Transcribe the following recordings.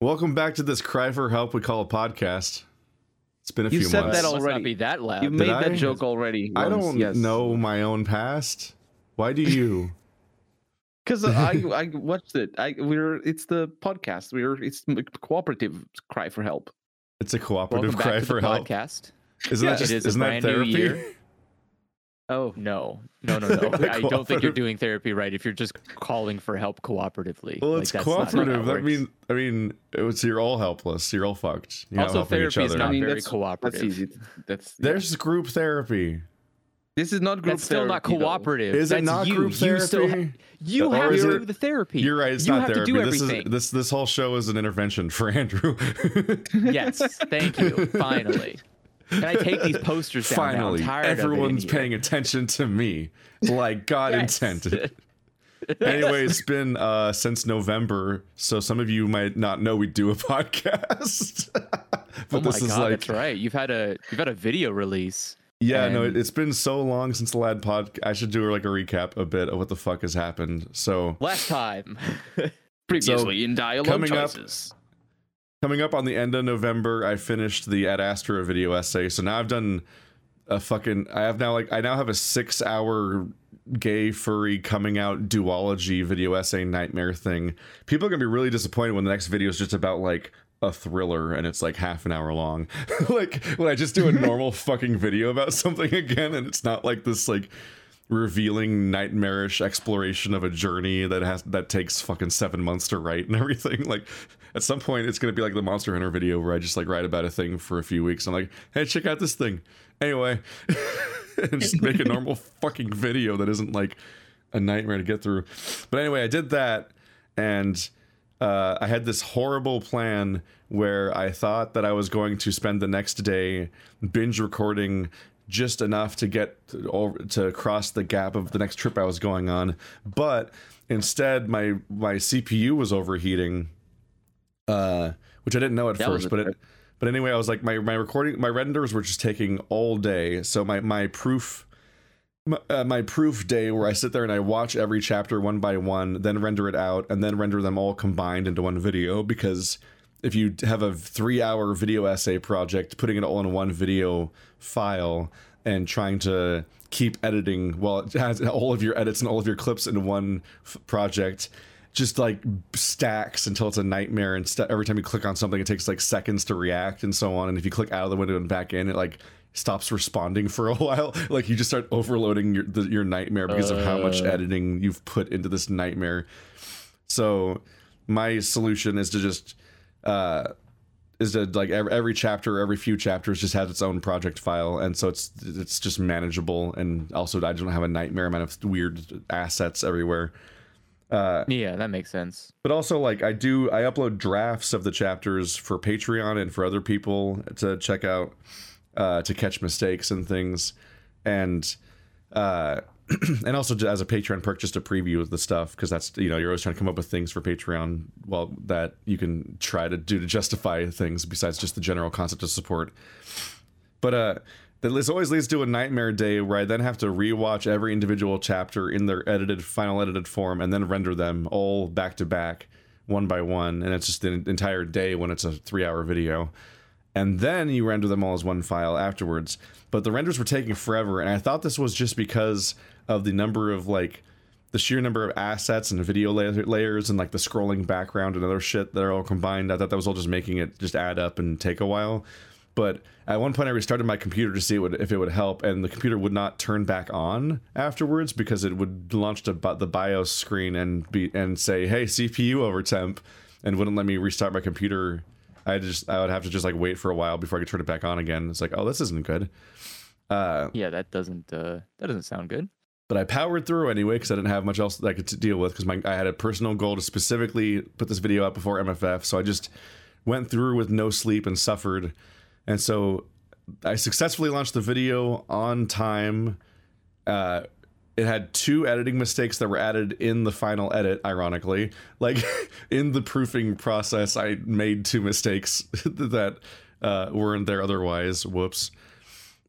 Welcome back to this cry for help we call a podcast. It's been a You few said months. that Must not already. be that loud. You Did made I? that joke already. I once, don't yes. know my own past. Why do you? because I I watched it. I we're it's the podcast. We're it's m- cooperative cry for help. It's a cooperative Welcome cry back to for the help. podcast. Isn't Yeah, that just it is isn't that brand new therapy? year. Oh No, no, no, no. I don't think you're doing therapy right if you're just calling for help cooperatively. Well, it's that's not how cooperative. that I works. mean, I mean, it's you're all helpless. You're all fucked. You're not also helping each therapy is not I mean, very that's- cooperative. that's easy. That's There's group therapy. this is not group That's still not therapy, though. cooperative. Is That's it not you. group You still ha- therapy? you Or have to it- do the therapy. You're right. It's you not have therapy. to do this is this this whole show is an intervention for Andrew. yes, thank you. Finally, can I take these posters down? now? I'm Finally, it everyone's paying attention to me, like God Yes. intended. anyway, it's been uh, since November, so some of you might not know we do a podcast. but oh my this is god, like, that's right. You've had a you've had a video release. yeah, no, it, it's been so long since the lad pod. I should do like a recap a bit of what the fuck has happened. So Last time. Previously in dialogue coming up- choices. Coming up on the end of November, I finished the Ad Astra video essay. So now I've done a fucking. I have now like I now have a six hour gay furry coming out duology video essay nightmare thing. People are gonna be really disappointed when the next video is just about like a thriller and it's like half an hour long. like when I just do a normal fucking video about something again and it's not like this like revealing nightmarish exploration of a journey that has that takes fucking seven months to write and everything. Like at some point it's gonna be like the Monster Hunter video where I just like write about a thing for a few weeks. I'm like, hey, check out this thing. Anyway, and just make a normal fucking video that isn't like a nightmare to get through. But anyway, I did that and uh, I had this horrible plan where I thought that I was going to spend the next day binge recording just enough to get to, over, to cross the gap of the next trip I was going on, but instead my my CPU was overheating, uh, which I didn't know at That first. But it, but anyway, I was like my my recording my renders were just taking all day, so my my proof my, uh, my proof day where I sit there and I watch every chapter one by one, then render it out, and then render them all combined into one video. Because if you have a three hour video essay project, putting it all in one video file and trying to keep editing while it has all of your edits and all of your clips in one f- project. Just like stacks until it's a nightmare and st- every time you click on something it takes like seconds to react and so on. And if you click out of the window and back in it like stops responding for a while. Like you just start overloading your the, your nightmare because of how much Uh. editing you've put into this nightmare. So my solution is to just uh is that like every, every chapter every few chapters just has its own project file and so it's it's just manageable and also i don't have a nightmare amount of weird assets everywhere uh Yeah, that makes sense. but also like i do i upload drafts of the chapters for patreon and for other people to check out uh to catch mistakes and things and uh and also as a patreon perk just a preview of the stuff because that's you know you're always trying to come up with things for patreon well that you can try to do to justify things besides just the general concept of support. But uh that this always leads to a nightmare day where I then have to rewatch every individual chapter in their edited, final edited form, and then render them all back to back, one by one, and it's just an entire day when it's a three-hour video, and then you render them all as one file afterwards. But the renders were taking forever, and I thought this was just because of the number of like the sheer number of assets and video la- layers and like the scrolling background and other shit that are all combined. I thought that was all just making it just add up and take a while. But at one point, I restarted my computer to see if it would help, and the computer would not turn back on afterwards because it would launch the, the BIOS screen and be and say, "Hey, CPU over temp," and wouldn't let me restart my computer. I just I would have to just like wait for a while before I could turn it back on again. It's like, oh, this isn't good. Uh, Yeah, that doesn't uh that doesn't sound good. but I powered through anyway because I didn't have much else that I could deal with because my I had a personal goal to specifically put this video up before MFF, so I just went through with no sleep and suffered, and so I successfully launched the video on time. Uh, it had two editing mistakes that were added in the final edit. Ironically, like in the proofing process, I made two mistakes that uh, weren't there otherwise. Whoops.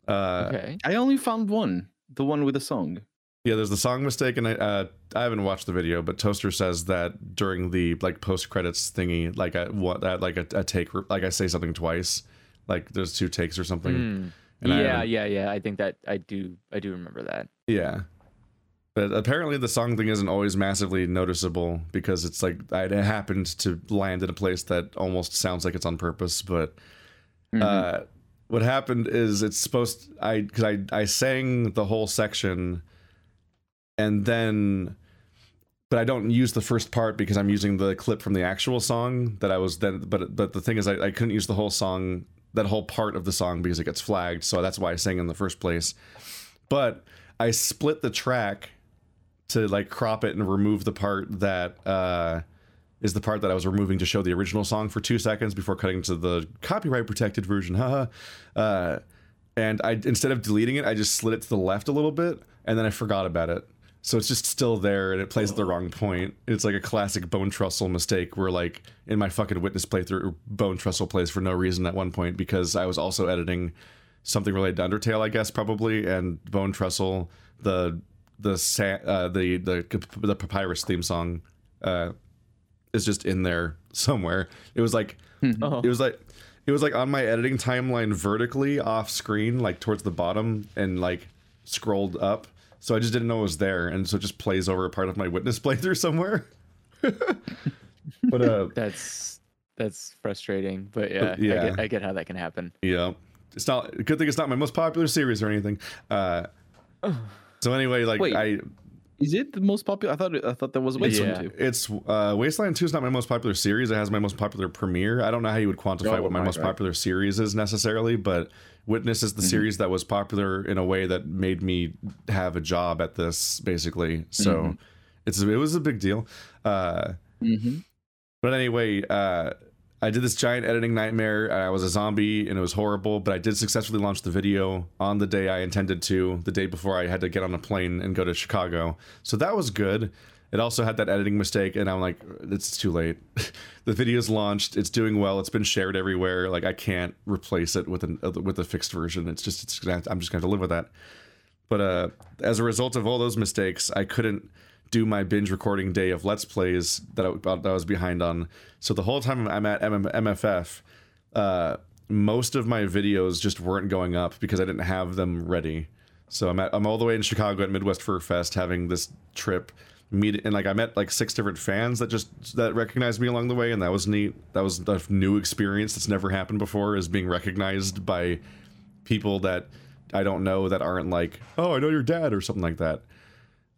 Uh, Okay. I only found one, the one with the song. Yeah, there's the song mistake, and I uh, I haven't watched the video, but Toaster says that during the like post credits thingy, like I what that like a, a take, like I say something twice, like there's two takes or something. Mm. Yeah, yeah, yeah. I think that I do. I do remember that. Yeah. But apparently the song thing isn't always massively noticeable because it's like it happened to land in a place that almost sounds like it's on purpose. But Mhm. uh, what happened is it's supposed I because I I sang the whole section, and then, but I don't use the first part because I'm using the clip from the actual song that I was then. But but the thing is I, I couldn't use the whole song that whole part of the song because it gets flagged. So that's why I sang in the first place. But I split the track to like crop it and remove the part that uh, is the part that I was removing to show the original song for two seconds before cutting to the copyright protected version. Haha. uh, and I instead of deleting it, I just slid it to the left a little bit, and then I forgot about it. So it's just still there, and it plays at the wrong point. It's like a classic Bonetrousle mistake, where like in my fucking witness playthrough, Bonetrousle plays for no reason at one point because I was also editing something related to Undertale, I guess probably, and Bonetrousle, the the sa- uh, the the the Papyrus theme song, uh, is just in there somewhere. It was like Oh, it was like it was like on my editing timeline vertically off screen, like towards the bottom, and like scrolled up. So I just didn't know it was there, and so it just plays over a part of my witness playthrough somewhere. but uh, that's that's frustrating. But yeah, I, yeah. get, I get how that can happen. yeah, it's not good thing it's not my most popular series or anything. Uh, so anyway, like Wait. I, Is it the most popular? I thought it, I thought there was a Wasteland Yeah. too. it's uh, Wasteland Two is not my most popular series. It has my most popular premiere. I don't know how you would quantify Oh, what my right, most right. popular series is necessarily, but Witness is the series that was popular in a way that made me have a job at this, basically. So it's it was a big deal. Uh, Mm-hmm. but anyway, uh, I did this giant editing nightmare. I was a zombie and it was horrible, but I did successfully launch the video on the day I intended to, the day before I had to get on a plane and go to Chicago. So that was good. It also had that editing mistake, and I'm like, it's too late. the video's launched. It's doing well. It's been shared everywhere. Like I can't replace it with an with a fixed version. It's just it's gonna I'm just gonna to live with that. But uh, as a result of all those mistakes, I couldn't do my binge recording day of Let's Plays that I, that I was behind on. So the whole time I'm at MM, MFF, uh, most of my videos just weren't going up because I didn't have them ready. So I'm at, I'm all the way in Chicago at Midwest Fur Fest having this trip meet and like I met like six different fans that just that recognized me along the way and that was neat. That was a new experience that's never happened before is being recognized by people that I don't know that aren't like, oh, I know your dad or something like that.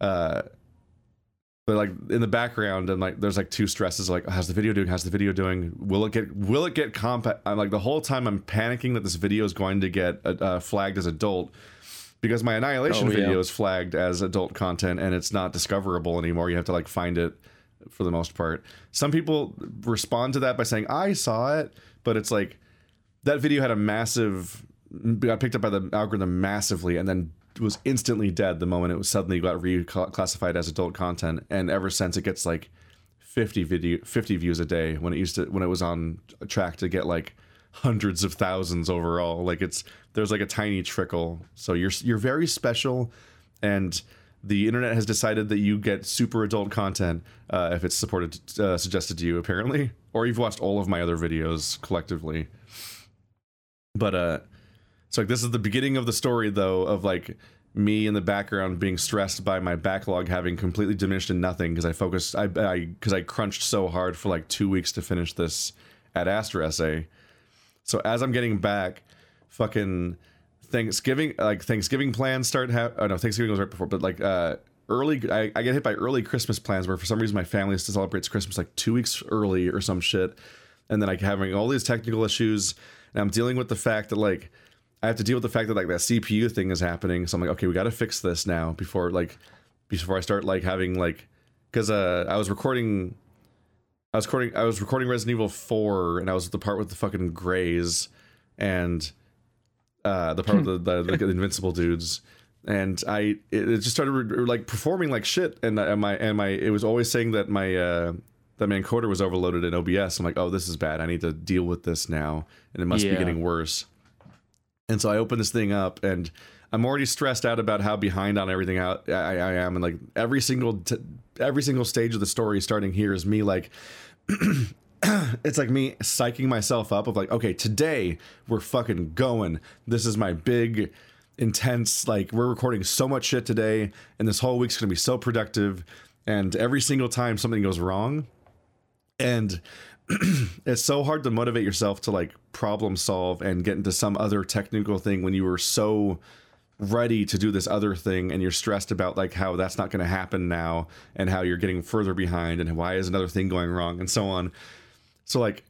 Uh, but like in the background, and like there's like two stresses, like how's the video doing? How's the video doing? Will it get? Will it get compa? I'm like the whole time I'm panicking that this video is going to get uh, uh, flagged as adult because my annihilation Oh, yeah. video is flagged as adult content and it's not discoverable anymore. You have to like find it for the most part. Some people respond to that by saying I saw it, but it's like that video had a massive got picked up by the algorithm massively and then was instantly dead the moment it was suddenly got reclassified as adult content. And ever since it gets like 50 video 50 views a day when it used to when it was on track to get like hundreds of thousands overall like it's there's like a tiny trickle. So you're you're very special and the internet has decided that you get super adult content uh, if it's supported uh, suggested to you apparently. Or you've watched all of my other videos collectively. But uh so like this is the beginning of the story though of like me in the background being stressed by my backlog having completely diminished to nothing because I focused I because I crunched so hard for like two weeks to finish this Ad Astra essay. So as I'm getting back, fucking Thanksgiving like Thanksgiving plans start ha- oh no Thanksgiving was right before but like uh early I, I get hit by early Christmas plans where for some reason my family celebrates Christmas like two weeks early or some shit and then like having all these technical issues and I'm dealing with the fact that like I have to deal with the fact that like that CPU thing is happening. So I'm like, okay, we got to fix this now before like before I start like having like because uh I was recording I was recording I was recording Resident Evil 4 and I was the part with the fucking grays and uh the part with the, the, the invincible dudes and I it, it just started re- like performing like shit and, uh, my and my it was always saying that my uh that my encoder was overloaded in OBS. I'm like, oh, this is bad. I need to deal with this now, and it must be getting worse. And so I open this thing up and I'm already stressed out about how behind on everything out I, I am, and like every single t- every single stage of the story starting here is me like. it's like me psyching myself up of like, okay, today we're fucking going. This is my big, intense, like, we're recording so much shit today, and this whole week's gonna be so productive. And every single time something goes wrong, and it's so hard to motivate yourself to like problem solve and get into some other technical thing when you were so ready to do this other thing and you're stressed about like how that's not going to happen now and how you're getting further behind and why is another thing going wrong and so on so like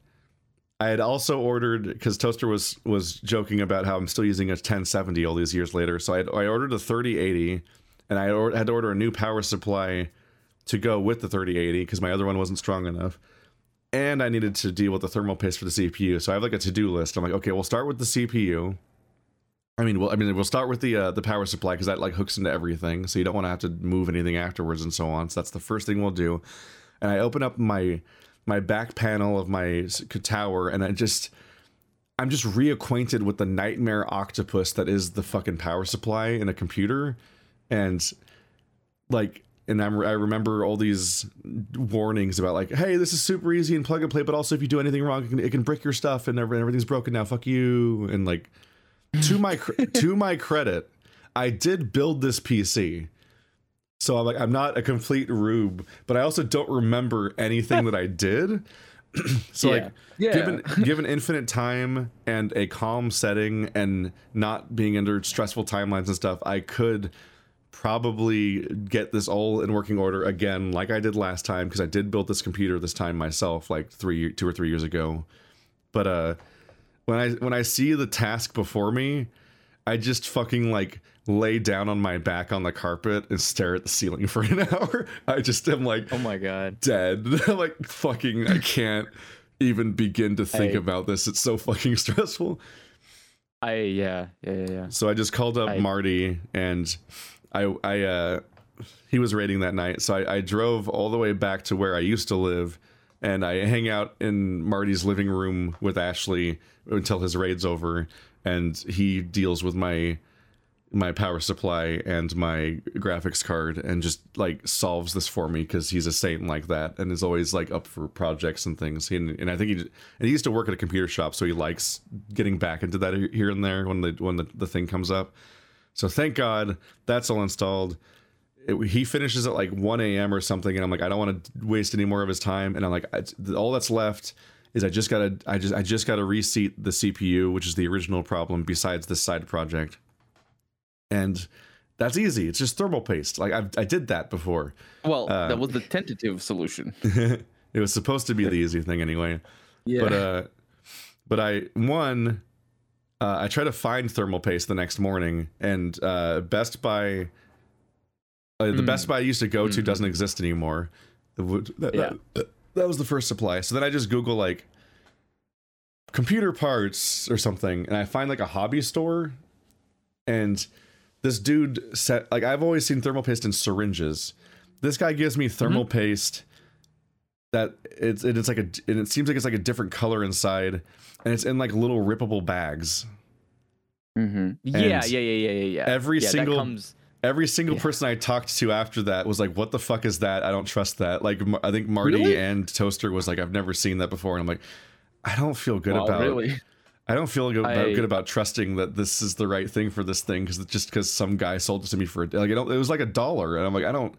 I had also ordered because Toaster was was joking about how I'm still using a 1070 all these years later. So I, I ordered a 3080, and I had to order a new power supply to go with the 3080 because my other one wasn't strong enough. And I needed to deal with the thermal paste for the CPU. So I have like a to do list. I'm like, okay, we'll start with the CPU. I mean, well, I mean, we'll start with the uh, the power supply because that like hooks into everything. So you don't want to have to move anything afterwards and so on. So that's the first thing we'll do. And I open up my my back panel of my tower, and I just I'm just reacquainted with the nightmare octopus that is the fucking power supply in a computer, and like. And I'm, I remember all these warnings about like, hey, this is super easy and plug and play, but also if you do anything wrong, it can, it can brick your stuff and everything's broken now. Fuck you. And like, to my to my credit, I did build this PC. So I'm like, I'm not a complete rube, but I also don't remember anything that I did. so Yeah. like, Yeah. given given infinite time and a calm setting and not being under stressful timelines and stuff, I could probably get this all in working order again, like I did last time, because I did build this computer this time myself, like three, two or three years ago. But uh, when I when I see the task before me, I just fucking like lay down on my back on the carpet and stare at the ceiling for an hour. I just am like Oh my god. dead. Like fucking I can't even begin to think I- about this. It's so fucking stressful. I yeah yeah yeah. yeah. So I just called up I- Marty and I I uh he was raiding that night. So I, I drove all the way back to where I used to live and I hang out in Marty's living room with Ashley until his raid's over and he deals with my my power supply and my graphics card and just like solves this for me because he's a saint like that and is always like up for projects and things and, and i think he and he used to work at a computer shop so he likes getting back into that here and there when the when the, the thing comes up so thank god that's all installed it, he finishes at like 1 a.m or something and i'm like i don't want to waste any more of his time and i'm like I, all that's left is i just gotta i just i just gotta reseat the cpu which is the original problem besides this side project and that's easy. It's just thermal paste. Like I, I did that before. Well, Uh, that was the tentative solution. it was supposed to be the easy thing anyway. Yeah. But uh, but I one, uh, I try to find thermal paste the next morning, and uh, Best Buy, uh, the Mm. Best Buy I used to go to Mhm. doesn't exist anymore. Wood- That, Yeah. that, that was the first supply. So then I just Google like computer parts or something, and I find like a hobby store, and this dude said like I've always seen thermal paste in syringes. This guy gives me thermal paste that it's it's like a and it seems like it's like a different color inside, and it's in like little rippable bags. Mm-hmm. Yeah, yeah, yeah, yeah, yeah, yeah. every yeah, single- comes. Every single Yeah. person I talked to after that was like, "What the fuck is that? I don't trust that." Like I think Marty Really? and Toaster was like, "I've never seen that before," and I'm like, "I don't feel good Wow, about really? I don't feel good about, I- good about trusting that this is the right thing for this thing because just because some guy sold it to me for a, like it was like a dollar and I'm like I don't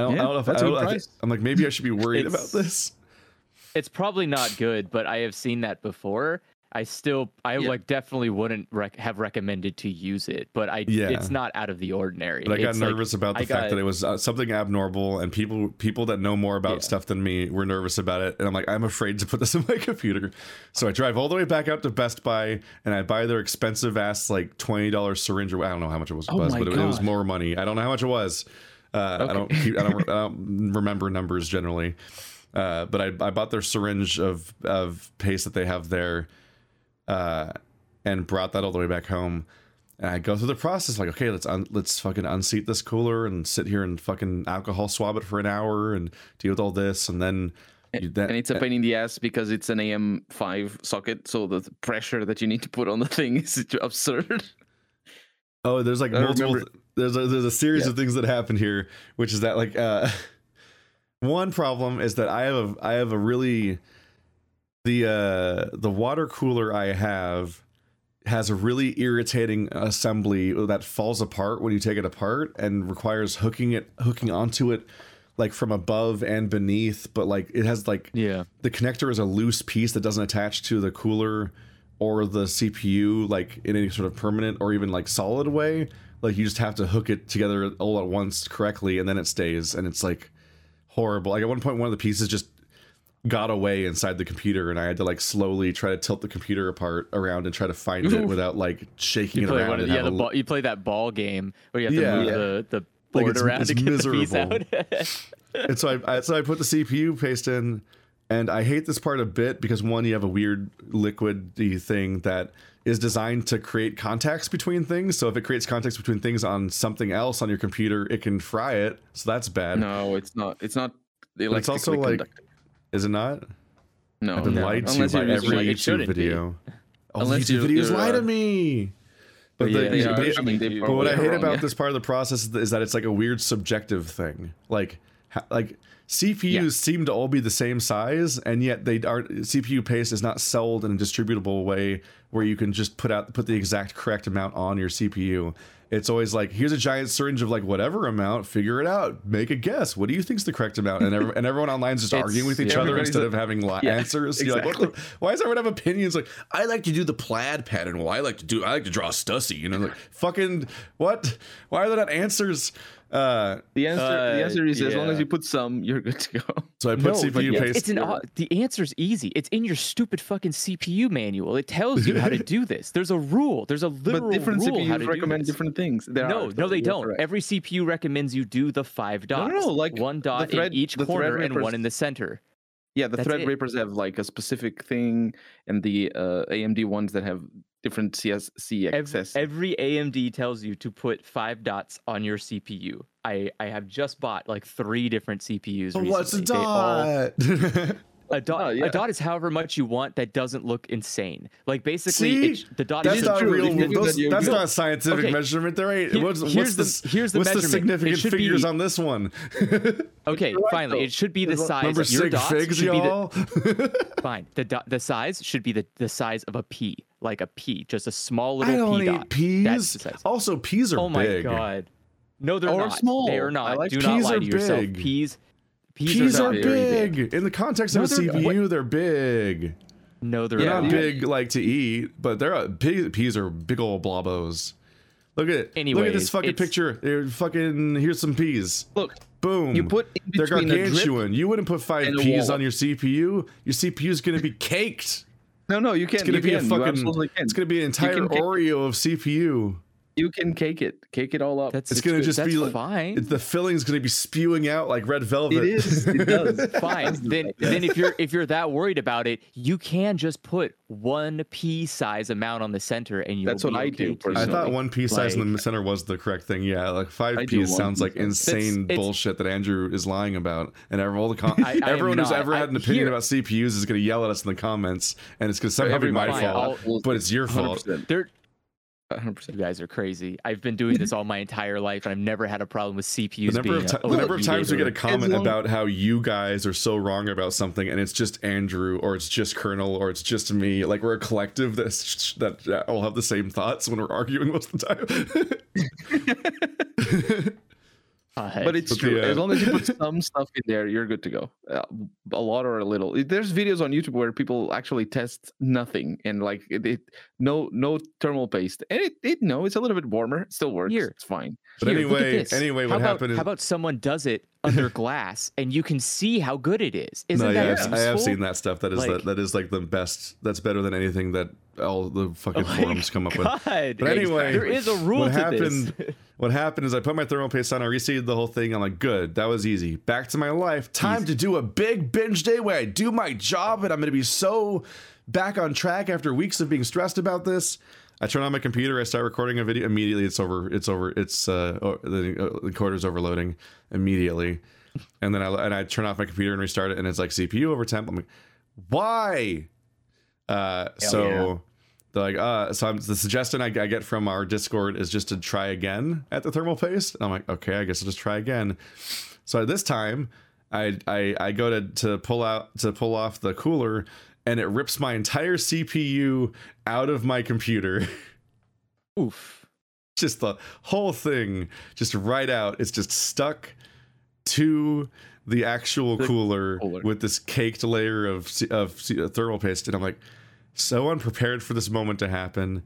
I don't, I don't know if that's I a don't, good I price. am like maybe I should be worried about this. It's probably not good, but I have seen that before. I still, I Yeah. like definitely wouldn't rec- have recommended to use it, but I, Yeah. it's not out of the ordinary. But I got It's like- nervous about the I fact got- that it was uh, something abnormal, and people people that know more about Yeah. stuff than me were nervous about it. And I'm like, I'm afraid to put this in my computer. So I drive all the way back out to Best Buy, and I buy their expensive ass like twenty dollars syringe. I don't know how much it was, Oh was, but it, it was more money. I don't know how much it was. Uh, I don't keep, I don't I don't remember numbers generally. Uh, but I, I bought their syringe of of paste that they have there, uh, and brought that all the way back home. And I go through the process like, okay, let's un- let's fucking unseat this cooler and sit here and fucking alcohol swab it for an hour and deal with all this, and then you, then, and it's a pain in the ass because it's an AM5 socket, so the pressure that you need to put on the thing is absurd. Oh, there's like I multiple. remember- There's a, there's a series Yeah. of things that happen here, which is that like uh, one problem is that I have a I have a really the uh the water cooler I have has a really irritating assembly that falls apart when you take it apart and requires hooking it hooking onto it like from above and beneath but like it has like Yeah. the connector is a loose piece that doesn't attach to the cooler or the CPU like in any sort of permanent or even like solid way. Like you just have to hook it together all at once correctly and then it stays and it's like horrible. Like at one point one of the pieces just got away inside the computer and I had to like slowly try to tilt the computer apart around and try to find it without like shaking You it around of, yeah, the ball, you play that ball game where you have to Yeah. move Yeah. the, the Like, board it's- around it's to get the piece out. and so I, I so I put the CPU paste in, and I hate this part a bit because one, you have a weird liquidy thing that is designed to create contacts between things. So if it creates contacts between things on something else on your computer, it can fry it. So that's bad. No, it's not. It's not. It's also like, conducted. is it not? no, I've been no. lied to Unless by every like, YouTube shouldn't be. video. All Unless YouTube you're- videos you're, lie to uh, me. But, the, yeah, they but I mean, but what I hate are about yeah. this part of the process is, is that it's like a weird subjective thing. Like, ha- like CPUs Yeah. seem to all be the same size, and yet they aren't. CPU paste is not sold in a distributable way where you can just put out put the exact correct amount on your CPU. It's always like, here's a giant syringe of like whatever amount, figure it out, make a guess. What do you think's the correct amount? And, every, and everyone online is just arguing with each other instead a- of having li- Yeah, answers. You're like, the, exactly. why does everyone have opinions? Like, I like to do the plaid pattern. Well, I like to do, I like to draw Stussy. You know, like, fucking what? Why are there not answers? Uh, The answer, Uh, the answer is as long as you put some, you're good to go. so I put No, CPU but paste. it's, it's an au- the answer's easy. It's in your stupid fucking CPU manual. It tells you how to do this. There's a rule. There's a literal But different rule how CPUs to recommend different things. There no, are, no, they don't. correct. Every CPU recommends you do the five No, dots. no, no, like, one dot thread- in each the corner and one in the center. Yeah, the That's it. Threadrippers have like a specific thing, and the uh, AMD ones that have different CS Ev- CXS. Every AMD tells you to put five dots on your CPU. I, I have just bought like three different CPUs. But what's a recently. All- dot? A dot, Oh, yeah. a dot is however much you want that doesn't look insane. Like basically, See? it, the dot That's is not true. real. If you do those- that, that's good. not scientific Okay. measurement. There ain't. Here- what's, here's what's the- the, here's the what's the measurement. It significant figures be- on this one? Okay, right, finally, though. it should be the There's a- size. Remember your sig dots figs, should be the, y'all? fine. The dot, the size should be the, the size of a pea, like a pea, just a small little I little don't pea eat dot. Peas. the. Also, peas are big. Oh my big. god. No, they're Or not. small. They are I not. like Do peas not lie are to yourself. big. Peas. Peas, Peas are, are not very big. In the context No, of a they're- CPU, they're big. No, they're They're not not. big like to eat, but they're uh, a, peas, peas are big old blobos. Look at look at this fucking picture. They're fucking here's some peas. Look, Boom. you put they're between a drip. gargantuan. You wouldn't put five and peas on your CPU. Your CPU is gonna be caked. No, no, you can't. It's gonna you be can. a fucking. It's gonna be an entire Oreo of CPU. You can cake it. Cake it all up. That's It's gonna good. just That's be like- fine. It's, the filling's gonna be spewing out like red velvet. it is. It does. fine. then then if you're if you're that worried about it, you can just put one pea size amount on the center and you That's what I do, I thought one pea size in the center was the correct thing. Yeah, like five I peas sounds like insane it's- bullshit that Andrew is lying about, and every, all the com- I- I am everyone who's not. ever had an opinion here- about CPUs is going to yell at us in the comments, and it's going to somehow be my fault, I'll- but it's your fault. 100%. They're 100%. you guys are crazy. I've been doing this all my entire life and I've never had a problem with CPUs The number being of, ti- a- the number of times we get a comment long- about how you guys are so wrong about something, and it's just Andrew, or it's just Colonel, or it's just me. Like we're a collective that's, that all have the same thoughts when we're arguing most of the time. Uh, But it's But true. the, uh, As long as you put some stuff in there, you're good to go. Uh, a lot or a little. There's videos on YouTube where people actually test nothing and like it, it no no thermal paste, and it, it no, it's a little bit warmer. It still works. Here. It's fine. But Here, look at anyway- this. anyway, how what about, happened is- How about someone does it under glass and you can see how good it is? Isn't no, that yeah, useful? I've, seen that stuff. That is Like- that, that is like the best. That's better than anything that all the fucking Oh forums come up with. But anyway, there is a rule what to happened? this. What happened is I put my thermal paste on. I reseated the whole thing. I'm like, good, that was easy. Back to my life. Time to do a big binge day where I do my job, and I'm gonna be so back on track after weeks of being stressed about this. I turn on my computer. I start recording a video. Immediately, it's over. It's over. It's uh, oh, the uh, recorder's overloading immediately, and then I and I turn off my computer and restart it, and it's like CPU over temp. I'm like, why? Uh, so they're like, uh, so I'm, the suggestion I, I get from our Discord is just to try again at the thermal paste. And I'm like, okay, I guess I'll just try again. So this time, I I, I go to to pull out to pull off the cooler, and it rips my entire CPU out of my computer. Oof. just the whole thing, just right out. It's just stuck to the actual The cooler, cooler. with this caked layer of of uh, thermal paste, and I'm like so unprepared for this moment to happen,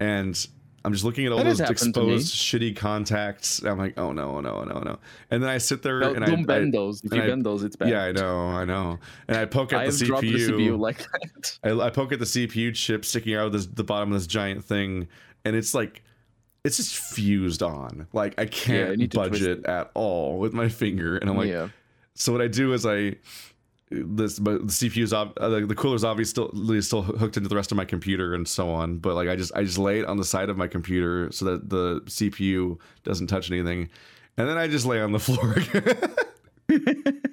and. I'm just looking at all That those happened to me. exposed shitty contacts. I'm like, oh no, oh, no, oh, no, oh, no. And then I sit there No, and I, don't I, bend those. If you I- bend those, it's bad. yeah, I know, I know. And I poke at I the CPU. the CPU like that. I, I poke at the CPU chip sticking out of this, the bottom of this giant thing, and it's like, it's just fused on. Like I I can't to budge it at all with my finger, and I'm like, yeah. so what I do is I this but the CPU's ob- uh, the, the cooler's obviously still still hooked into the rest of my computer and so on. But like I just I just lay it on the side of my computer so that the CPU doesn't touch anything, and then I just lay on the floor. Again.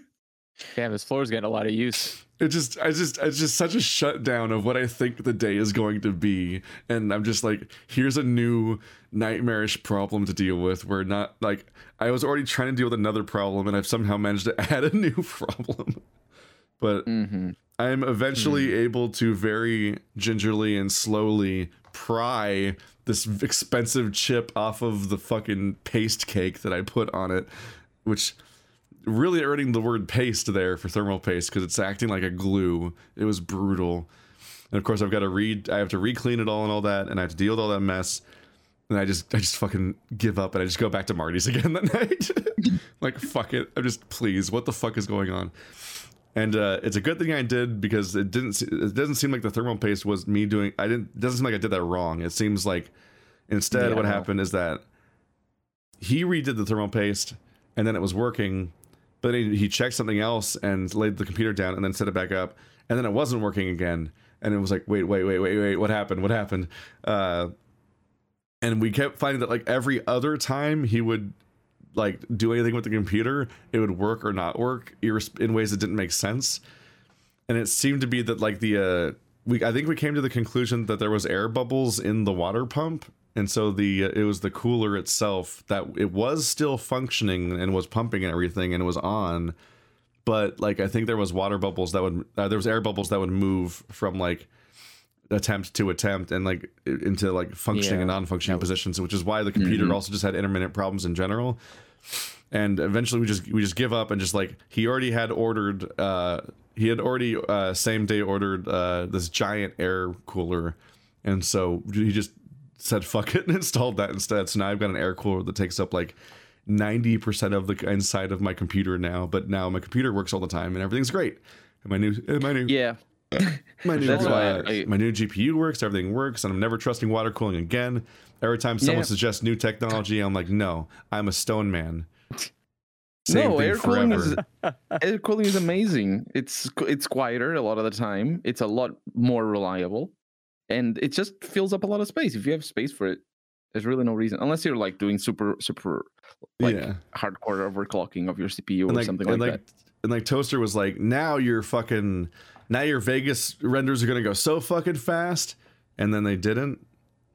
Damn, this floor's getting a lot of use. it just I just it's just such a shutdown of what I think the day is going to be, and I'm just like, here's a new nightmarish problem to deal with. Where not like I was already trying to deal with another problem, and I've somehow managed to add a new problem. But hmm I'm eventually Hmm. able to very gingerly and slowly pry this expensive chip off of the fucking paste cake that I put on it, which really earning the word paste there for thermal paste because it's acting like a glue. It was brutal. And of course I've got to read I have to re-clean it all and all that and I have to deal with all that mess. And I just I just fucking give up and I just go back to Marty's again that night. like fuck it. I'm just please, what the fuck is going on? And uh, it's a good thing I did because it didn't. se- It doesn't seem like the thermal paste was me doing. I didn't. It doesn't seem like I did that wrong. It seems like instead Yeah, what happened is that he redid the thermal paste and then it was working, but then he, he checked something else and laid the computer down and then set it back up and then it wasn't working again and it was like wait wait wait wait wait what happened what happened uh, and we kept finding that like every other time he would like do anything with the computer, it would work or not work in ways that didn't make sense. And it seemed to be that like the uh we I think we came to the conclusion that there was air bubbles in the water pump and so the uh, it was the cooler itself that it was still functioning and was pumping and everything and it was on but like I think there was water bubbles that would uh, there was air bubbles that would move from like attempt to attempt and like into like functioning and non-functioning positions which is why the computer Mhm. also just had intermittent problems in general. And eventually we just we just give up and just like he already had ordered uh he had already uh same day ordered uh this giant air cooler. And so he just said fuck it and installed that instead. So now i've got an air cooler that takes up like 90% of the inside of my computer now but now my computer works all the time and everything's great. And my new? And my new? Yeah. my new, That's why uh, I- my new GPU works. Everything works, and I'm never trusting water cooling again. Every time someone Yeah. suggests new technology, I'm like, no, I'm a stone man. Same no, thing air cooling is air cooling is amazing. It's it's quieter a lot of the time. It's a lot more reliable, and it just fills up a lot of space. If you have space for it, there's really no reason unless you're like doing super super like yeah, hardcore overclocking of your CPU and or like, something and like, like, that. and like Toaster was like, now you're fucking, now your Vegas renders are gonna go so fucking fast, and then they didn't.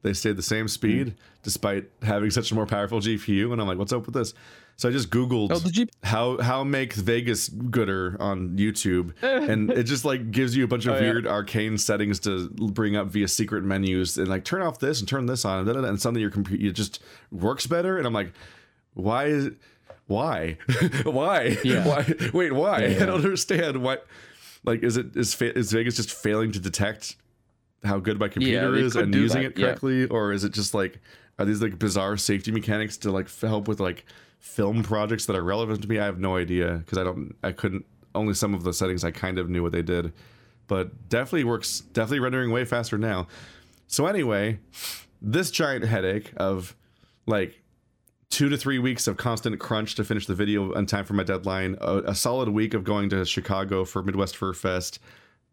They stayed the same speed despite having such a more powerful GPU, and I'm like, what's up with this? So I just Googled Oh, G- how how make Vegas gooder on YouTube, and it just like gives you a bunch of Oh, yeah. weird arcane settings to bring up via secret menus, and like turn off this and turn this on, and, and suddenly your computer it just works better. And I'm like, why is why why Yeah. why wait why Yeah, I don't understand why. Like, is it is is Vegas just failing to detect how good my computer they is and using that, it yeah. correctly, or is it just like are these like bizarre safety mechanics to like f- help with like film projects that are relevant to me? I have no idea because I don't I couldn't only some of the settings I kind of knew what they did, but definitely works definitely rendering way faster now. So anyway, this giant headache of like two to three weeks of constant crunch to finish the video on time for my deadline, a, a solid week of going to Chicago for Midwest Fur Fest,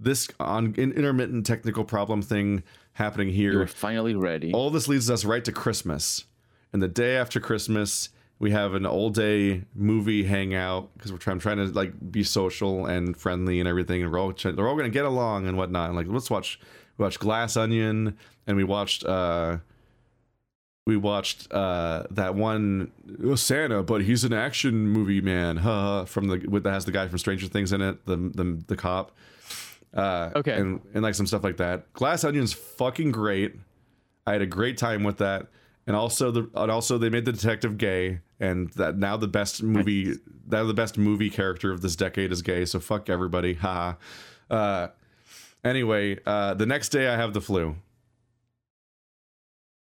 this on in, intermittent technical problem thing happening here. You're finally ready. All this leads us right to Christmas. And the day after Christmas, we have an all day movie hangout because we're trying, trying to like be social and friendly and everything, and we're all they're all gonna get along and whatnot. And like let's watch we watched Glass Onion and we watched uh we watched uh that one oh, Santa, but he's an action movie man, huh? From the with that has the guy from Stranger Things in it, the the the cop. Uh, Okay. and and like some stuff like that. Glass Onion's fucking great. I had a great time with that, and also the and also they made the detective gay, and that now the best movie now the best movie character of this decade is gay. So fuck everybody, ha. Uh, anyway, uh, the next day I have the flu,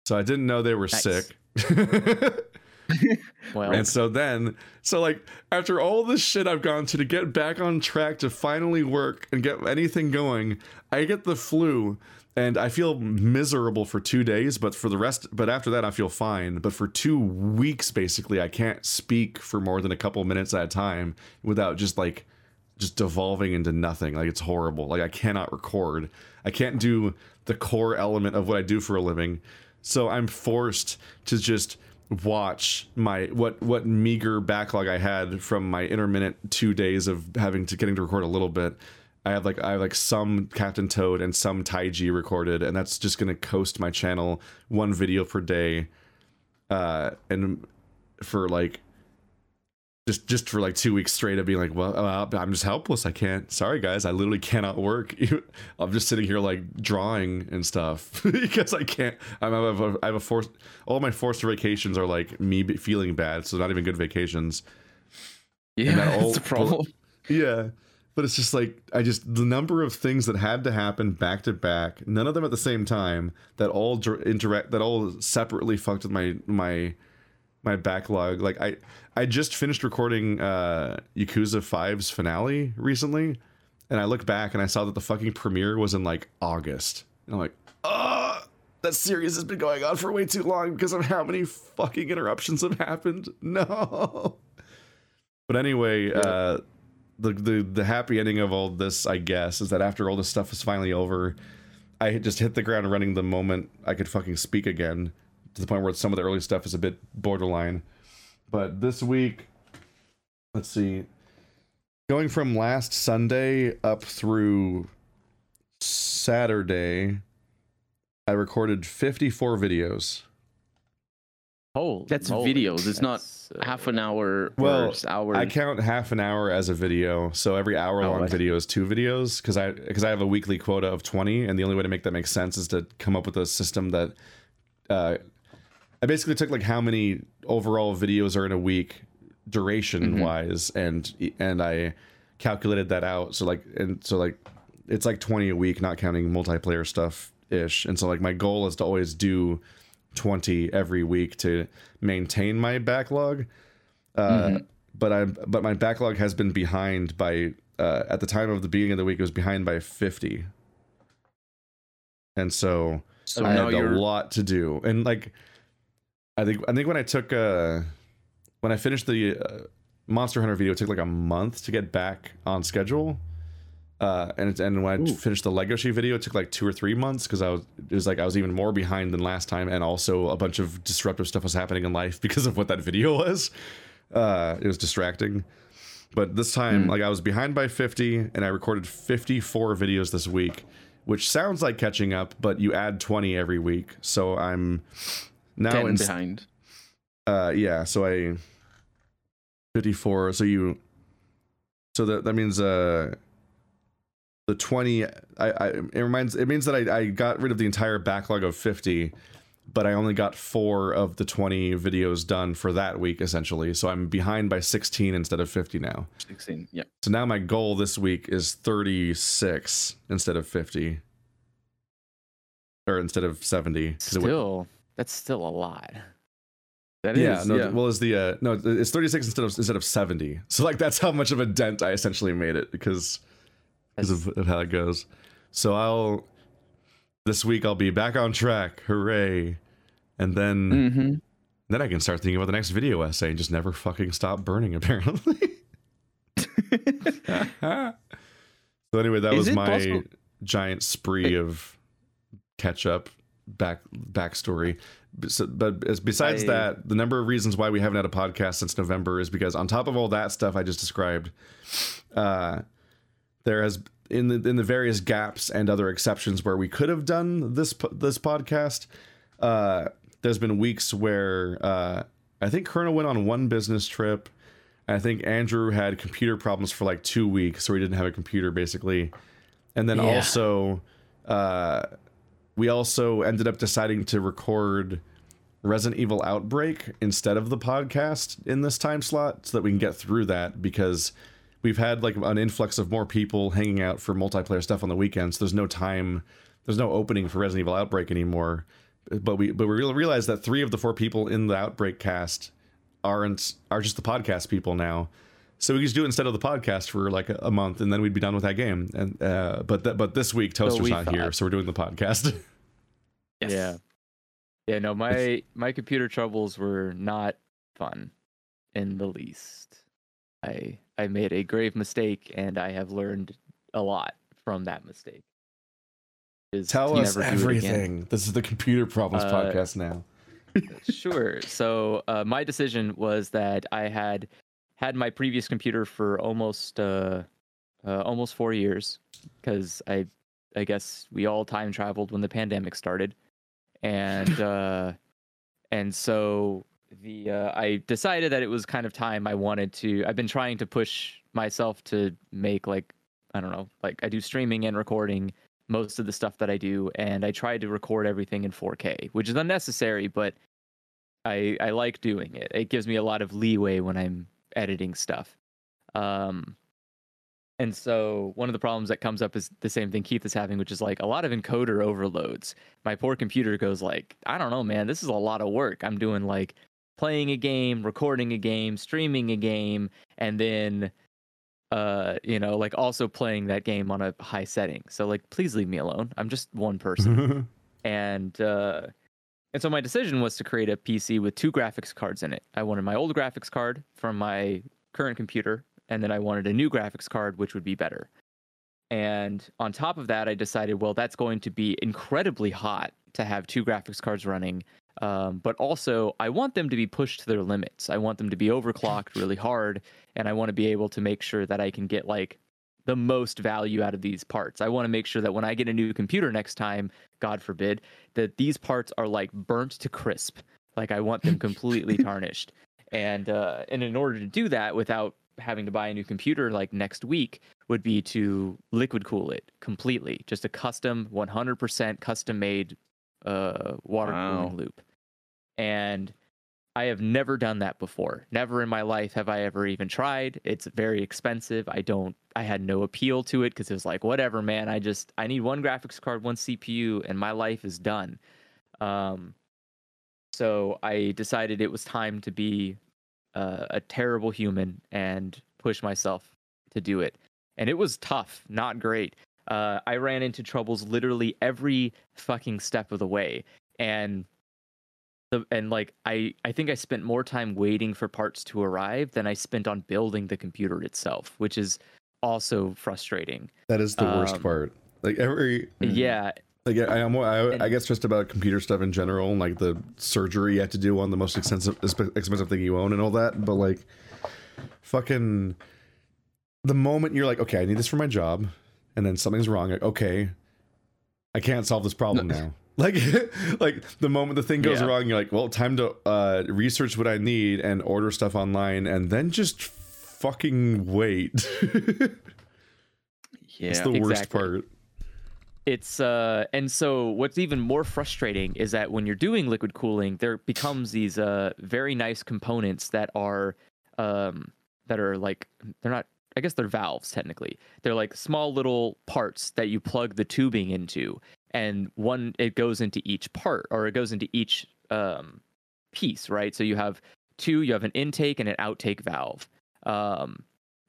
so I didn't know they were Nice. sick. Well, And so then, so like after all this shit I've gone to to get back on track to finally work and get anything going, I get the flu and I feel miserable for two days. But for the rest, but after that, I feel fine. But for two weeks, basically, I can't speak for more than a couple minutes at a time without just like just devolving into nothing. Like it's horrible. Like I cannot record. I can't do the core element of what I do for a living. So I'm forced to just watch my what what meager backlog I had from my intermittent two days of having to getting to record a little bit. I have like I have like some Captain Toad and some Taiji recorded, and that's just gonna coast my channel one video per day, uh, and for like just just for like two weeks straight of being like, well, uh, I'm just helpless. I can't. Sorry guys, I literally cannot work. I'm just sitting here like drawing and stuff because I can't. I'm, I have a, I have a forced. All my forced vacations are like me feeling bad, so not even good vacations. Yeah, that that's the problem. Yeah. But it's just like I just the number of things that had to happen back to back, none of them at the same time, that all interact that all separately fucked with my my my backlog. Like I I just finished recording uh Yakuza 5's finale recently, and I look back and I saw that the fucking premiere was in like August. And I'm like, "Uh, that series has been going on for way too long because of how many fucking interruptions have happened." No. But anyway, uh the, the the happy ending of all this, I guess, is that after all this stuff is finally over, I just hit the ground running the moment I could fucking speak again, to the point where some of the early stuff is a bit borderline. But this week, let's see, going from last Sunday up through Saturday, I recorded 54 videos. Oh, That's moly, videos, it's not that's, uh, Half an hour Well, or hour. I count half an hour as a video, so every hour long Oh, I video is two videos because I because I have a weekly quota of twenty, and the only way to make that make sense is to come up with a system that uh, I basically took like how many overall videos are in a week duration wise, and and I calculated that out. So like and so like it's like twenty a week, not counting multiplayer stuff ish. And so like my goal is to always do 20 every week to maintain my backlog. Uh, but I but my backlog has been behind by uh, at the time of the beginning of the week it was behind by 50 and so So I had a lot to do. And like I think I think when I took uh when I finished the uh, Monster Hunter video it took like a month to get back on schedule uh, and it's, and when I Ooh. finished the Legoshi video, it took like two or three months because I was it was like I was even more behind than last time, and also a bunch of disruptive stuff was happening in life because of what that video was. Uh, it was distracting, but this time like I was behind by fifty, and I recorded fifty four videos this week, which sounds like catching up, but you add twenty every week, so I'm now 10 in behind. uh yeah so i 54 so you so that that means uh the 20 i i it reminds it means that i i got rid of the entire backlog of 50 but i only got four of the 20 videos done for that week essentially so i'm behind by 16 instead of 50 now 16. Yeah. so now my goal this week is 36 instead of 50 or instead of 70 'cause it Still, that's still a lot. That is. yeah, no. yeah. Well, is the uh, no? It's thirty six instead of instead of seventy. So like that's how much of a dent I essentially made it because because of, of how it goes. So I'll this week I'll be back on track. Hooray! And then Mm-hmm. then I can start thinking about the next video essay and just never fucking stop burning. Apparently. so anyway, that Is was my possible- giant spree of catch up back backstory. Bes- But as- besides I- that, the number of reasons why we haven't had a podcast since November is because on top of all that stuff I just described, uh, there has in the in the various gaps and other exceptions where we could have done this this podcast. Uh, there's been weeks where uh, I think Colonel went on one business trip. I think Andrew had computer problems for like two weeks, so he didn't have a computer basically. And then Yeah. also, uh, we also ended up deciding to record Resident Evil Outbreak instead of the podcast in this time slot so that we can get through that because we've had like an influx of more people hanging out for multiplayer stuff on the weekends. There's no time, there's no opening for Resident Evil Outbreak anymore. But we but we real- realized that three of the four people in the Outbreak cast aren't are just the podcast people now. So we could just do it instead of the podcast for like a, a month, and then we'd be done with that game. And uh, but th- but this week Toaster's we not here, so we're doing the podcast. Yes. Yeah. Yeah, no, my my computer troubles were not fun in the least. I I made a grave mistake and I have learned a lot from that mistake. Is Tell us never do it again. everything. This is the computer problems Uh, podcast now. sure. So uh, my decision was that I had had my previous computer for almost uh, uh, almost four years because I I guess we all time traveled when the pandemic started, and uh, and so the uh, I decided that it was kind of time I wanted to. I've been trying to push myself to make like I don't know, like I do streaming and recording most of the stuff that I do, and I tried to record everything in 4K, which is unnecessary, but I I like doing it. It gives me a lot of leeway when I'm editing stuff. Um, and so one of the problems that comes up is the same thing Keith is having, which is like a lot of encoder overloads. My poor computer goes like, I don't know, man, this is a lot of work. I'm doing like playing a game, recording a game, streaming a game, and then uh you know like also playing that game on a high setting so like please leave me alone i'm just one person and uh and so my decision was to create a pc with two graphics cards in it. I wanted my old graphics card from my current computer and then i wanted a new graphics card which would be better. And on top of that i decided well that's going to be incredibly hot to have two graphics cards running. Um, but also i want them to be pushed to their limits. I want them to be overclocked really hard and i want to be able to make sure that i can get like the most value out of these parts. I want to make sure that when i get a new computer next time god forbid that these parts are like burnt to crisp. Like i want them completely tarnished. And uh, and in order to do that without having to buy a new computer like next week would be to liquid cool it completely. Just a custom 100% custom made uh, water Wow. cooling loop. And I have never done that before. Never in my life have I ever even tried. It's very expensive. I don't I had no appeal to it because it was like whatever, man. I just I need one graphics card, one CPU and my life is done. Um so I decided it was time to be uh, a terrible human and push myself to do it. And it was tough, not great. Uh, I ran into troubles literally every fucking step of the way. And the and like I I think I spent more time waiting for parts to arrive than I spent on building the computer itself, which is also frustrating. that is the worst um, part. Like every Yeah, like I, I'm, I, I guess just about computer stuff in general, and like the surgery you have to do on the most expensive expensive thing you own and all that. But like, fucking, the moment you're like, okay, I need this for my job, and then something's wrong. Like, okay, I can't solve this problem now. Like, like the moment the thing goes Yeah. wrong, you're like, well, time to uh, research what I need and order stuff online, and then just fucking wait. Yeah. It's the worst part. it's uh and so what's even more frustrating is that when you're doing liquid cooling there becomes these uh very nice components that are um that are like they're not i guess they're valves technically they're like small little parts that you plug the tubing into and one it goes into each part or it goes into each um piece right so you have two you have an intake and an outtake valve um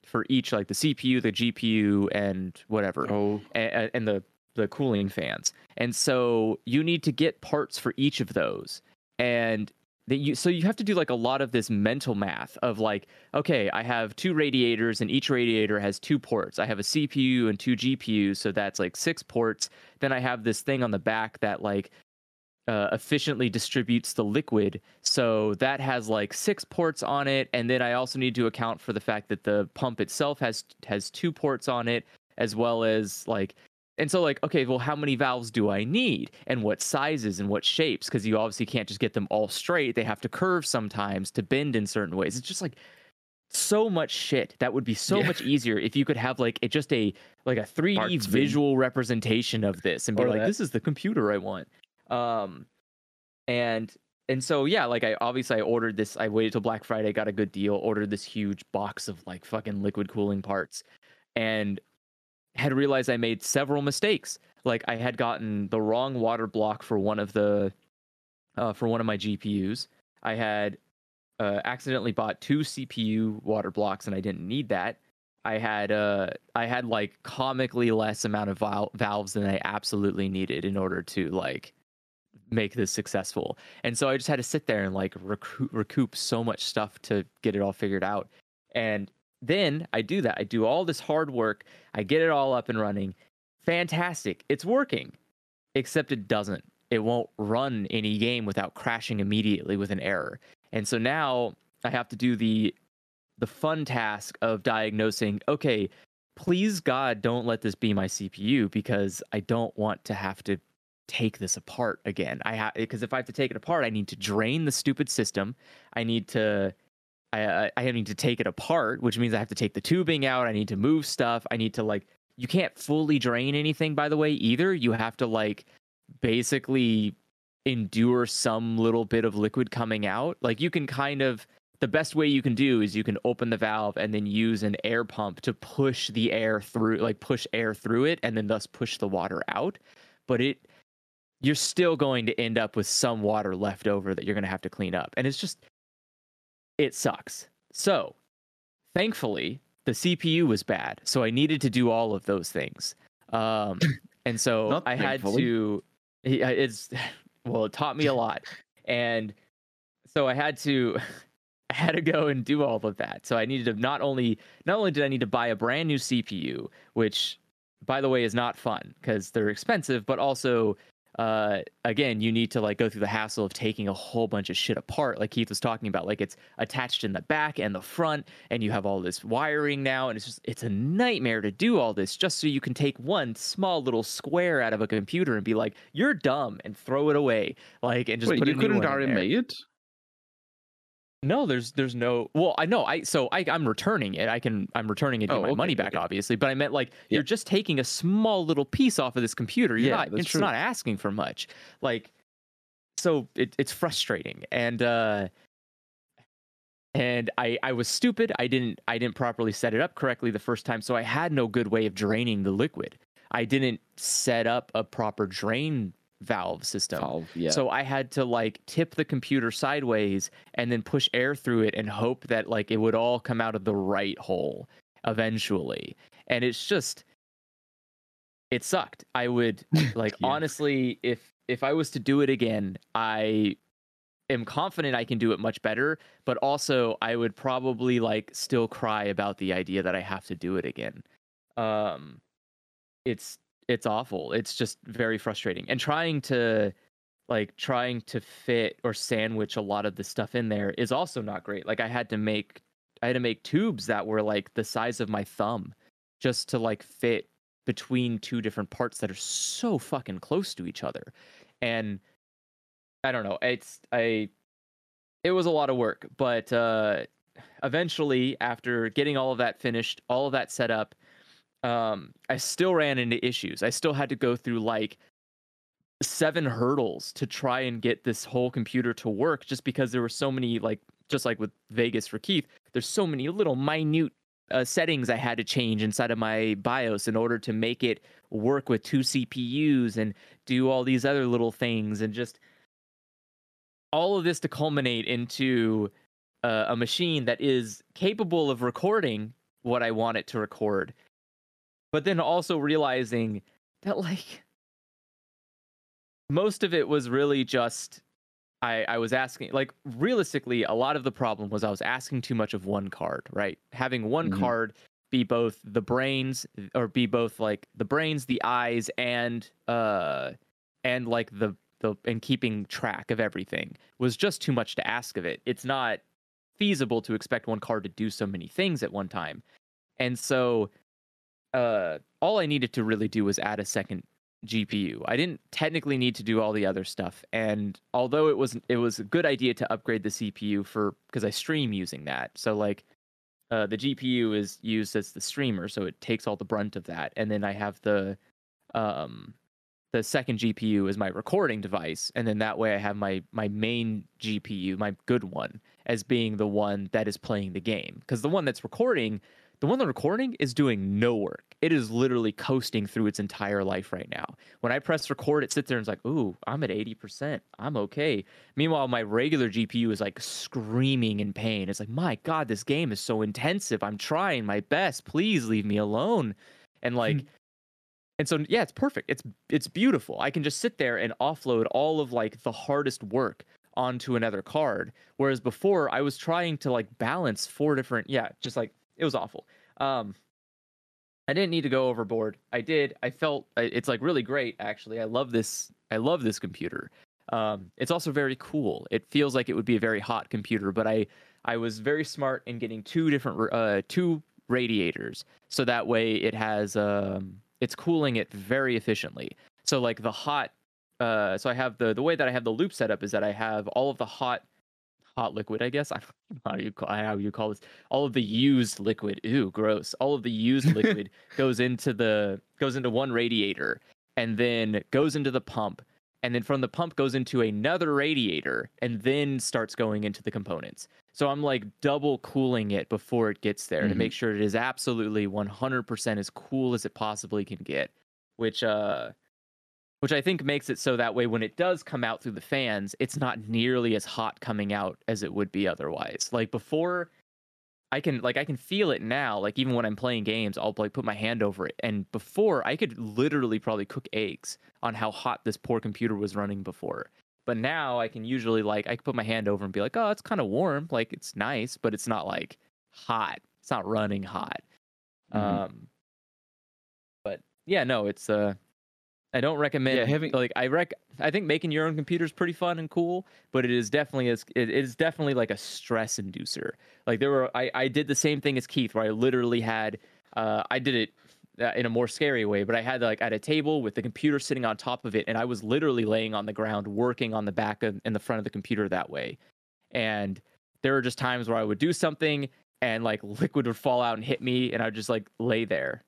for each like the cpu the gpu and whatever Oh, and, and the the cooling fans. And so you need to get parts for each of those. And that you so you have to do like a lot of this mental math of like, okay, I have two radiators and each radiator has two ports. I have a CPU and two GPUs, so that's like six ports. Then I have this thing on the back that like uh, efficiently distributes the liquid. So that has like six ports on it, and then I also need to account for the fact that the pump itself has has two ports on it, as well as like. And so, like, okay, well, how many valves do I need, and what sizes and what shapes? Because you obviously can't just get them all straight; they have to curve sometimes to bend in certain ways. It's just like so much shit that would be so Yeah. much easier if you could have like it just a like a 3D Parts bin. visual representation of this and be Or like that. this is the computer I want. Um and and so yeah, like I obviously I ordered this I waited till Black Friday, got a good deal, ordered this huge box of like fucking liquid cooling parts and had realized I made several mistakes. Like I had gotten the wrong water block for one of the uh, for one of my GPUs. I had uh, accidentally bought two CPU water blocks and I didn't need that. I had uh I had like comically less amount of val- valves than I absolutely needed in order to like make this successful. And so I just had to sit there and like recoup, recoup so much stuff to get it all figured out. And then I do that. I do all this hard work. I get it all up and running. Fantastic. It's working. Except it doesn't. It won't run any game without crashing immediately with an error. And so now I have to do the the fun task of diagnosing, okay, please God, don't let this be my CPU because I don't want to have to take this apart again. I have because if I have to take it apart, I need to drain the stupid system. I need to I uh, I I need to take it apart, which means I have to take the tubing out. I need to move stuff. I need to like you can't fully drain anything by the way either. You have to like basically endure some little bit of liquid coming out. Like you can kind of the best way you can do is you can open the valve and then use an air pump to push the air through like push air through it and then thus push the water out. But it you're still going to end up with some water left over that you're going to have to clean up. And it's just it sucks. So, thankfully, the CPU was bad, so I needed to do all of those things. Um, and so I had to. It's well, it taught me a lot, and so I had to. I had to go and do all of that. So I needed to not only not only did I need to buy a brand new CPU, which by the way is not fun because they're expensive, but also uh again you need to like go through the hassle of taking a whole bunch of shit apart like keith was talking about like it's attached in the back and the front and you have all this wiring now and it's just it's a nightmare to do all this just so you can take one small little square out of a computer and be like you're dumb and throw it away like and just Wait, put you a new couldn't one in already there. make it? No, there's there's no. Well, I know. I so I I'm returning it. I can I'm returning it to Oh, get my okay, money back, okay. obviously. But I meant like Yeah. you're just taking a small little piece off of this computer. You're Yeah, not. It's true. not asking for much. Like, so it, it's frustrating, and uh, and I I was stupid. I didn't I didn't properly set it up correctly the first time, so I had no good way of draining the liquid. I didn't set up a proper drain valve system. Valve, yeah. So I had to like tip the computer sideways and then push air through it and hope that like it would all come out of the right hole eventually. And it's just it sucked. I would like Yeah. honestly if if I was to do it again, I am confident I can do it much better, but also I would probably like still cry about the idea that I have to do it again. Um it's it's awful. It's just very frustrating. And trying to like trying to fit or sandwich a lot of the stuff in there is also not great. Like I had to make I had to make tubes that were like the size of my thumb just to like fit between two different parts that are so fucking close to each other. And I don't know. It's I it was a lot of work, but uh eventually after getting all of that finished, all of that set up, um I still ran into issues. I still had to go through like seven hurdles to try and get this whole computer to work just because there were so many like just like with Vegas for Keith, there's so many little minute uh, settings I had to change inside of my BIOS in order to make it work with two CPUs and do all these other little things and just all of this to culminate into uh, a machine that is capable of recording what I want it to record, but then also realizing that like most of it was really just I, I was asking like realistically a lot of the problem was I was asking too much of one card, right? Having one Mhm. card be both the brains or be both like the brains, the eyes and uh and like the the and keeping track of everything was just too much to ask of it. It's not feasible to expect one card to do so many things at one time. And so uh all I needed to really do was add a second GPU. I didn't technically need to do all the other stuff. And although it was it was a good idea to upgrade the CPU for because I stream using that. So like uh, the GPU is used as the streamer, so it takes all the brunt of that. And then I have the um the second GPU is my recording device, and then that way I have my my main GPU, my good one, as being the one that is playing the game. Because the one that's recording, the one that's recording is doing no work. It is literally coasting through its entire life right now. When I press record, it sits there and it's like, ooh, I'm at 80%. I'm okay. Meanwhile, my regular GPU is like screaming in pain. It's like, my God, this game is so intensive. I'm trying my best. Please leave me alone. And like, hmm. and so yeah, it's perfect. It's it's beautiful. I can just sit there and offload all of like the hardest work onto another card. Whereas before I was trying to like balance four different yeah, just like it was awful. Um I didn't need to go overboard. I did. I felt it's like really great actually. I love this I love this computer. Um it's also very cool. It feels like it would be a very hot computer, but I I was very smart in getting two different uh two radiators so that way it has um it's cooling it very efficiently. So like the hot uh so I have the the way that I have the loop set up is that I have all of the hot hot liquid, I guess. I don't know how you call how you call this. All of the used liquid. Ooh, gross. All of the used liquid goes into the goes into one radiator and then goes into the pump. And then from the pump goes into another radiator and then starts going into the components. So I'm like double cooling it before it gets there Mhm. to make sure it is absolutely 100% as cool as it possibly can get, which uh which I think makes it so that way when it does come out through the fans, it's not nearly as hot coming out as it would be otherwise. Like before I can like I can feel it now. Like even when I'm playing games, I'll like put my hand over it. And before I could literally probably cook eggs on how hot this poor computer was running before. But now I can usually like I can put my hand over and be like, oh, it's kind of warm. Like it's nice, but it's not like hot. It's not running hot. Mhm. Um but yeah, no, it's uh I don't recommend Yeah, having- like I rec I think making your own computer is pretty fun and cool, but it is definitely as it is definitely like a stress inducer. Like there were I I did the same thing as Keith where I literally had uh I did it uh, in a more scary way, but I had like at a table with the computer sitting on top of it and I was literally laying on the ground working on the back of in the front of the computer that way. And there were just times where I would do something and like liquid would fall out and hit me and I'd just like lay there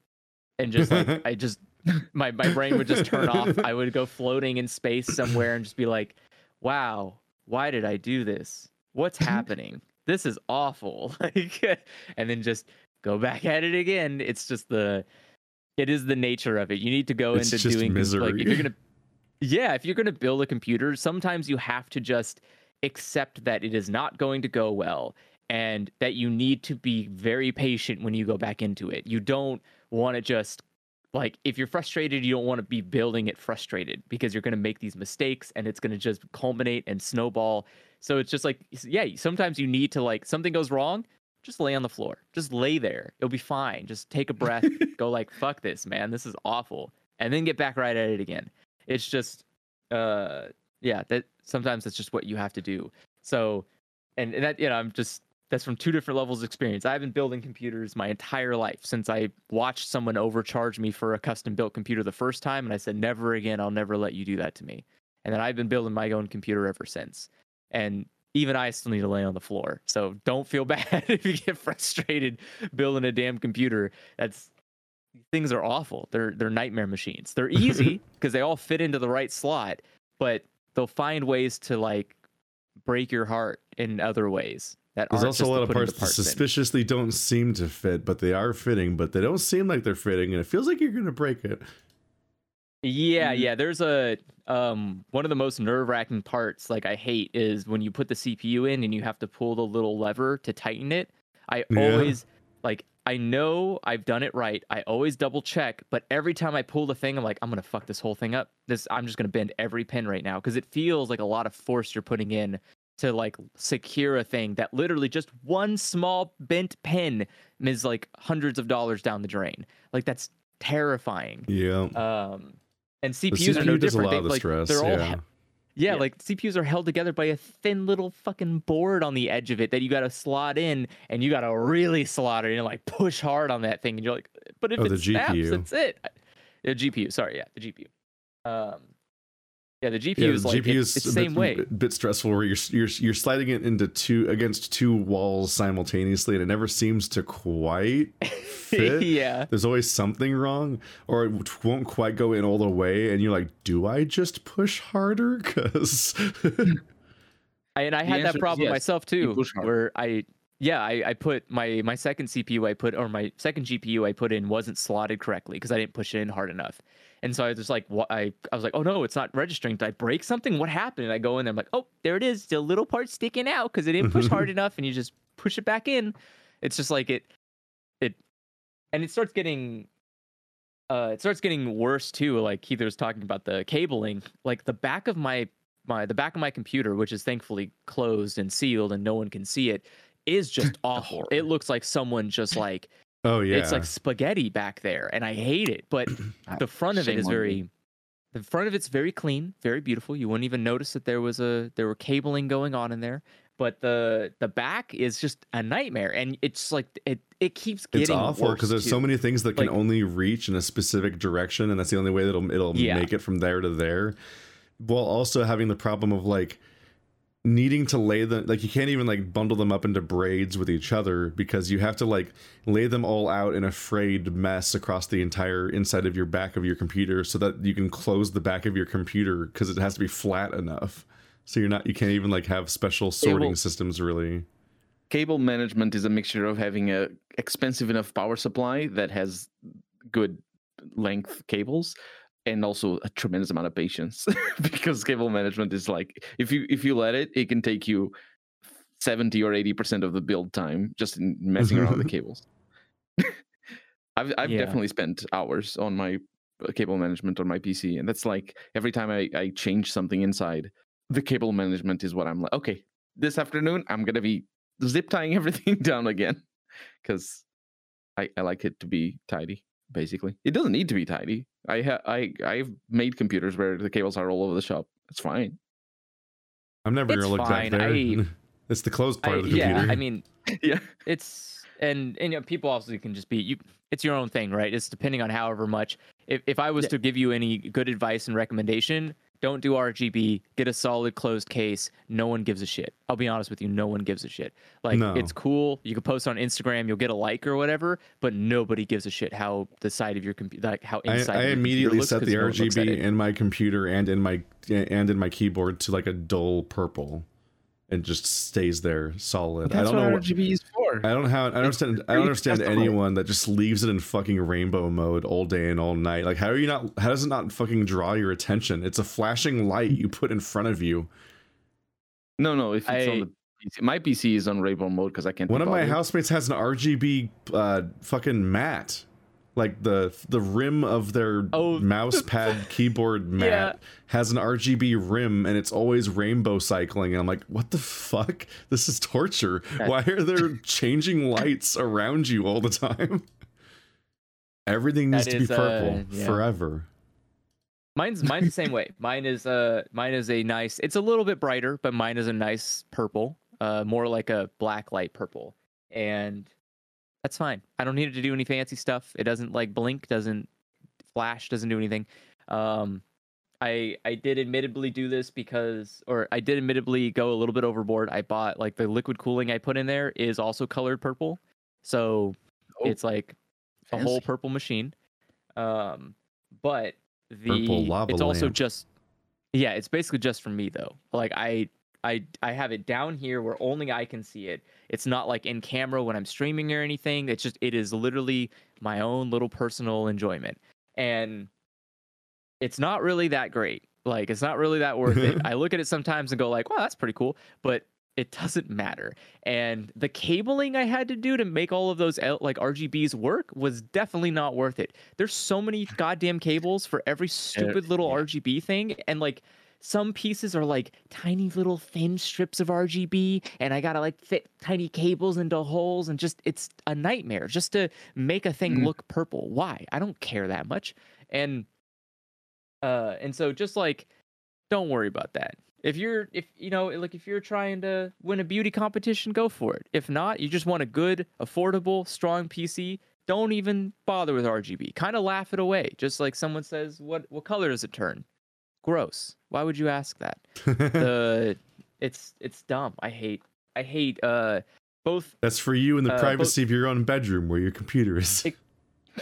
and just like I just my my brain would just turn off. I would go floating in space somewhere and just be like, "Wow, why did I do this? What's mm-hmm. happening? This is awful." Like and then just go back at it again. It's just the it is the nature of it. You need to go It's into doing this, like if you're going to yeah, if you're going to build a computer, sometimes you have to just accept that it is not going to go well and that you need to be very patient when you go back into it. You don't want to just like if you're frustrated, you don't want to be building it frustrated because you're going to make these mistakes and it's going to just culminate and snowball. So it's just like yeah, sometimes you need to like something goes wrong, just lay on the floor. Just lay there. It'll be fine. Just take a breath, go like fuck this, man. This is awful. And then get back right at it again. It's just uh yeah, that sometimes that's just what you have to do. So and, and that you know, I'm just that's from two different levels of experience. I've been building computers my entire life since I watched someone overcharge me for a custom built computer the first time and I said never again, I'll never let you do that to me. And then I've been building my own computer ever since. And even I still need to lay on the floor. So don't feel bad if you get frustrated building a damn computer. That's things are awful. They're they're nightmare machines. They're easy because they all fit into the right slot, but they'll find ways to like break your heart in other ways. That There's also a lot of parts that parts in. suspiciously don't seem to fit, but they are fitting, but they don't seem like they're fitting, and it feels like you're gonna break it. Yeah, Mhm. yeah. There's a um one of the most nerve wracking parts like I hate is when you put the CPU in and you have to pull the little lever to tighten it. I Yeah. always like I know I've done it right. I always double check, but every time I pull the thing, I'm like, I'm gonna fuck this whole thing up. This I'm just gonna bend every pin right now because it feels like a lot of force you're putting in to like secure a thing that literally just one small bent pin is like hundreds of dollars down the drain. Like that's terrifying. Yeah. Um, and The CPUs are no CPU does a different. lot They, of the like, stress. they're all yeah. Yeah, Yeah. like CPUs are held together by a thin little fucking board on the edge of it that you got to slot in, and you got to really slot it in, like push hard on that thing, and you're like, but if Oh, it the snaps, GPU. that's it. The GPU, sorry, yeah, the GPU. Um, yeah, the GPU Yeah, is the like GPU it- is it's the same bit, way. bit- bit stressful where you're you're you're sliding it into two against two walls simultaneously, and it never seems to quite fit. yeah, There's always something wrong, or it won't quite go in all the way, and you're like, "Do I just push harder?" Because I, and I The had that problem yes, myself too, where I yeah I, I put my my second CPU I put or my second GPU I put in wasn't slotted correctly because I didn't push it in hard enough, and so I was just like what I I was like oh no it's not registering. Did I break something? What happened? And I go in there I'm like oh there it is. The little part sticking out because it didn't push hard enough and you just push it back in, it's just like it it and it starts getting uh it starts getting worse too like keith was talking about the cabling. Like the back of my my the back of my computer which is thankfully closed and sealed and no one can see it is just awful. It looks like someone just like oh yeah, it's like spaghetti back there and i hate it but the front of it Shame is very the front of it's very clean very beautiful you wouldn't even notice that there was a there were cabling going on in there but the the back is just a nightmare and it's like it it keeps getting it's awful because there's too. so many things that can only reach in a specific direction, and that's the only way that it'll it'll Yeah. make it from there to there. While also having the problem of like needing to lay them like you can't even like bundle them up into braids with each other because you have to like lay them all out in a frayed mess across the entire inside of your back of your computer so that you can close the back of your computer because it has to be flat enough. So you're not you can't even like have special sorting well- systems really. Cable management is a mixture of having a expensive enough power supply that has good length cables and also a tremendous amount of patience because cable management is like if you if you let it it can take you 70 or 80% of the build time just in messing around with the cables i've, I've Yeah. definitely spent hours on my uh, cable management on my pc and that's like every time I, I change something inside the cable management is what i'm like okay this afternoon i'm gonna be zip tying everything down again because I, I like it to be tidy basically it doesn't need to be tidy i ha- i i've made computers where the cables are all over the shop. It's fine. I'm never It's gonna look fine, back there. I- it's the closed part I, of the computer. Yeah i mean yeah. it's and and you know, people obviously can just be you it's your own thing right? It's depending on however much if, if i was Yeah. to give you any good advice and recommendation don't do rgb get a solid closed case. No one gives a shit. I'll be honest with you no one gives a shit. Like No. it's cool. You can post on instagram you'll get a like or whatever but nobody gives a shit how the side of your computer like how inside I your immediately set the no one looks at RGB in my computer and in my and in my keyboard to like a dull purple, and just stays there solid. I that's don't what know. What, rgb is for I don't know how. I don't understand. I don't understand anyone that just leaves it in fucking rainbow mode all day and all night. Like, how are you not? How does it not fucking draw your attention? It's a flashing light you put in front of you. no no if it's on the PC. my pc is on rainbow mode because i can't One of my bothered. housemates has an RGB uh, fucking mat. Like the the rim of their Oh, mouse pad keyboard mat Yeah. has an RGB rim and it's always rainbow cycling. And I'm like, what the fuck? This is torture. Why are there changing lights around you all the time? Everything needs That to be is, uh, purple yeah. forever. Mine's mine's the same way. Mine is uh mine is a nice. It's a little bit brighter, but mine is a nice purple, uh, more like a black light purple, and that's fine. I don't need it to do any fancy stuff. It doesn't like blink, doesn't flash, doesn't do anything. Um, I I did admittedly do this because, or I did admittedly go a little bit overboard. I bought like the liquid cooling I put in there is also colored purple, so Oh, it's like a whole purple machine. Um, but the lava it's also lamp. just yeah, it's basically just for me though. Like I I I have it down here where only I can see it. It's not like in camera when I'm streaming or anything. It's just it is literally my own little personal enjoyment. And it's not really that great. Like it's not really that worth it. I look at it sometimes and go like, "Wow, that's pretty cool," but it doesn't matter. And the cabling I had to do to make all of those L- like RGBs work was definitely not worth it. There's so many goddamn cables for every stupid little. RGB thing and like some pieces are like tiny little thin strips of RGB and I got to like fit tiny cables into holes and just it's a nightmare just to make a thing Mhm. look purple. Why? I don't care that much. And uh and so just like don't worry about that. If you're if you know like if you're trying to win a beauty competition, go for it. If not, you just want a good, affordable, strong PC, don't even bother with RGB. Kind of laugh it away. Just like someone says, "What what color does it turn?" Gross. Why would you ask that? the it's it's dumb. I hate I hate uh both That's for you in the Uh, privacy of your own bedroom where your computer is. Ex-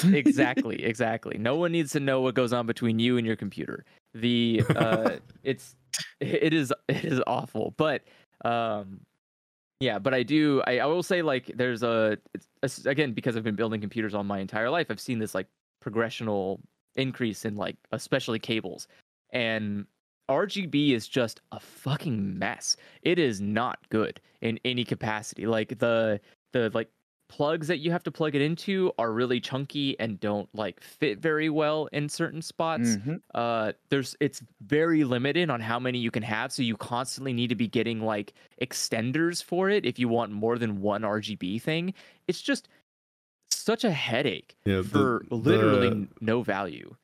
exactly exactly no one needs to know what goes on between you and your computer the uh it's it is it is awful but um yeah but i do i, I will say like there's a it's, it's- again because i've been building computers all my entire life i've seen this like progressional increase in like especially cables and RGB is just a fucking mess. It is not good in any capacity. Like the the like plugs that you have to plug it into are really chunky and don't like fit very well in certain spots. Mhm. Uh there's it's very limited on how many you can have, so you constantly need to be getting like extenders for it if you want more than one RGB thing. It's just such a headache Yeah, the- for literally the- no value.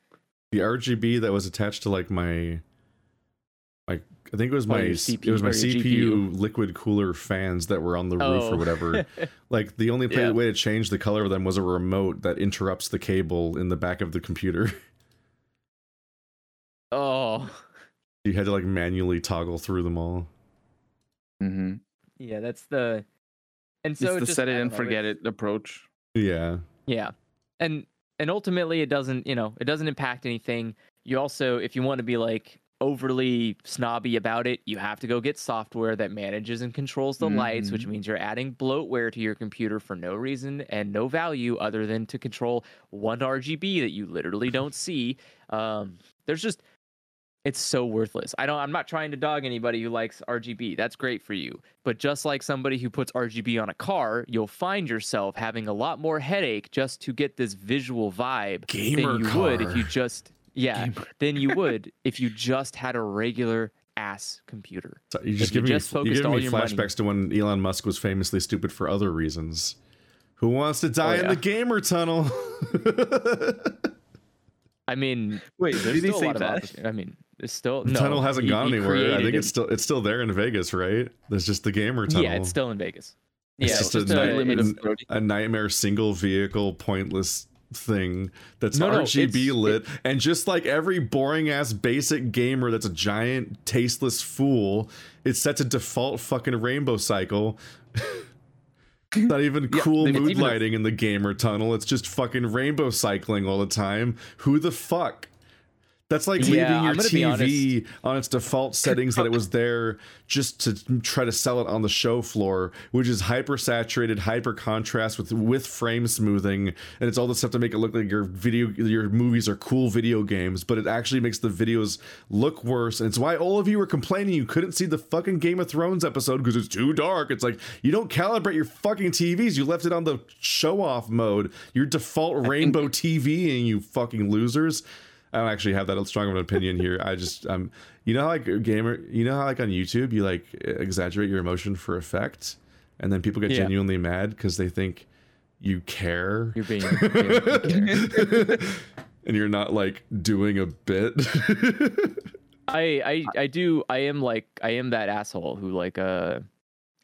The RGB that was attached to like my like I think it was Oh, my your s- it was my CPU, GPU. liquid cooler fans that were on the roof Oh. or whatever. like the only play, Yeah. way to change the color of them was a remote that interrupts the cable in the back of the computer. oh. you had to like manually toggle through them all. Mhm. Yeah, that's the and It's so the just, set it and know, forget it approach. Yeah. Yeah. And and ultimately it doesn't, you know, it doesn't impact anything. You also if you want to be like overly snobby about it, you have to go get software that manages and controls the lights, which Mhm. means you're adding bloatware to your computer for no reason and no value other than to control one RGB that you literally don't see. Um there's just it's so worthless. I don't I'm not trying to dog anybody who likes RGB. That's great for you. But just like somebody who puts RGB on a car, you'll find yourself having a lot more headache just to get this visual vibe Gamer than you would if you just yeah, Gamer. than you would if you just had a regular ass computer. So you just you give me just you focused giving all me your money- flashbacks to when Elon Musk was famously stupid for other reasons. Who wants to die oh, in yeah. the gamer tunnel? I mean, Wait, there's did he still a say lot of that? opportunity. I mean, it's still the no, tunnel hasn't gone he anywhere. I think it's still it's still there in Vegas, right? There's just the gamer tunnel. yeah, it's still in Vegas. It's yeah, just it's a just a, it's- a nightmare single vehicle pointless thing that's No, no, RGB it's- lit and just like every boring ass basic gamer that's a giant tasteless fool it's set to default fucking rainbow cycle not even cool it's mood even a- lighting in the gamer tunnel it's just fucking rainbow cycling all the time who the fuck that's like Yeah, leaving your I'm gonna be TV on its default settings that it was there just to try to sell it on the show floor, which is hyper saturated, hyper contrast with with frame smoothing, and it's all the stuff to make it look like your video your movies are cool video games, but it actually makes the videos look worse. And it's why all of you were complaining you couldn't see the fucking Game of Thrones episode because it's too dark. It's like you don't calibrate your fucking TVs. You left it on the show off mode. Your default rainbow TV, and you fucking losers. I don't actually have that strong of an opinion here. I just um you know how like gamer you know how like on YouTube you like exaggerate your emotion for effect and then people get Yeah. genuinely mad because they think you care You're being, and you're not like doing a bit. I, I I do I am like I am that asshole who like uh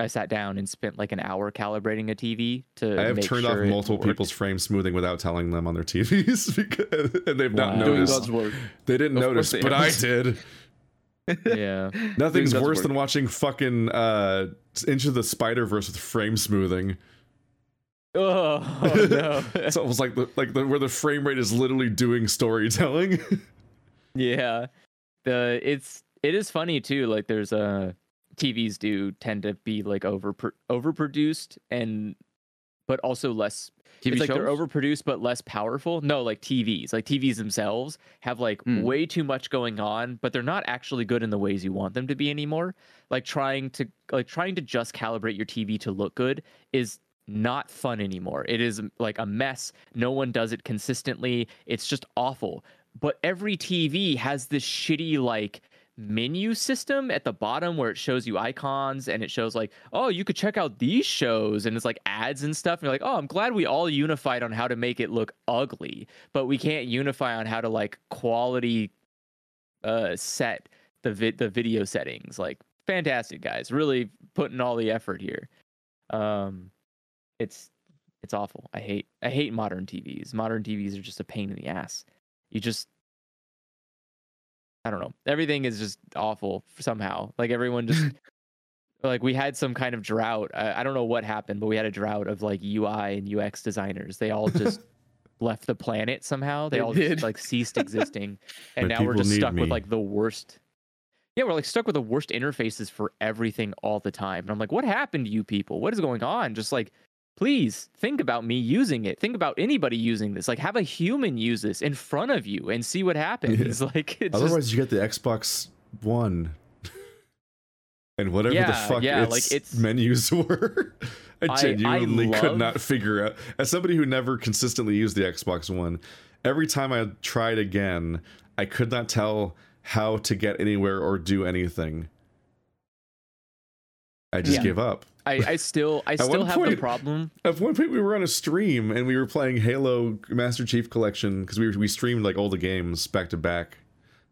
I sat down and spent like an hour calibrating a TV to I have make turned sure off multiple people's frame smoothing without telling them on their TVs because and they've not Wow. Doing noticed. God's work. They didn't Of notice, course they but I did. Yeah. Nothing's worse work. than watching fucking uh Into the Spider Verse with frame smoothing. Oh, no. It's almost like the like the where the frame rate is literally doing storytelling. yeah. The it's it is funny too. Like there's uh TVs do tend to be like over overproduced and but also less TV it's like shows? they're overproduced but less powerful. No, like TVs, like TVs themselves have like Hmm. way too much going on, but they're not actually good in the ways you want them to be anymore. Like trying to like trying to just calibrate your TV to look good is not fun anymore. It is like a mess. No one does it consistently. It's just awful. But every TV has this shitty like menu system at the bottom where it shows you icons and it shows like, oh, you could check out these shows and it's like ads and stuff. And you're like, oh, I'm glad we all unified on how to make it look ugly, but we can't unify on how to like quality uh set the the video settings. Like fantastic guys, really putting all the effort here. Um, it's it's awful. I hate I hate modern TVs. Modern TVs are just a pain in the ass. You just I don't know. Everything is just awful somehow. Like everyone just like we had some kind of drought. I, I don't know what happened, but we had a drought of like UI and UX designers. They all just left the planet somehow. They, They all did. just like ceased existing, and My now we're just stuck me. with like the worst. Yeah, we're like stuck with the worst interfaces for everything all the time. And I'm like, what happened to you people? What is going on? Just like, please think about me using it. Think about anybody using this. Like, have a human use this in front of you and see what happens. Like, it's just, Otherwise, you get the Xbox One and whatever the fuck yeah, its, like, it's- menus were. I I- I genuinely could not figure out. As somebody who never consistently used the Xbox One, every time I tried again, I could not tell how to get anywhere or do anything. I just Yeah. gave up. I, I still, I still have the problem. At one point, we were on a stream and we were playing Halo Master Chief Collection because we we streamed like all the games back to back,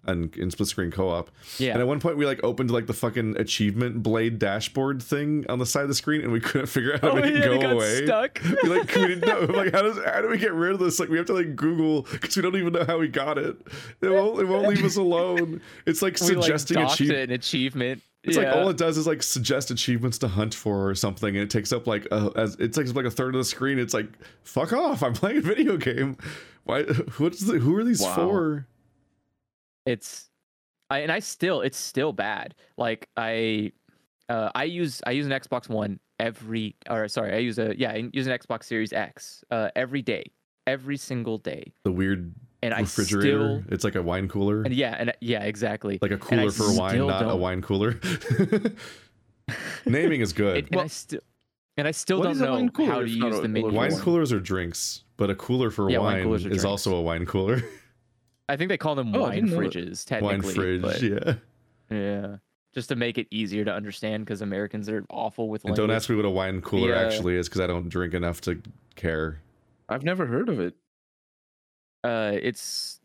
and in split screen co op. Yeah. And at one point, we like opened like the fucking achievement blade dashboard thing on the side of the screen, and we couldn't figure out how Oh, to make yeah, it go it got away. stuck. We like we didn't know like how does how do we get rid of this? Like we have to like Google because we don't even know how we got it. It won't it won't leave us alone. It's like we like suggesting docked achievement. an achievement. It's yeah. like all it does is like suggest achievements to hunt for or something, and it takes up like a, as it takes up like a third of the screen. It's like fuck off! I'm playing a video game. Why? What's the? Who are these Wow. for? it's I and I still it's still bad. Like I uh I use I use an Xbox One every or sorry, I use a yeah, I use an Xbox Series X uh every day. Every single day. The weird And I still it's like a wine cooler, and yeah, and yeah, exactly. like a cooler for wine, still not a wine cooler. Naming is good. It- and I still and I still don't know cooler how to use the menu. cooler for wine wine? coolers are drinks, but a cooler for Yeah, wine wine, is drinks. also a wine cooler. I think they call them Oh, wine didn't know that. fridges technically. wine fridge, but, yeah. yeah. Just to make it easier to understand because Americans are awful with And don't ask me what a wine cooler uh, actually is because I don't drink enough to care. I've never heard of it. Uh, it's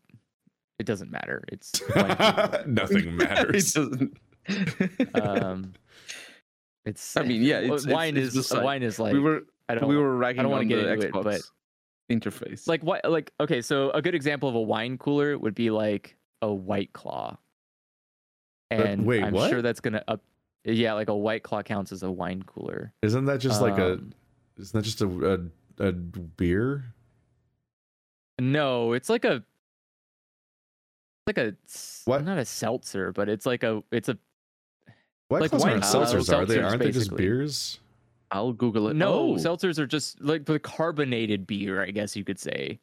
it doesn't matter. It's wine cooler. Nothing it matters. doesn't. um, it's. I mean, yeah, it's- it's- wine it's is like- wine is like we were I don't we were ragging don't wanna on get the into it, but- interface. like what like okay. So a good example of a wine cooler would be like a White Claw, and wait, I'm what? sure that's gonna up. Yeah, like a White Claw counts as a wine cooler. Isn't that just like a? Um, Isn't that just a a, a beer? No, it's like a. Like a What? Not a seltzer, but it's like a. It's a White Like wine aren't coolers, seltzers, are they? Aren't they just beers? I'll Google it. no Oh, seltzers are just like the carbonated beer, I guess you could say.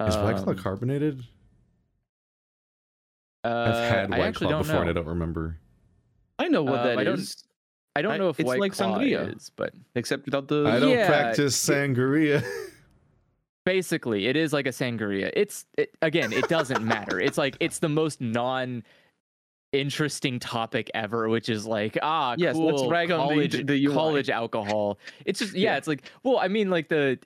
Is White Claw Um, carbonated? Uh, I've had I White actually Claw before know. and I don't remember. I know what Uh, that I don't- is, I don't I- know if it's White like Claw sangria. is, but except without the. I don't Yeah, practice sangria. basically, it is like a sangria. It's it, again, it doesn't matter. It's like it's the most non interesting topic ever, which is like ah, Yes, cool, let's rag on the- college the college alcohol. It's just yeah, Yeah. it's like well, I mean, like the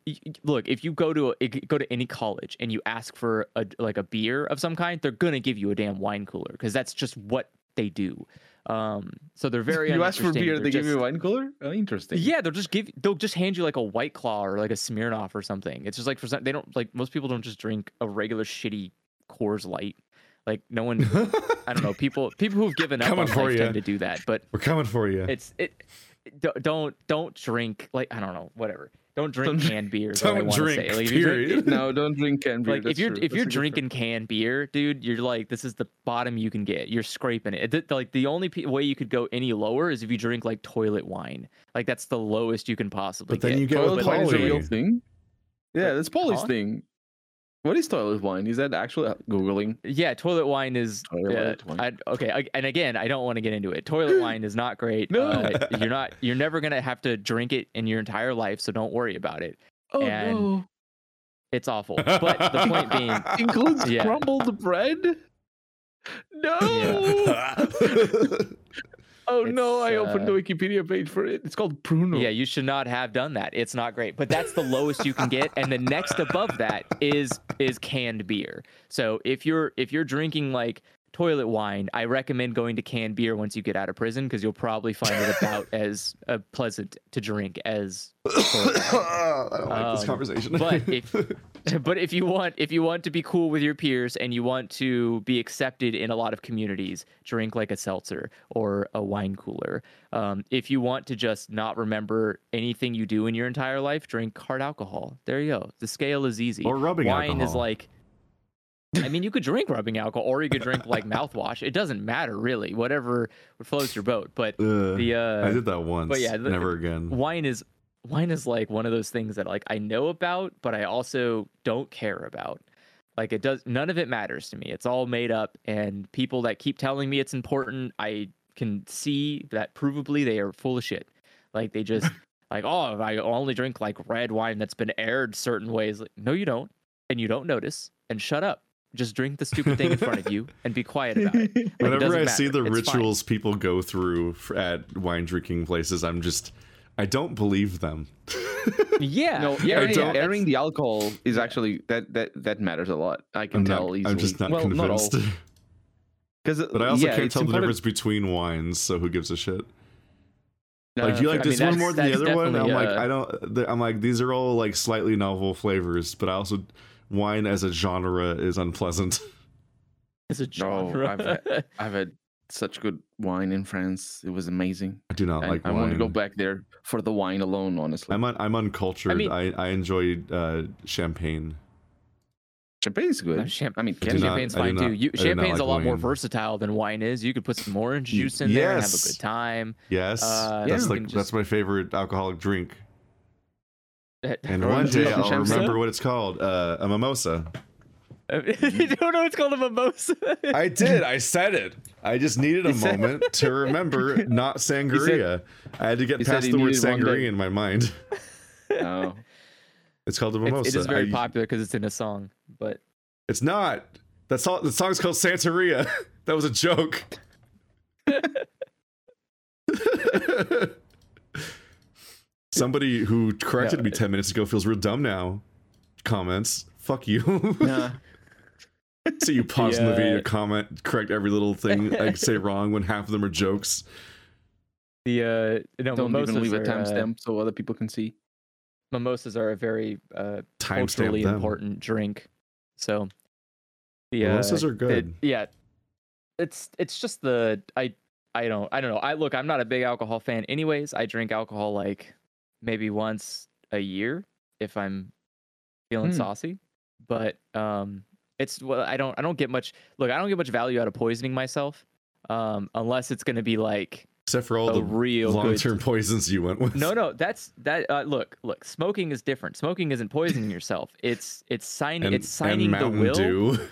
look if you go to a, go to any college and you ask for a like a beer of some kind, they're gonna give you a damn wine cooler because that's just what they do. Um, so they're very you ask for beer, They're they give you a wine cooler. Oh, interesting. Yeah, they'll just give they'll just hand you like a white claw or like a Smirnoff or something. It's just like for some they don't like most people don't just drink a regular shitty Coors Light. Like no one I don't know, people people who've given up Coming on for life ya. tend to do that, but We're coming for you. it's it, it don't- don't don't drink like I don't know, whatever. Don't drink Don't- canned beer. is what I Don't wanna drink. say. Like, if you drink- period. No, don't drink canned beer. like if that's you're true. if you're That's a good drinking canned beer, dude, you're like this is the bottom you can get. You're scraping it. It- Like the only pe- way you could go any lower is if you drink like toilet wine. Like that's the lowest you can possibly get. But then get. you get Toilet wine is a real thing. Yeah, that's Polly's Huh? thing. What is toilet wine? Is that actually googling? Yeah, toilet wine is Toilet uh, wine. I, okay. I, and again, I don't want to get into it. Toilet wine is not great. No. uh, you're not. You're never gonna have to drink it in your entire life, so don't worry about it. Oh And- no! It's awful. But the point being, Includes Yeah. crumbled bread. No! Oh no! I It's, opened the uh, Wikipedia page for it. It's called pruno. yeah, you should not have done that. It's not great. But that's the lowest you can get, and the next above that is is canned beer. So if you're if you're drinking like toilet wine, I recommend going to canned beer once you get out of prison because you'll probably find it about as uh, pleasant to drink as. I don't like this Um, conversation. but if but if you want if you want to be cool with your peers and you want to be accepted in a lot of communities drink like a seltzer or a wine cooler um, if you want to just not remember anything you do in your entire life drink hard alcohol there you go the scale is easy Or rubbing wine is like I mean, you could drink rubbing alcohol, or you could drink like mouthwash. It doesn't matter really, whatever floats your boat. But the uh, I did that once. But yeah, the- never again. wine is wine is like one of those things that like I know about, but I also don't care about. Like it does none of it matters to me. It's all made up and people that keep telling me it's important, I can see that provably they are full of shit. Like they just like, oh, I only drink like red wine that's been aired certain ways. Like, no, you don't. And you don't notice. And shut up. Just drink the stupid thing in front of you and be quiet about it. Like, it Whenever I doesn't see the It's fine. rituals people go through at wine drinking places, I'm just, I don't believe them. Yeah. No, yeah, airing, don't- airing the alcohol is actually that that that matters a lot. I can I'm tell not, easily. I'm just not well, convinced. Because but I also yeah, can't it's tell the difference between wines, so who gives a shit? Uh, Like, do you like I mean, this one more than the other one? I'm definitely, like, uh, I don't. I'm like, these are all like slightly novel flavors, but I also wine as a genre is unpleasant. It's a No, genre. I've had- I've had such good wine in France. It was amazing. I do not And like I wine. want to go back there for the wine alone. Honestly, I'm un- I'm uncultured. I mean- I, enjoy uh, champagne. champagne is No, good. champ- I mean, I do not- champagne's I fine not- too. You, I do not champagne's like a lot more versatile than wine is. You could put some orange juice in there and have a good time. Yes, Uh, that's you like can that's my favorite alcoholic drink. And one day I'll remember what it's called. Uh, a mimosa. You don't know it's called a mimosa. I did. I said it. I just needed a said- moment to remember not sangria. I had to get past the word sangria in my mind. No. Oh. It's called a mimosa. It's, it is very I- popular because it's in a song, but It's not. That's all. The song's called Santeria. that was a joke. Somebody who corrected No, me ten minutes ago feels real dumb now. Comments. Fuck you. Nah. so you pause in the Yeah. video, comment, correct every little thing I say wrong when half of them are jokes. the uh, no Don't mimosas even leave a are, uh, timestamp so other people can see. mimosas are a very uh, Timestamp culturally them. important drink. So the Mimosas uh, are it- good. yeah, it's it's just the I I don't I don't know. I look, I'm not a big alcohol fan. Anyways, I drink alcohol like maybe once a year if I'm feeling Hmm. saucy. But um, it's well, I don't I don't get much. Look, I don't get much value out of poisoning myself. Um, unless it's gonna be like Except for all the real long-term poisons you went with. no, no, that's that. Uh, look, look. Smoking is different. Smoking isn't poisoning yourself. It's it's signing. it's signing the will. Dew.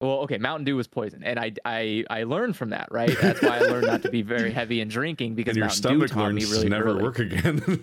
Well, okay, Mountain Dew was poison, and I I I learned from that. Right. That's why I learned not to be very heavy in drinking because and your Mountain Dew stomach taught me really never early. work again.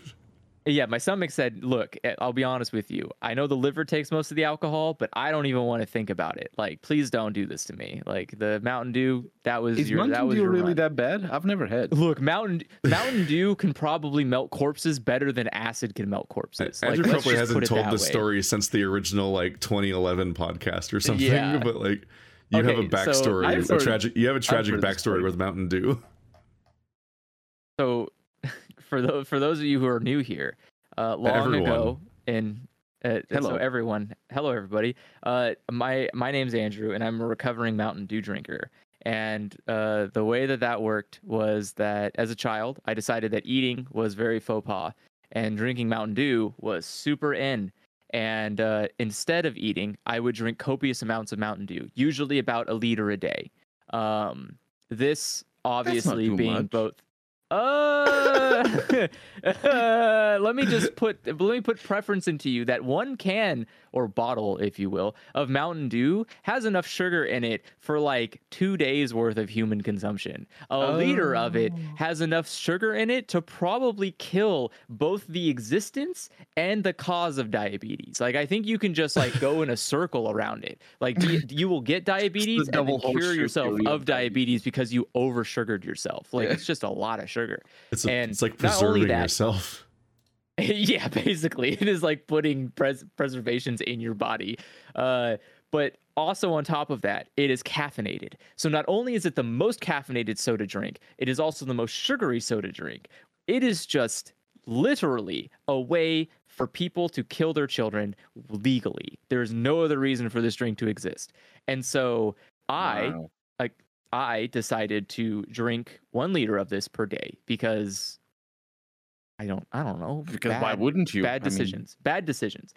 Yeah, my stomach said, "Look, eh, I'll be honest with you. I know the liver takes most of the alcohol, but I don't even want to think about it. Like, please don't do this to me. Like the Mountain Dew, that was Is your that Mountain was Dew your really run. that bad? I've never had. Look, Mountain Mountain Dew can probably melt corpses better than acid can melt corpses. Like, Andrew let's probably hasn't told that this story since the original like 2011 podcast or something. Yeah. But like, you have a Okay, so backstory, a tragic. You have a tragic backstory with Mountain Dew. So, for those for those of you who are new here, uh, long Everyone. ago in uh, Hello. so everyone, hello everybody. Uh, my my name's Andrew, and I'm a recovering Mountain Dew drinker. And uh, the way that that worked was that as a child, I decided that eating was very faux pas, and drinking Mountain Dew was super in. And uh, instead of eating, I would drink copious amounts of Mountain Dew, usually about a liter a day. Um, this obviously being much. both uh, uh, let me just put let me put preference into you that one can or bottle, if you will, of Mountain Dew has enough sugar in it for like two days worth of human consumption. A liter of it Oh. has enough sugar in it to probably kill both the existence and the cause of diabetes. Like I think you can just like go in a circle around it. Like you, you will get diabetes and then cure yourself of diabetes because you over sugared yourself. Like it's just a lot of sugar. It's, a, And it's like preserving that- yourself. yeah, basically, it is like putting pres- preservations in your body. Uh, but also on top of that, it is caffeinated. So not only is it the most caffeinated soda drink, it is also the most sugary soda drink. It is just literally a way for people to kill their children legally. There is no other reason for this drink to exist. And so I Wow. like I decided to drink 1 liter of this per day because I don't I don't know. Because why wouldn't you? bad I mean, decisions bad decisions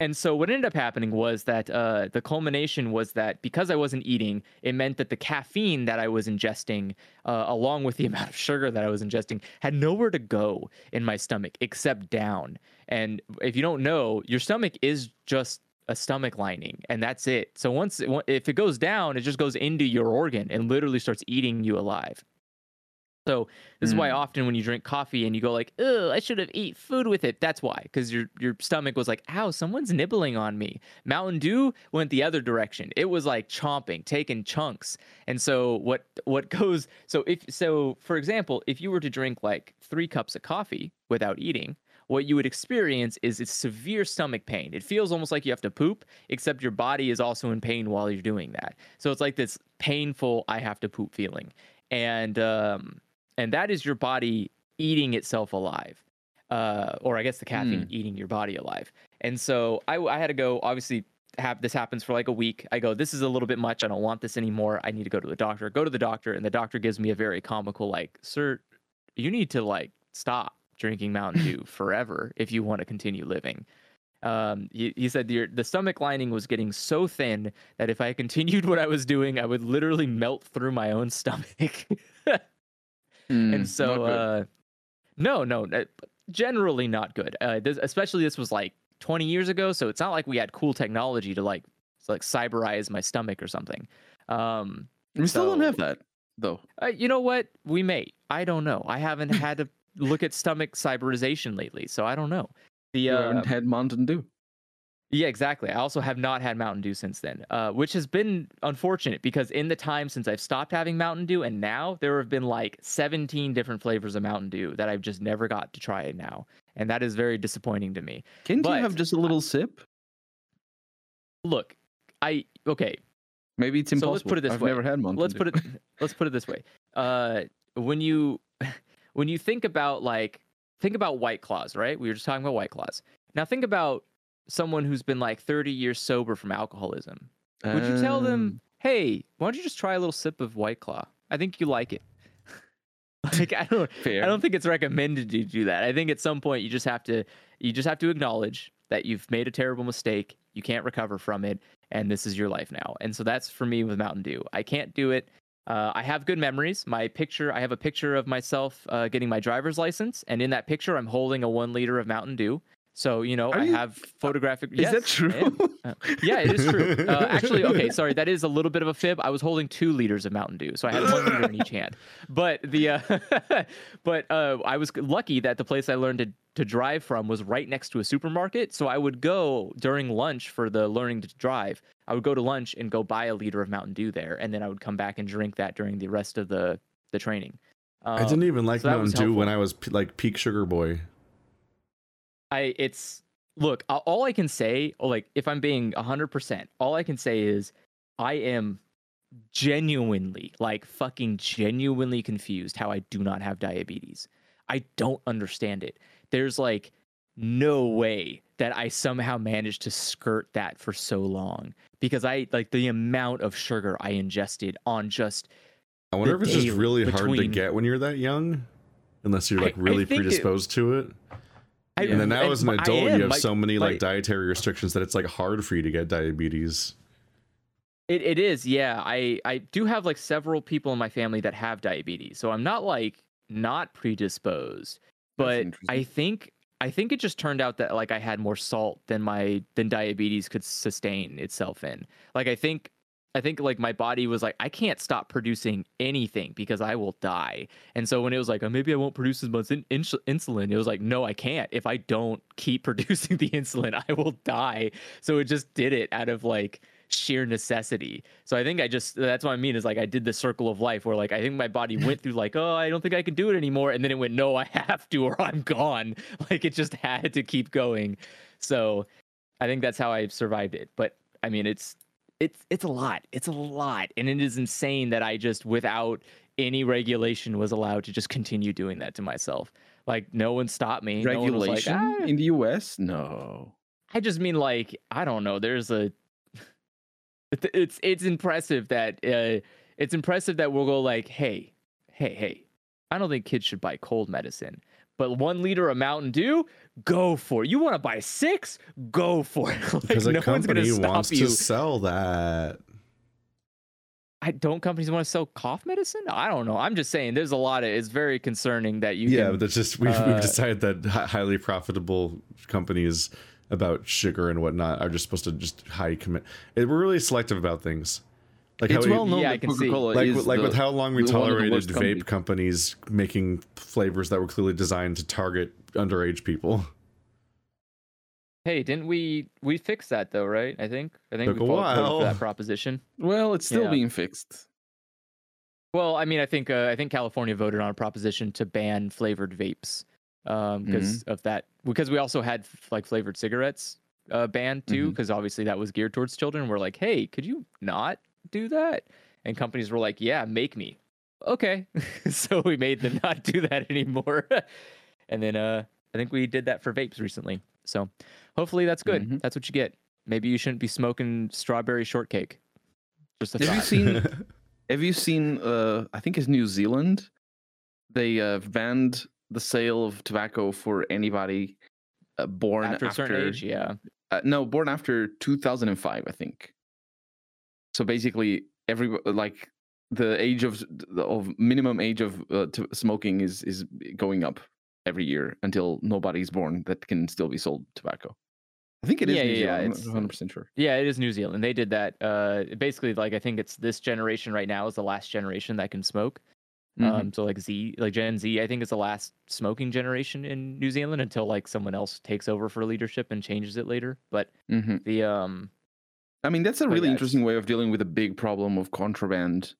and so what ended up happening was that uh, the culmination was that because i wasn't eating it meant that the caffeine that i was ingesting uh, along with the amount of sugar that i was ingesting had nowhere to go in my stomach except down and if you don't know your stomach is just a stomach lining and that's it so once it, if it goes down it just goes into your organ and literally starts eating you alive so this is why Mm. often when you drink coffee and you go like, "Oh, I should have eat food with it." That's why, because your your stomach was like, "Ow, someone's nibbling on me." Mountain Dew went the other direction. It was like chomping, taking chunks. And so what what goes? So if so, for example, if you were to drink like three cups of coffee without eating, what you would experience is it's severe stomach pain. It feels almost like you have to poop, except your body is also in pain while you're doing that. So it's like this painful "I have to poop" feeling, and um, and that is your body eating itself alive uh, or i guess the caffeine eating your body alive. And so I, I had to go obviously have this happens for like a week. I go this is a little bit much. I don't want this anymore. I need to go to the doctor. Go to the doctor and the doctor gives me a very comical like sir you need to like stop drinking mountain dew forever if you want to continue living. Um, he, he said the, the stomach lining was getting so thin that if I continued what I was doing, I would literally melt through my own stomach. mm, and so uh no no uh, generally not good. Uh this, especially this was like 20 years ago so it's not like we had cool technology to like like cyberize my stomach or something. Um we still don't have that though. uh, you know what? We may. I don't know. I haven't had to look at stomach cyberization lately so i don't know the You uh, haven't had Mountain Dew. yeah, exactly. I also have not had Mountain Dew since then, uh, which has been unfortunate because in the time since I've stopped having Mountain Dew and now there have been like 17 different flavors of Mountain Dew that I've just never got to try it now. And that is very disappointing to me. Can't but- you have just a little sip? Look, I, okay, Maybe it's impossible. So let's put it this I've way. never had Mountain let's Dew. put it let's put it this way uh when you when you think about like think about white claws right we were just talking about white claws now think about someone who's been like 30 years sober from alcoholism would you tell them Um, hey why don't you just try a little sip of white claw i think you like it like i don't fair? I don't think it's recommended to do that. I think at some point you just have to you just have to acknowledge that you've made a terrible mistake. You can't recover from it, and this is your life now. And so that's for me with Mountain Dew. I can't do it. Uh, I have good memories. My picture, I have a picture of myself uh, getting my driver's license, and in that picture, I'm holding a one liter of Mountain Dew. So you know, Are I you- have photographic. Is yes, that true? Uh, yeah, it is true. Uh, actually, okay, sorry, that is a little bit of a fib. I was holding two liters of Mountain Dew, so I had one liter in each hand. But the uh, but uh, I was lucky that the place I learned to to drive from was right next to a supermarket. So I would go during lunch for the learning to drive. I would go to lunch and go buy a liter of Mountain Dew there, and then I would come back and drink that during the rest of the the training. I didn't Um, even like so Mountain Dew when. I was p- like peak sugar boy. I it's look, all I can say, like if I'm being 100%, all I can say is I am genuinely, like fucking genuinely confused how I do not have diabetes. I don't understand it. There's like no way that I somehow managed to skirt that for so long because I like the amount of sugar I ingested on just I wonder if it's just day really hard to get when you're that young, unless you're I- like I really think it- predisposed to it. I, And then now as an adult, am. you have My- so many my- like dietary restrictions that it's like hard for you to get diabetes. It it is, yeah. I I do have like several people in my family that have diabetes, so I'm not like not predisposed. But. I think I think it just turned out that like I had more salt than my than diabetes could sustain itself in. Like I think I think like my body was like I can't stop producing anything because I will die. And so when it was like oh, maybe I won't produce as much in, ins- insulin, it was like no, I can't. If I don't keep producing the insulin, I will die. So it just did it out of like sheer necessity. So I think I just that's what I mean is like I did the circle of life where like I think my body went through like oh I don't think I can do it anymore and then it went no I have to or I'm gone. Like it just had to keep going. So I think that's how I survived it. But I mean it's it's it's a lot. It's a lot, and it is insane that I just without any regulation was allowed to just continue doing that to myself. Like no one stopped me. No one was like, Regulation "Ah." in the US? No. I just mean like I don't know. There's a. it- It's it's impressive that uh, it's impressive that we'll go like, hey, hey, hey. I don't think kids should buy cold medicine, but one liter of Mountain Dew, go for it. You want to buy six? Go for it. like, Because a no company wants you. to sell that. I don't companies want to sell cough medicine? I don't know. I'm just saying there's a lot of it's very concerning that you yeah, can but that's just we've, uh, we've decided that highly profitable companies about sugar and whatnot are just supposed to just high commit. It, we're really selective about things. Like it's how we- well known Yeah, I that can see. Coca-Cola like is with- like the, with how long we the- one of the tolerated vape companies. companies making flavors that were clearly designed to target underage people. Hey, didn't we we fixed that though, right? I think. I think Took we a fought- while. for that proposition. Well, it's still Yeah. being fixed. Well, I mean, I think uh, I think California voted on a proposition to ban flavored vapes um, because of that. Because we also had like flavored cigarettes uh, banned too, because obviously that was geared towards children. We're like, hey, could you not do that? And companies were like, yeah, make me. Okay, so we made them not do that anymore. and then uh, I think we did that for vapes recently. So hopefully that's good. Mhm. That's what you get. Maybe you shouldn't be smoking strawberry shortcake. Just a Have you seen? Have you seen? Uh, I think it's New Zealand. They uh, banned the sale of tobacco for anybody uh, born after after, a certain age? Yeah. Uh, no, born after 2005, I think. So basically, every like the age of of minimum age of uh, to smoking is is going up every year until nobody's born that can still be sold tobacco. I think it is Yeah, New yeah, yeah, Zealand. It's- 100 percent sure. Yeah, it is New Zealand. They did that. Uh, basically, like I think it's this generation right now is the last generation that can smoke. Mhm. Um, so like Z, like Gen Z, I think is the last smoking generation in New Zealand until like someone else takes over for leadership and changes it later. But Mhm. the um, I mean, that's a really yeah, interesting way of dealing with a big problem of contraband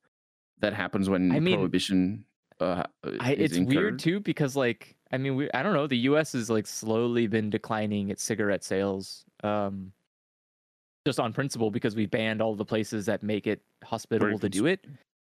that happens when I mean, prohibition. Uh, I, is it's weird too because like I mean we I don't know the U.S. has like slowly been declining its cigarette sales. Um, just on principle because we banned all the places that make it hospitable to do it.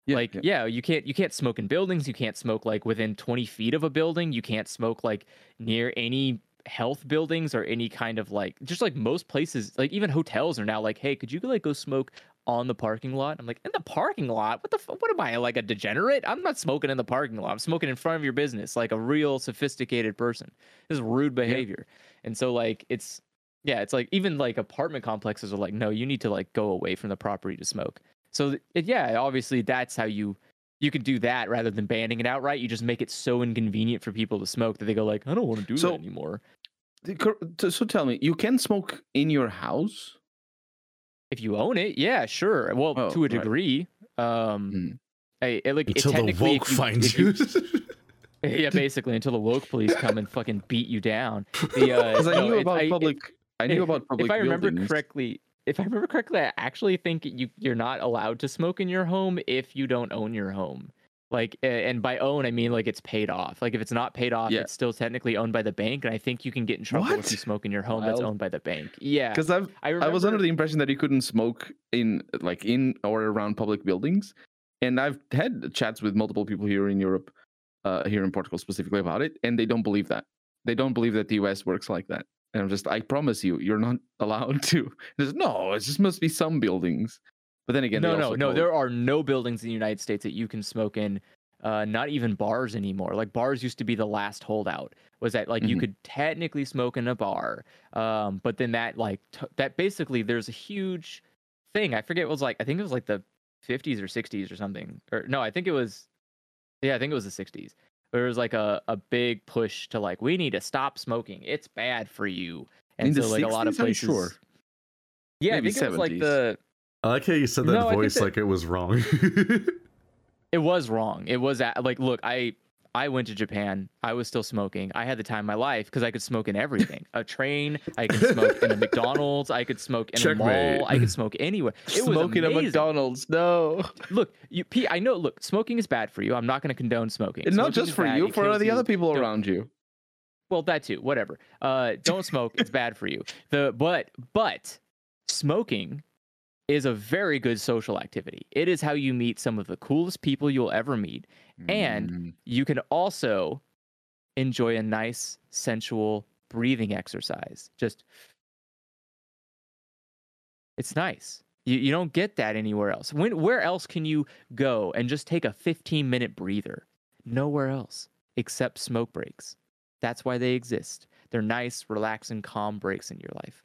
Yeah, like yeah. yeah. you can't you can't smoke in buildings you can't smoke like within 20 feet of a building you can't smoke like near any health buildings or any kind of like just like most places like even hotels are now like hey could you like go smoke on the parking lot? I'm like in the parking lot? What the f- what am i like a degenerate? I'm not smoking in the parking lot. I'm smoking in front of your business like a real sophisticated person. This is rude behavior. And so like it's yeah it's like even like apartment complexes are like no you need to like go away from the property to smoke so it, yeah, obviously that's how you you could do that rather than banning it outright. You just make it so inconvenient for people to smoke that they go like, I don't want to do So- that anymore. The cor- t- So tell me, you can smoke in your house? If you own it, yeah, sure. Well, Oh, to a right. degree. Um, Mm. I, it, like it Until the technically, woke you- finds if you. yeah, basically until the woke police come and fucking beat you down. The uh, Because I no, knew it- about I- it- public. I knew about public. if I remember buildings. correctly, if I remember correctly, I actually think you you're not allowed to smoke in your home if you don't own your home. Like, and by own I mean like it's paid off. Like if it's not paid off, Yeah. it's still technically owned by the bank, and I think you can get in trouble What? if you smoke in your home that's owned by the bank. Yeah, Because I've I I was under the impression that you couldn't smoke in like in or around public buildings, and I've had chats with multiple people here in Europe, uh, here in Portugal specifically about it, and they don't believe that. They don't believe that the US works like that. And I'm just, I promise you, you're not allowed to. There's no, it just must be some buildings. But then again, no, no, no. told- There are no buildings in the United States that you can smoke in. Uh, not even bars anymore. Like bars used to be the last holdout. Was that like you Mhm. could technically smoke in a bar, um, but then that like t- that basically there's a huge thing. I forget what it was like. I think it was like the 50s or 60s or something. Or no, I think it was. Yeah, I think it was the 60s. There was like a, a big push to like we need to stop smoking. It's bad for you. And In the so like a lot of 60s? Are you places. sure? Yeah, Maybe I think it was like the I like how you said that No, voice that- like it was wrong. It was wrong. It was at, like, look, I I went to Japan. I was still smoking. I had the time of my life because I could smoke in everything. a train. I could smoke in a McDonald's. I could smoke in a Checkmate. mall. I could smoke anywhere. It was Smoking at amazing. McDonald's. No. Look, you, P, I know. Look, smoking is bad for you. I'm not going to condone smoking. And not just for bad. you, It for the you. other people Don't- around you. Well, that too. Whatever. Uh, don't smoke. it's bad for you. The but but smoking is a very good social activity. It is how you meet some of the coolest people you'll ever meet. And Mm, You can also enjoy a nice, sensual breathing exercise. Just it's nice. You, you don't get that anywhere else. When where else can you go and just take a 15 minute breather? Nowhere else except smoke breaks. That's why they exist. They're nice, relaxing, calm breaks in your life.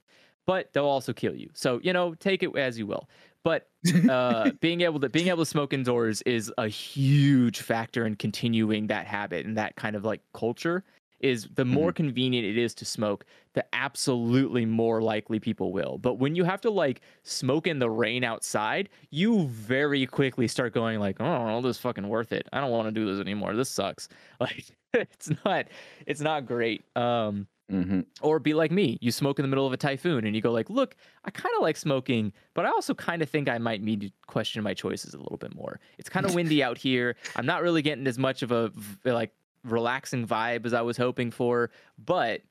But they'll also kill you. So, you know, take it as you will. But uh, being able to being able to smoke indoors is a huge factor in continuing that habit and that kind of like culture. Is the more convenient it is to smoke the absolutely more likely people will. But when you have to like smoke in the rain outside you very quickly start going like oh this is fucking worth it. I don't want to do this anymore. This sucks. Like it's not it's not great. Um mhm. or be like me you smoke in the middle of a typhoon and you go like look i kind of like smoking but i also kind of think i might need to question my choices a little bit more. It's kind of windy out here. I'm not really getting as much of a like relaxing vibe as i was hoping for but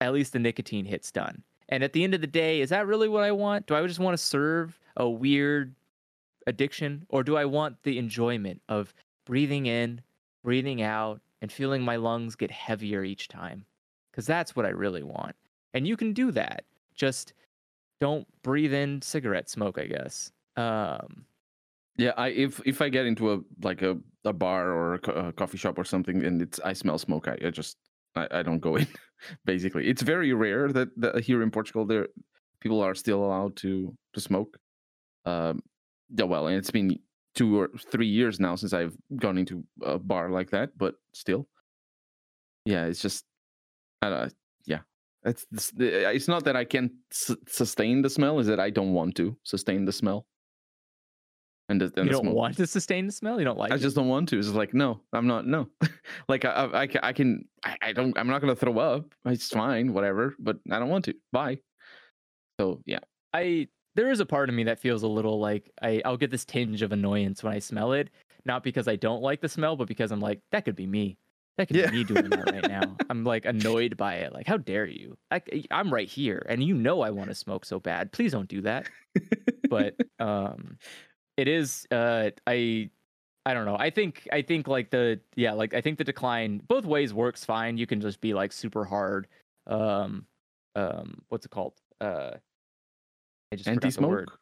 at least the nicotine hit's done. And at the end of the day is that really what i want? Do i just want to serve a weird addiction or do i want the enjoyment of breathing in breathing out and feeling my lungs get heavier each time because that's what I really want. And you can do that. Just don't breathe in cigarette smoke, I guess. Um, Yeah, I if if I get into a like a, a bar or a, co- a coffee shop or something and it's I smell smoke, I, I just I, I don't go in. Basically, it's very rare that, that here in Portugal there people are still allowed to to smoke. Um, yeah, well, and it's been two or three years now since I've gone into a bar like that, but still, yeah, it's just I don't. Yeah, it's it's not that I can't su- sustain the smell; is that I don't want to sustain the smell. And the, and you don't want to sustain the smell. You don't like. I it? just don't want to. It's like no, I'm not. No, like I, I, I I can. I, I don't. I'm not gonna throw up. It's fine, whatever. But I don't want to. Bye. So yeah, I there is a part of me that feels a little like I I'll get this tinge of annoyance when I smell it, not because I don't like the smell, but because I'm like that could be me. That could Yeah. be me doing that right now. I'm like annoyed by it. Like how dare you? I, I'm right here, and you know I want to smoke so bad. Please don't do that. but um it is uh i i don't know i think i think like the yeah like i think the decline both ways works fine you can just be like super hard um um what's it called uh i just word anti-smoke.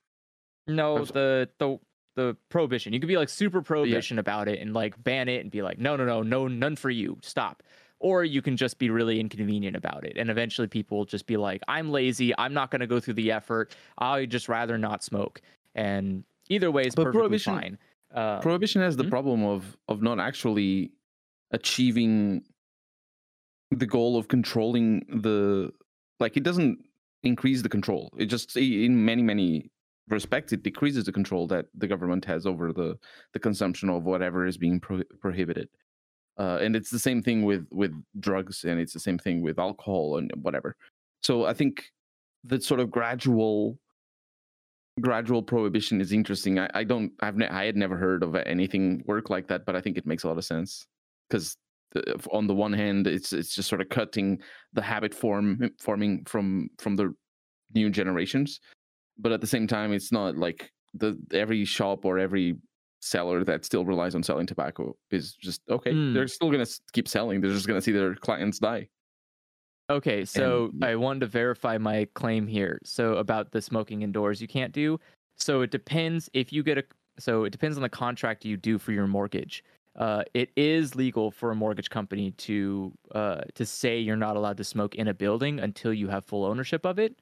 no the the the prohibition. You could be like super prohibition about it and like ban it and be like no no no no none for you. Stop. Or you can just be really inconvenient about it and eventually people will just be like i'm lazy. I'm not going to go through the effort. I'd just rather not smoke. And either way is perfectly prohibition- fine. Um, Prohibition has the Hmm? problem of of not actually achieving the goal of controlling the like it doesn't increase the control. It just in many many respects it decreases the control that the government has over the the consumption of whatever is being pro- prohibited. Uh, and it's the same thing with with drugs and it's the same thing with alcohol and whatever. So I think that sort of gradual gradual prohibition is interesting. I, I don't I've ne- I had never heard of anything work like that, but I think it makes a lot of sense because on the one hand, it's it's just sort of cutting the habit form forming from from the new generations, but at the same time, it's not like the every shop or every seller that still relies on selling tobacco is just okay. Mm. They're still gonna keep selling. They're just gonna see their clients die. Okay, so yeah. I wanted to verify my claim here. So about the smoking indoors you can't do. So it depends if you get a so it depends on the contract you do for your mortgage. Uh, it is legal for a mortgage company to uh, to say you're not allowed to smoke in a building until you have full ownership of it.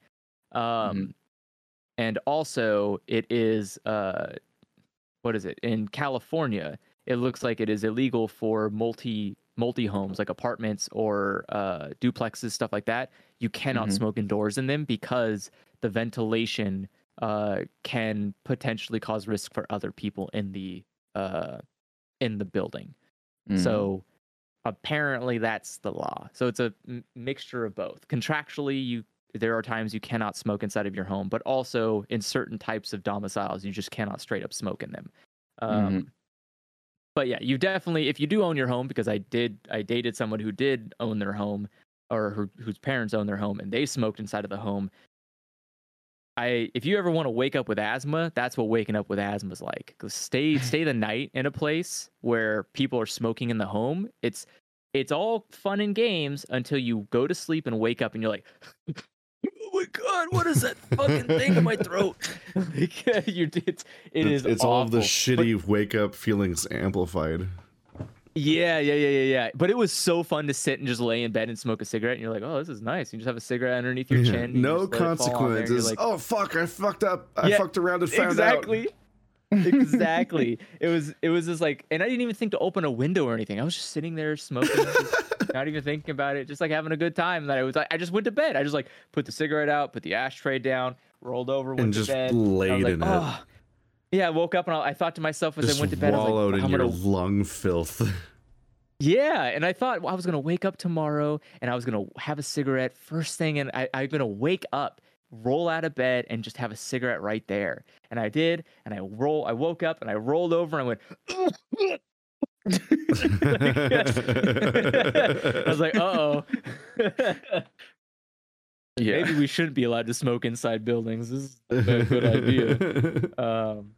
Um, And also, it is uh, what is it in California? It looks like it is illegal for multi multi homes like apartments or uh, duplexes, stuff like that. You cannot Mhm. smoke indoors in them because the ventilation uh, can potentially cause risk for other people in the uh, in the building. Mm. So apparently that's the law. So it's a m- mixture of both. Contractually, you there are times you cannot smoke inside of your home, but also in certain types of domiciles, you just cannot straight up smoke in them. Um, But yeah, you definitely, if you do own your home, because I did, I dated someone who did own their home, or who, whose parents own their home, and they smoked inside of the home. I if you ever want to wake up with asthma, that's what waking up with asthma is like. stay stay the night in a place where people are smoking in the home. It's it's all fun and games until you go to sleep and wake up and you're like, my god, what is that fucking thing in my throat? like, you it's it it's, is it's all the awful. But- shitty wake up feelings amplified. Yeah, yeah, yeah, yeah, yeah. But it was so fun to sit and just lay in bed and smoke a cigarette, and you're like, oh, this is nice. You just have a cigarette underneath your Yeah, chin. No just let it fall on there, and you're consequences. like, oh fuck! I fucked up. I Yeah, fucked around and found exactly. out. exactly. It was it was just like and I didn't even think to open a window or anything. I was just sitting there smoking, just not even thinking about it, just like having a good time. That I was like I just went to bed. I just like put the cigarette out, put the ashtray down, rolled over, went And to just bed. laid like, in it. "Oh." Yeah, I woke up and I, I thought to myself as Just I went to bed, I was like, in I'm your gonna lung filth. yeah, and I thought well, I was gonna wake up tomorrow and I was gonna have a cigarette first thing, and I, I'm gonna wake up, roll out of bed, and just have a cigarette right there. And I did, and I roll. I woke up and I rolled over and I went. I was like, uh oh. Yeah. Maybe we shouldn't be allowed to smoke inside buildings. This is a good idea. um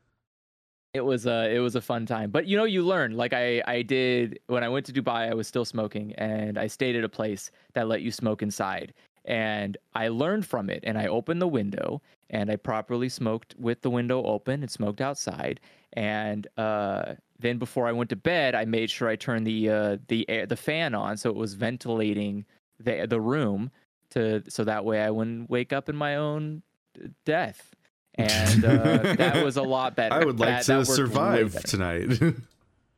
it was a it was a fun time but you know you learn like i i did when i went to dubai i was still smoking and i stayed at a place that let you smoke inside and i learned from it and i opened the window and i properly smoked with the window open and smoked outside and uh then before i went to bed i made sure i turned the uh the air the fan on so it was ventilating the the room to so that way i wouldn't wake up in my own uh, death and uh, that was a lot better. I would like That- that to worked way survive tonight.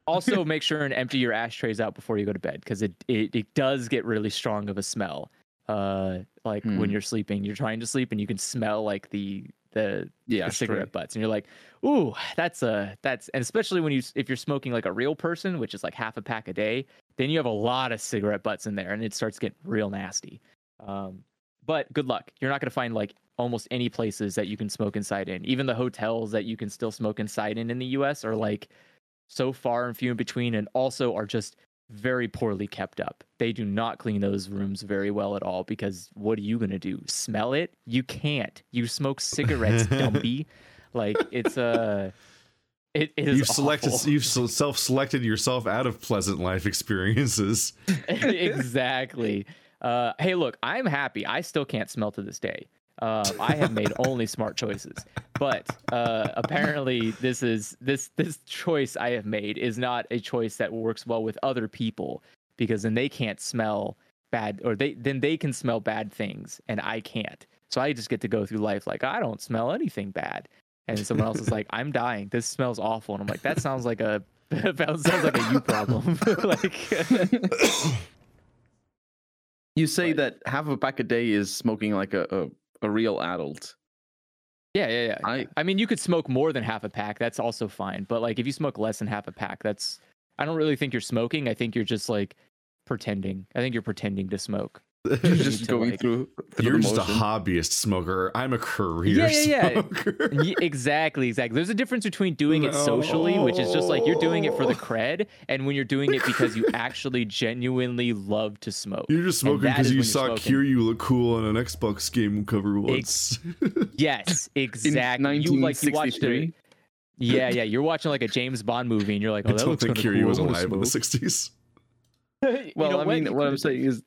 Also, make sure and empty your ashtrays out before you go to bed because it, it it does get really strong of a smell. Uh, like Hmm. when you're sleeping, you're trying to sleep and you can smell like the the, Yeah, cigarette butts, and you're like, ooh, that's a that's and especially when you if you're smoking like a real person, which is like half a pack a day, then you have a lot of cigarette butts in there, and it starts getting real nasty. Um, but good luck. You're not going to find like almost any places that you can smoke inside in. Even the hotels that you can still smoke inside in in the US are like so far and few in between and also are just very poorly kept up. They do not clean those rooms very well at all because what are you going to do? Smell it? You can't. You smoke cigarettes, dumpy. Like it's a it, it is you've selected. awful. You've self-selected yourself out of pleasant life experiences. exactly. Uh, hey, look, I'm happy. I still can't smell to this day. Uh, I have made only smart choices, but uh, apparently this is this this choice I have made is not a choice that works well with other people because then they can't smell bad or they then they can smell bad things and I can't. So I just get to go through life like I don't smell anything bad, and someone else is like I'm dying. This smells awful, and I'm like that sounds like a that sounds like a you problem. like. You say But- that half a pack a day is smoking like a, a, a real adult. Yeah, yeah, yeah. I I mean, you could smoke more than half a pack. That's also fine. But like, if you smoke less than half a pack, that's. I don't really think you're smoking. I think you're just like pretending. I think you're pretending to smoke. you're just going like- through, through You're the just a hobbyist smoker. I'm a career Yeah, yeah, yeah. smoker. Exactly, exactly. There's a difference between doing it socially, which is just like you're doing it for the cred, and when you're doing it because you actually genuinely love to smoke. You're just smoking because you saw smoking. Kiryu look cool on an Xbox game cover once. Yes, in exactly. You like you watched it. 1963. Yeah, yeah. You're watching like a James Bond movie, and you're like, oh, I that don't looks think kind of Kiryu cool. was I wanna alive in the smoke." 60s. You Well, know I mean, what I'm saying is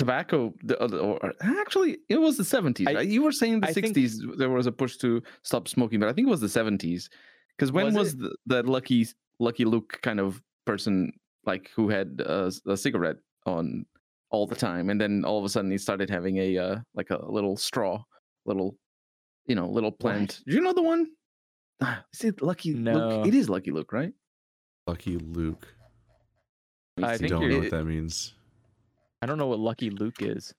tobacco. The, other- or, actually, it was the 70s. I- right? You were saying the I think- 60s there was a push to stop smoking, but I think it was the 70s. Because when Was was, it? the, that lucky Lucky Luke kind of person like who had uh, a cigarette on all the time, and then all of a sudden he started having a uh, like a little straw, little you know, little plant. Do you know the one? Is it Lucky No. Luke? It is Lucky Luke, right? Lucky Luke. Let I don't you're- know It- what that means. I don't know what Lucky Luke is.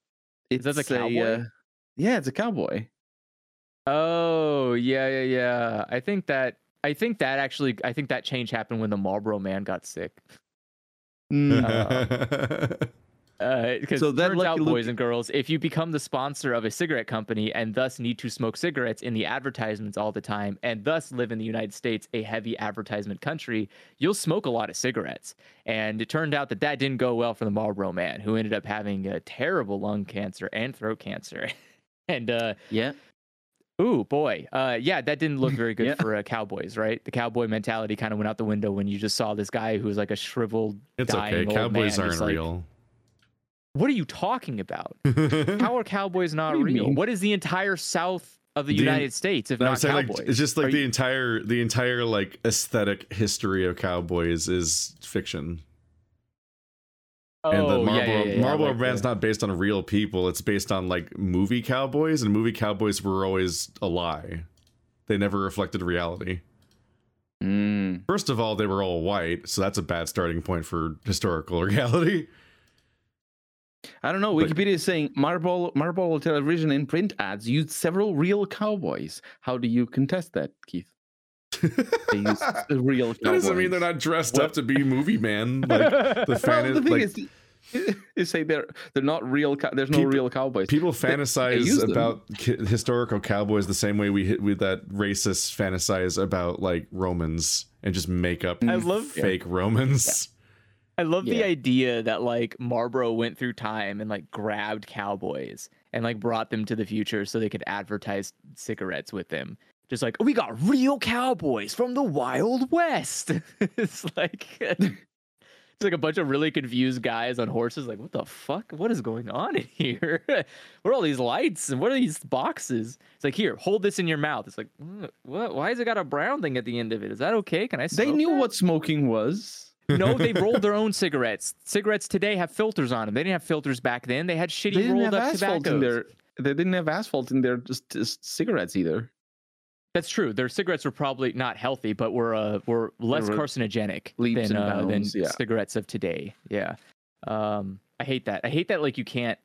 It's that the cowboy? uh, yeah, it's a cowboy. Oh yeah, yeah, yeah. I think that I think that actually I think that change happened when the Marlboro Man got sick. Mm, Because So that turns Lucky out, Luke- boys and girls, if you become the sponsor of a cigarette company and thus need to smoke cigarettes in the advertisements all the time, and thus live in the United States, a heavy advertisement country, you'll smoke a lot of cigarettes. And it turned out that that didn't go well for the Marlboro Man, who ended up having a terrible lung cancer and throat cancer. and uh, yeah. Ooh boy, uh, yeah, that didn't look very good Yeah. for uh, cowboys, right? The cowboy mentality kind of went out the window when you just saw this guy who was like a shriveled, It's dying okay. old Cowboys man, aren't just like, real. What are you talking about? How are cowboys not What real? mean? What is the entire South of the, The- United States if No, not cowboys? like it's just like Are the you- entire the entire like aesthetic history of cowboys is fiction. and the Oh, Marlboro yeah, yeah, yeah, yeah, Marlboro like brand's the- not based on real people. It's based on like movie cowboys, and movie cowboys were always a lie. They never reflected reality. Mm. First of all, they were all white, so that's a bad starting point for historical reality. I don't know. But- Wikipedia is saying Marlboro Marlboro television and print ads used several real cowboys. How do you contest that, Keith? They used real cowboys. That doesn't mean they're not dressed What? up to be movie man. Like the fan well, the is, thing like, is, you say they're they're not real. Cow- there's no People- real cowboys. people They- they fantasize about ki- historical cowboys the same way we hit with that racists fantasize about like Romans and just make up mm. I love- fake Romans. I love the idea that like Marlboro went through time and like grabbed cowboys and like brought them to the future so they could advertise cigarettes with them. Just like we got real cowboys from the Wild West. it's like it's like a bunch of really confused guys on horses. Like, what the fuck? What is going on in here? what are all these lights and what are these boxes? It's like here, hold this in your mouth. It's like, "Mm, what? Why has it got a brown thing at the end of it? Is that okay? Can I? They knew that?" what smoking was. No, they rolled their own cigarettes. Cigarettes today have filters on them. They didn't have filters back then. They had They shitty didn't rolled have up asphalt tobaccos. in their. They didn't have asphalt in their just, just cigarettes either. That's true. Their cigarettes were probably not healthy, but were uh, were less were carcinogenic than uh, than yeah. cigarettes of today. Yeah. Um, I hate that. I hate that. Like you can't.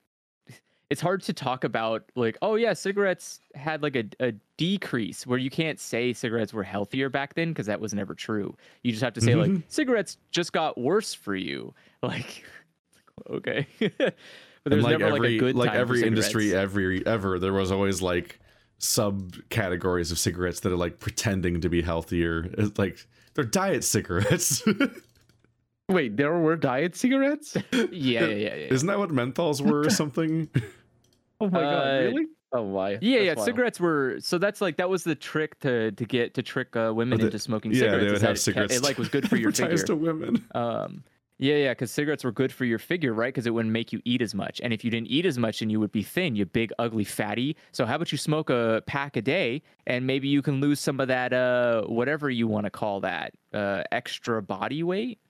It's hard to talk about like, oh yeah, cigarettes had like a, a decrease where you can't say cigarettes were healthier back then because that was never true. You just have to say like Mhm. cigarettes just got worse for you. Like, okay. but there's like never every like a good like every industry every ever there was always like subcategories of cigarettes that are like pretending to be healthier. It's like they're diet cigarettes. Wait, there were diet cigarettes? yeah, yeah, yeah, yeah. Isn't that what menthols were or something? Oh my Uh, god, really? Oh why? Yeah, yeah. Wild. Cigarettes were so that's like that was the trick to to get to trick uh, women Oh, the- into smoking yeah, cigarettes. they would that have it kept- cigarettes. It like was good for your advertised figure. to women. Um, yeah, yeah, because cigarettes were good for your figure, right? Because it wouldn't make you eat as much, and if you didn't eat as much, then you would be thin, you big ugly fatty. So how about you smoke a pack a day, and maybe you can lose some of that uh whatever you want to call that uh extra body weight.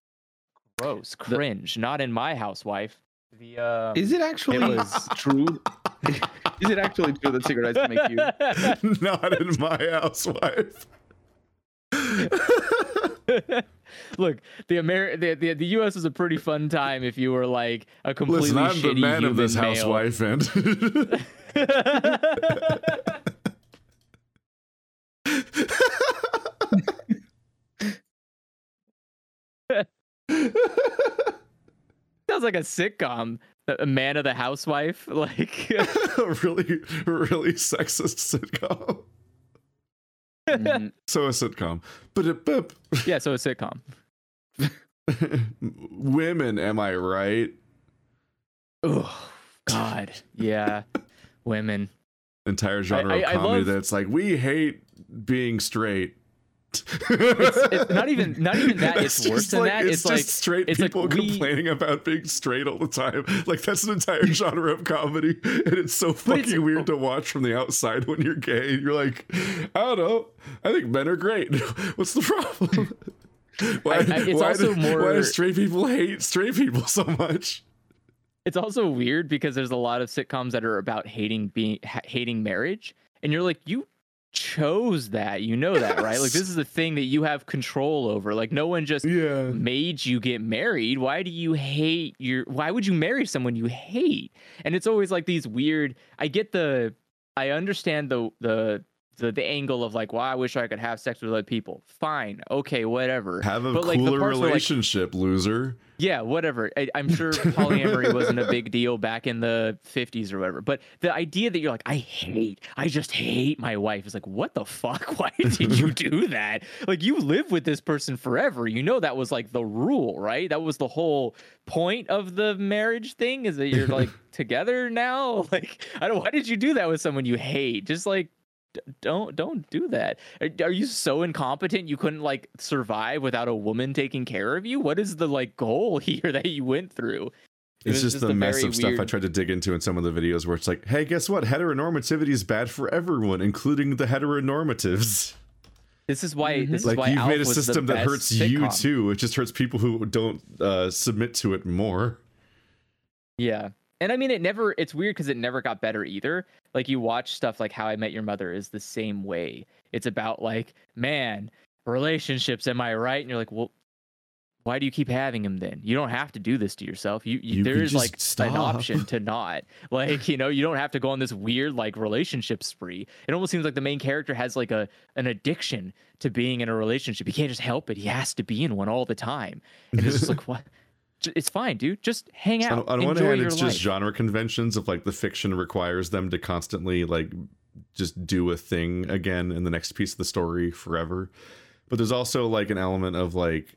Gross, cringe. Not in my housewife. The uh, Is it actually was- true? Is it actually true that cigarettes make you? Not in my housewife. Look, the Amer the, the the U.S. is a pretty fun time if you were like a completely Listen, I'm shitty the man of this male. housewife, and Sounds like a sitcom. A a man of the housewife, like a really, really sexist sitcom. Mhm. So a sitcom, but it, bip. yeah. So a sitcom. women, am I right? Oh God, yeah, women. Entire genre I- of I comedy love- that's like we hate being straight. It's, it's not even not even that. It's, worse just than like, that. It's, It's, just like straight it's like people we- complaining about being straight all the time. Like that's an entire genre of comedy, and it's so fucking it's- weird oh. to watch from the outside when you're gay. You're like, I don't know. I think men are great. What's the problem? Why, I- I- it's why also do, Why do straight people hate straight people so much? it's also weird because there's a lot of sitcoms that are about hating being ha- hating marriage and you're like you chose that you know that right? Like this is the thing that you have control over. Like no one just Yeah. made you get married. Why do you hate your why would you marry someone you hate? And it's always like these weird i get the i understand the the the, the angle of like, well, I wish I could have sex with other people. Fine, okay, whatever. Have a But, like, cooler like, relationship, loser. Yeah, whatever. I, I'm sure polyamory wasn't a big deal back in the 50s or whatever. But the idea that you're like, I hate, I just hate my wife is like, what the fuck? Why did you do that? Like, you live with this person forever. You know that was like the rule, right? That was the whole point of the marriage thing is that you're like together now. Like, I don't. Why did you do that with someone you hate? Just like, don't don't do that. Are, are you so incompetent you couldn't like survive without a woman taking care of you? What is the like goal here that you went through? It It's was just the mess of stuff I tried to dig into in some of the videos where it's like, hey, guess what? Heteronormativity is bad for everyone, including the heteronormatives. This is why Mhm. this is like why you've Alf made a system that hurts you too. It just hurts people who don't uh, submit to it more. Yeah. And I mean, it never, it's weird because it never got better either. Like, you watch stuff like How I Met Your Mother is the same way. It's about, like, man, relationships, am I right? And you're like, well, why do you keep having him then? You don't have to do this to yourself. You, you, You there is like stop. an option to not. Like, you know, you don't have to go on this weird like relationship spree. It almost seems like the main character has like a an addiction to being in a relationship. He can't just help it. He has to be in one all the time. And it's just like what? It's fine, dude. Just hang So out. on, on one hand, it's life. just genre conventions of like the fiction requires them to constantly like just do a thing again in the next piece of the story forever. But there's also like an element of like,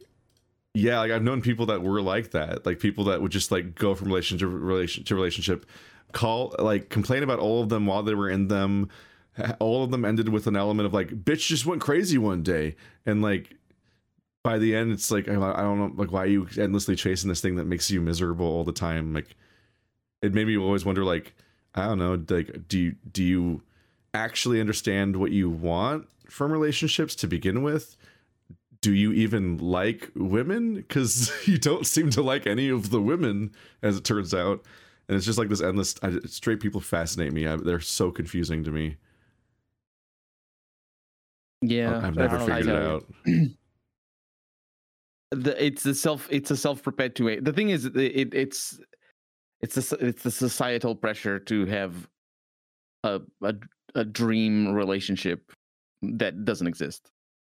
yeah, like I've known people that were like that, like people that would just like go from relationship to relation to relationship, call like complain about all of them while they were in them. All of them ended with an element of like, bitch just went crazy one day, and like by the end it's like I I don't know like why are you endlessly chasing this thing that makes you miserable all the time? Like it made me always wonder like I don't know like do you do you actually understand what you want from relationships to begin with? Do you even like women? Because you don't seem to like any of the women as it turns out. And it's just like this endless I, straight people fascinate me. I, they're so confusing to me. Yeah, I've never don't know how to figured it out the, it's a self it's a self perpetuate the thing is it, it it's it's a, it's the societal pressure to have a, a a dream relationship that doesn't exist.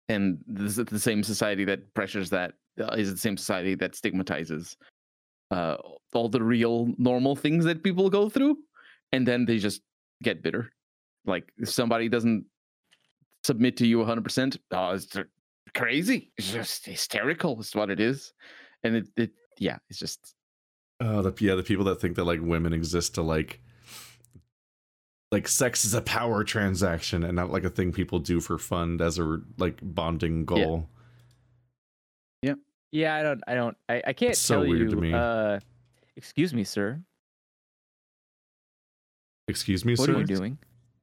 And this is the same society that pressures that uh, is the same society that stigmatizes uh all the real normal things that people go through. And then they just get bitter. Like if somebody doesn't submit to you 100% oh it's crazy. It's just hysterical. Is what it is, and it, it yeah, it's just Oh, the yeah, the people that think that like women exist to like like sex is a power transaction and not like a thing people do for fun as a like bonding goal. Yeah, Yeah, I don't, I don't, I, I can't It's so tell weird you. to me. Uh, excuse me, sir. Excuse me, What sir. are you doing?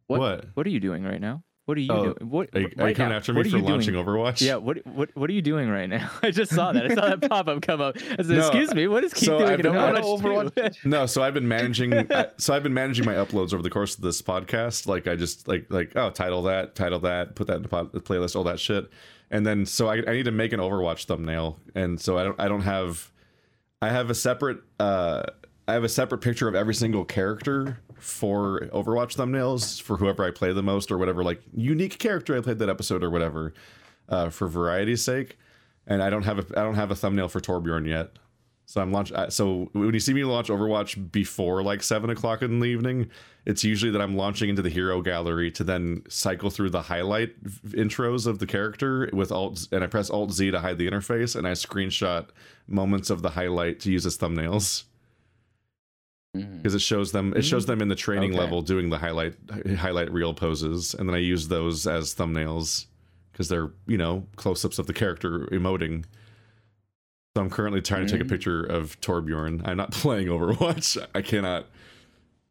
What? What? What are you doing right now? What are you Oh, doing? What? Are, what- are you coming now, after me for launching doing? Overwatch? Yeah. What? What? What are you doing right now? I just saw that. I saw that pop up come up. I said, No, "Excuse me, what is Keith so doing I've been- Overwatch?" No. No, so I've been managing. I- so I've been managing my uploads over the course of this podcast. Like I just like like oh title that, title that, put that in the, pod, the playlist, all that shit. And then so I, I need to make an Overwatch thumbnail, and so I don't I don't have I have a separate uh I have a separate picture of every single character for Overwatch thumbnails for whoever I play the most or whatever like unique character I played that episode or whatever uh, for variety's sake. And I don't have a I don't have a thumbnail for Torbjorn yet. So I'm launch. So when you see me launch Overwatch before like seven o'clock in the evening, it's usually that I'm launching into the hero gallery to then cycle through the highlight intros of the character with Alt, and I press Alt Z to hide the interface, and I screenshot moments of the highlight to use as thumbnails. Because it shows them. It shows them in the training Okay. level doing the highlight highlight reel poses, and then I use those as thumbnails because they're you know close ups of the character emoting. So I'm currently trying to take a Mm. picture of Torbjorn. I'm not playing Overwatch. I cannot.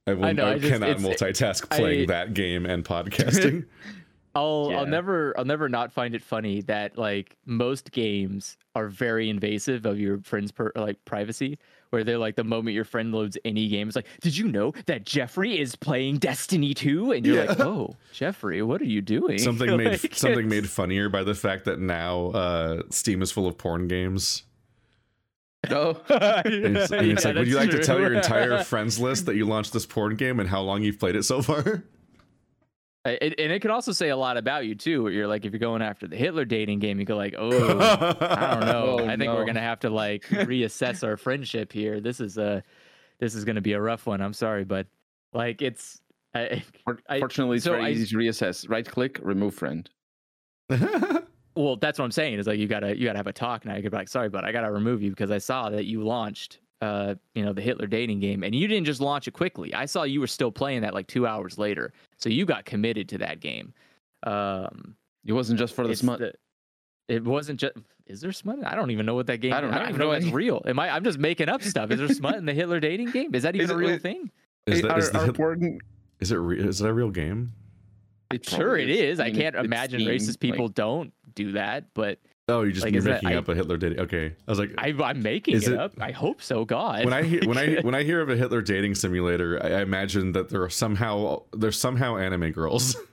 I, will, I, know, I just- cannot it's- multitask I- playing that game and podcasting. I'll Yeah. I'll never I'll never not find it funny that like most games are very invasive of your friend's per, like privacy where they're like the moment your friend loads any game it's like did you know that Jeffrey is playing Destiny 2 and you're like oh Jeffrey what are you doing? Something made Like, something made funnier by the fact that now uh, Steam is full of porn games. No, And it's, and it's Yeah, like, would you that's like to tell your entire friends list that you launched this porn game and how long you've played it so far? It, and it can also say a lot about you too. Where you're like, if you're going after the Hitler dating game, you go like, oh, I don't know. Oh, I think we're gonna have to like reassess our friendship here. This is a, this is gonna be a rough one. I'm sorry, but like it's, I, For- I- fortunately, it's so very I- easy to reassess. Right click, remove friend. well, that's what I'm saying. Is like you gotta, you gotta have a talk now. You could be like, sorry, but I gotta remove you because I saw that you launched, uh, you know, the Hitler dating game, and you didn't just launch it quickly. I saw you were still playing that like two hours later. So you got committed to that game. Um, It wasn't just for the it's smut. the- it wasn't just. Is there smut? I don't even know what that game. I don't I know. don't even have know no if it's real. Am I? I'm just making up stuff. Is there smut in the Hitler dating game? Is that even Is a it- real wait, thing? Is that, are, is, the are is it re- is it a real game? it Sure, probably it is. I, mean, can't imagine Steam, racist like- people don't do that, but Oh, you just Like, is that- making up a Hitler dating. Okay, I was like, I, I'm making it, it- up. I hope so. God. when I hear when I when I hear of a Hitler dating simulator, I, I imagine that there are somehow there's somehow anime girls.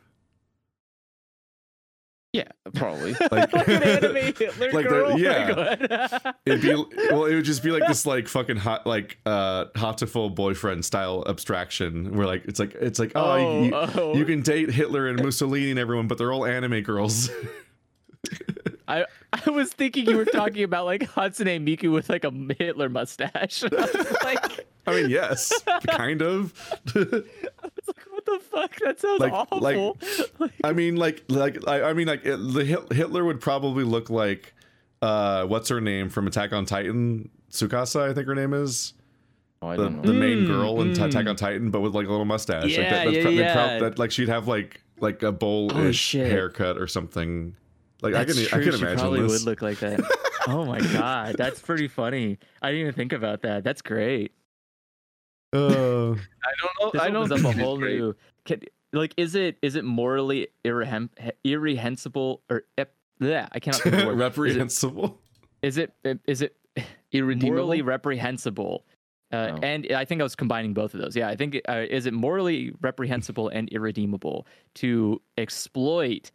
yeah, probably. Like- like an anime Hitler like girl. yeah. It'd be well, it would just be like this like fucking hot like uh hotful boyfriend style abstraction where like it's like it's like oh, Oh, you, oh. you can date Hitler and Mussolini and everyone, but they're all anime girls. I I was thinking you were talking about like Hatsune Miku with like a Hitler mustache. I was like, I mean, yes, kind of. I was like, what the fuck? That sounds Like- awful. like- Like, I mean, like, like, I, I mean, like, it, the Hitler would probably look like, uh, what's her name from Attack on Titan? Tsukasa, I think her name is Oh, the, the know. main Mm, girl in mm. Attack on Titan, but with like a little mustache. like Yeah, that, that's yeah, pro- they'd prob- yeah. that, like she'd have like like a bowl-ish shit. haircut or something. Like that's I can, true. I can she imagine probably this. would look like that. oh my god, that's pretty funny. I didn't even think about that. That's great. Uh, I don't know. This I don't opens up a whole new. Can, like, is it is it morally irrehem, irrehensible or yeah? I cannot think of the word. It- reprehensible. Is it is it Irredeemable? morally reprehensible? Uh, Oh. And I think I was combining both of those. Yeah, I think uh, is it morally reprehensible and irredeemable to exploit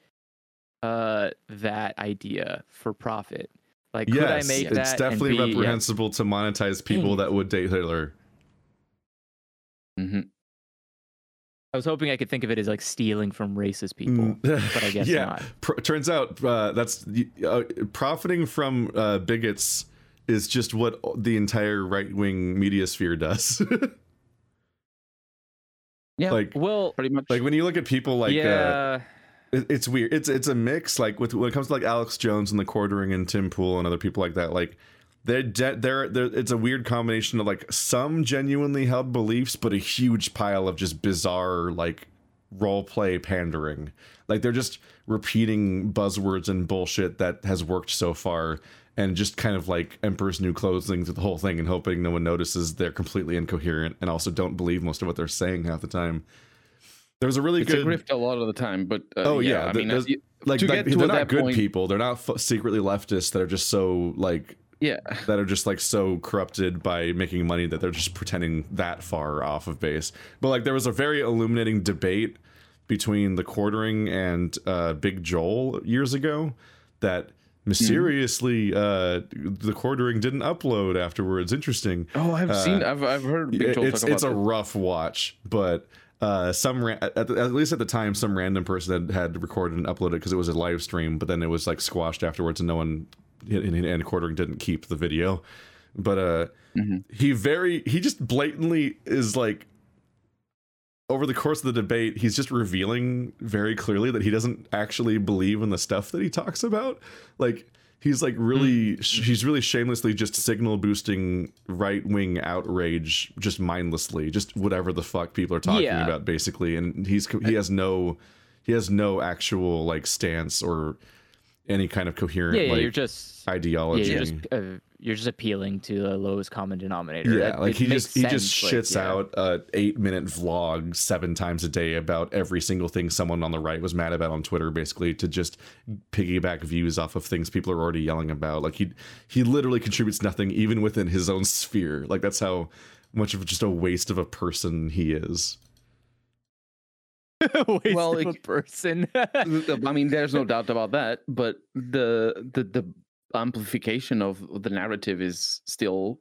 uh, that idea for profit? Like, could I make it's that? and definitely be- yeah. reprehensible to monetize people that would date Hitler. Mhm. I was hoping I could think of it as like stealing from racist people, Mm, but I guess yeah. not. Pr- turns out uh, that's uh, profiting from uh, bigots is just what the entire right wing media sphere does. Yeah, like Well, pretty much. like when you look at people like uh, yeah, it, it's weird. It's it's a mix. Like with when it comes to like Alex Jones and the quartering and Tim Pool and other people like that. Like they're de- they're they're it's a weird combination of like some genuinely held beliefs, but a huge pile of just bizarre like role play pandering. Like they're just repeating buzzwords and bullshit that has worked so far. And just kind of like Emperor's New Clothing through the whole thing and hoping no one notices they're completely incoherent and also don't believe most of what they're saying half the time. There was a really it's good a grift a lot of the time, but uh, Oh, yeah, yeah, I mean, there's- you- like, to like get to they're that not good point- people. They're not f- secretly leftists that are just so like yeah, that are just like so corrupted by making money that they're just pretending that far off of base. But like there was a very illuminating debate between the quartering and uh, Big Joel years ago that mysteriously uh, the quartering didn't upload afterwards. Interesting. Oh, I've Uh, seen. I've I've heard. Big Joel it's talk about it's a rough watch, but uh, some ra- at, the, at least at the time, some random person had, had recorded and uploaded because it was a live stream, but then it was like squashed afterwards, and no one and, and quartering didn't keep the video. But uh, Mhm. he very he just blatantly is like over the course of the debate, he's just revealing very clearly that he doesn't actually believe in the stuff that he talks about. Like he's like really sh he's really shamelessly just signal boosting right wing outrage just mindlessly, just whatever the fuck people are talking Yeah. about basically and he's he has no he has no actual like stance or any kind of coherent yeah, yeah, like you're just yeah, ideology. you're just uh, you're just appealing to the lowest common denominator. Yeah, It- like it he makes just he just sense, like, shits yeah. out a eight minute vlog seven times a day about every single thing someone on the right was mad about on Twitter, basically to just piggyback views off of things people are already yelling about. Like he he literally contributes nothing even within his own sphere. Like that's how much of just a waste of a person he is. Waste Well, of a like- person. I mean, there's no doubt about that. But the the the amplification of the narrative is still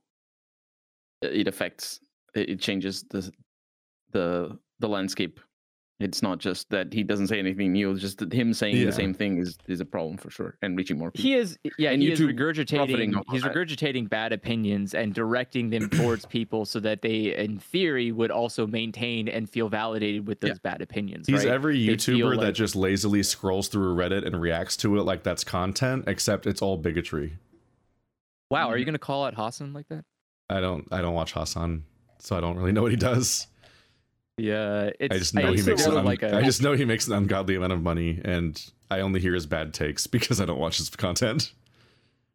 uh, it affects it it changes the the the landscape. It's not just that he doesn't say anything new. It's just that him saying Yeah. the same thing is is a problem for sure, and reaching more people. he is yeah And he is YouTube profiting regurgitating off of he's that. regurgitating bad opinions and directing them towards people so that they in theory would also maintain and feel validated with Yeah. those bad opinions He's right? every YouTuber that like- just lazily scrolls through Reddit and reacts to it like that's content, except it's all bigotry. wow are mm. you gonna call out Hassan like that I don't I don't watch Hassan, so I don't really know what he does. Yeah, it's I just know he makes sort an un- like a I just know he makes an ungodly amount of money, and I only hear his bad takes because I don't watch his content.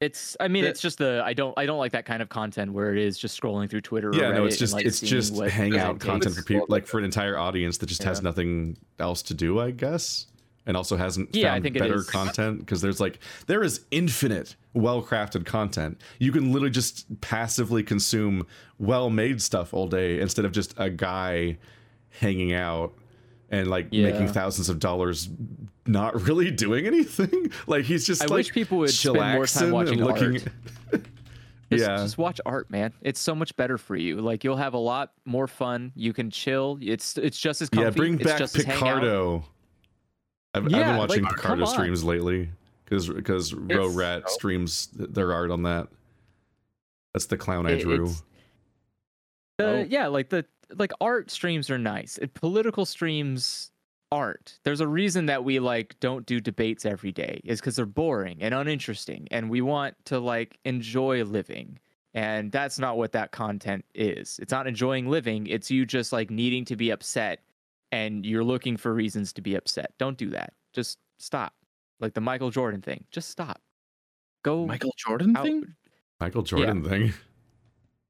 It's. I mean, The- it's just the. I don't. I don't like that kind of content where it is just scrolling through Twitter. Or Yeah, no, it's just like, it's just hangout content for people, like for an entire audience that just has nothing else to do, I guess, and also hasn't Yeah, I found think better content because there's like there is infinite well-crafted content. You can literally just passively consume well-made stuff all day instead of just a guy hanging out and like making thousands of dollars not really doing anything like he's just I like wish people would spend more time chillaxing and watching looking art. Just, yeah just watch art, man. It's so much better for you. Like you'll have a lot more fun. You can chill. It's it's just as comfy. Yeah, bring it's back just. Picarto. I've, I've been watching like, Picarto streams lately because because Row Rat so- streams their art on that. That's the clown I It- drew. it's- Uh, Oh. yeah, like the like art streams are nice. Uh, Political streams aren't. There's a reason that we like don't do debates every day is because they're boring and uninteresting, and we want to like enjoy living. And that's not what that content is. It's not enjoying living. It's you just like needing to be upset, and you're looking for reasons to be upset. Don't do that. Just stop. Like the Michael Jordan thing. Just stop. Go Michael Jordan out- thing? Michael Jordan thing.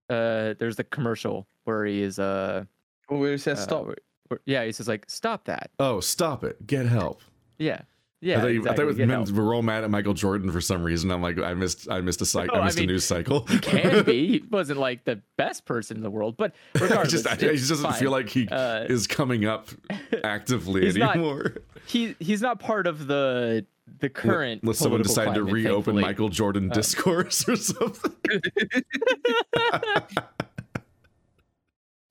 Uh, there's the commercial where he is uh Oh, where it says uh, stop. where- where- yeah, he says like, "Stop that." Oh, stop it! Get help! Yeah, yeah. I thought, you, I thought it was get meant help. we're all mad at Michael Jordan for some reason. I'm like, I missed, I missed a cycle. No, I I missed mean, a news cycle. He can be. He wasn't like the best person in the world, but I regardless, just, I, he just doesn't fine. feel like he Uh, is coming up actively He's not- anymore. he he's not part of the the current. Unless someone political decided to reopen thankfully. Michael Jordan Um, discourse or something.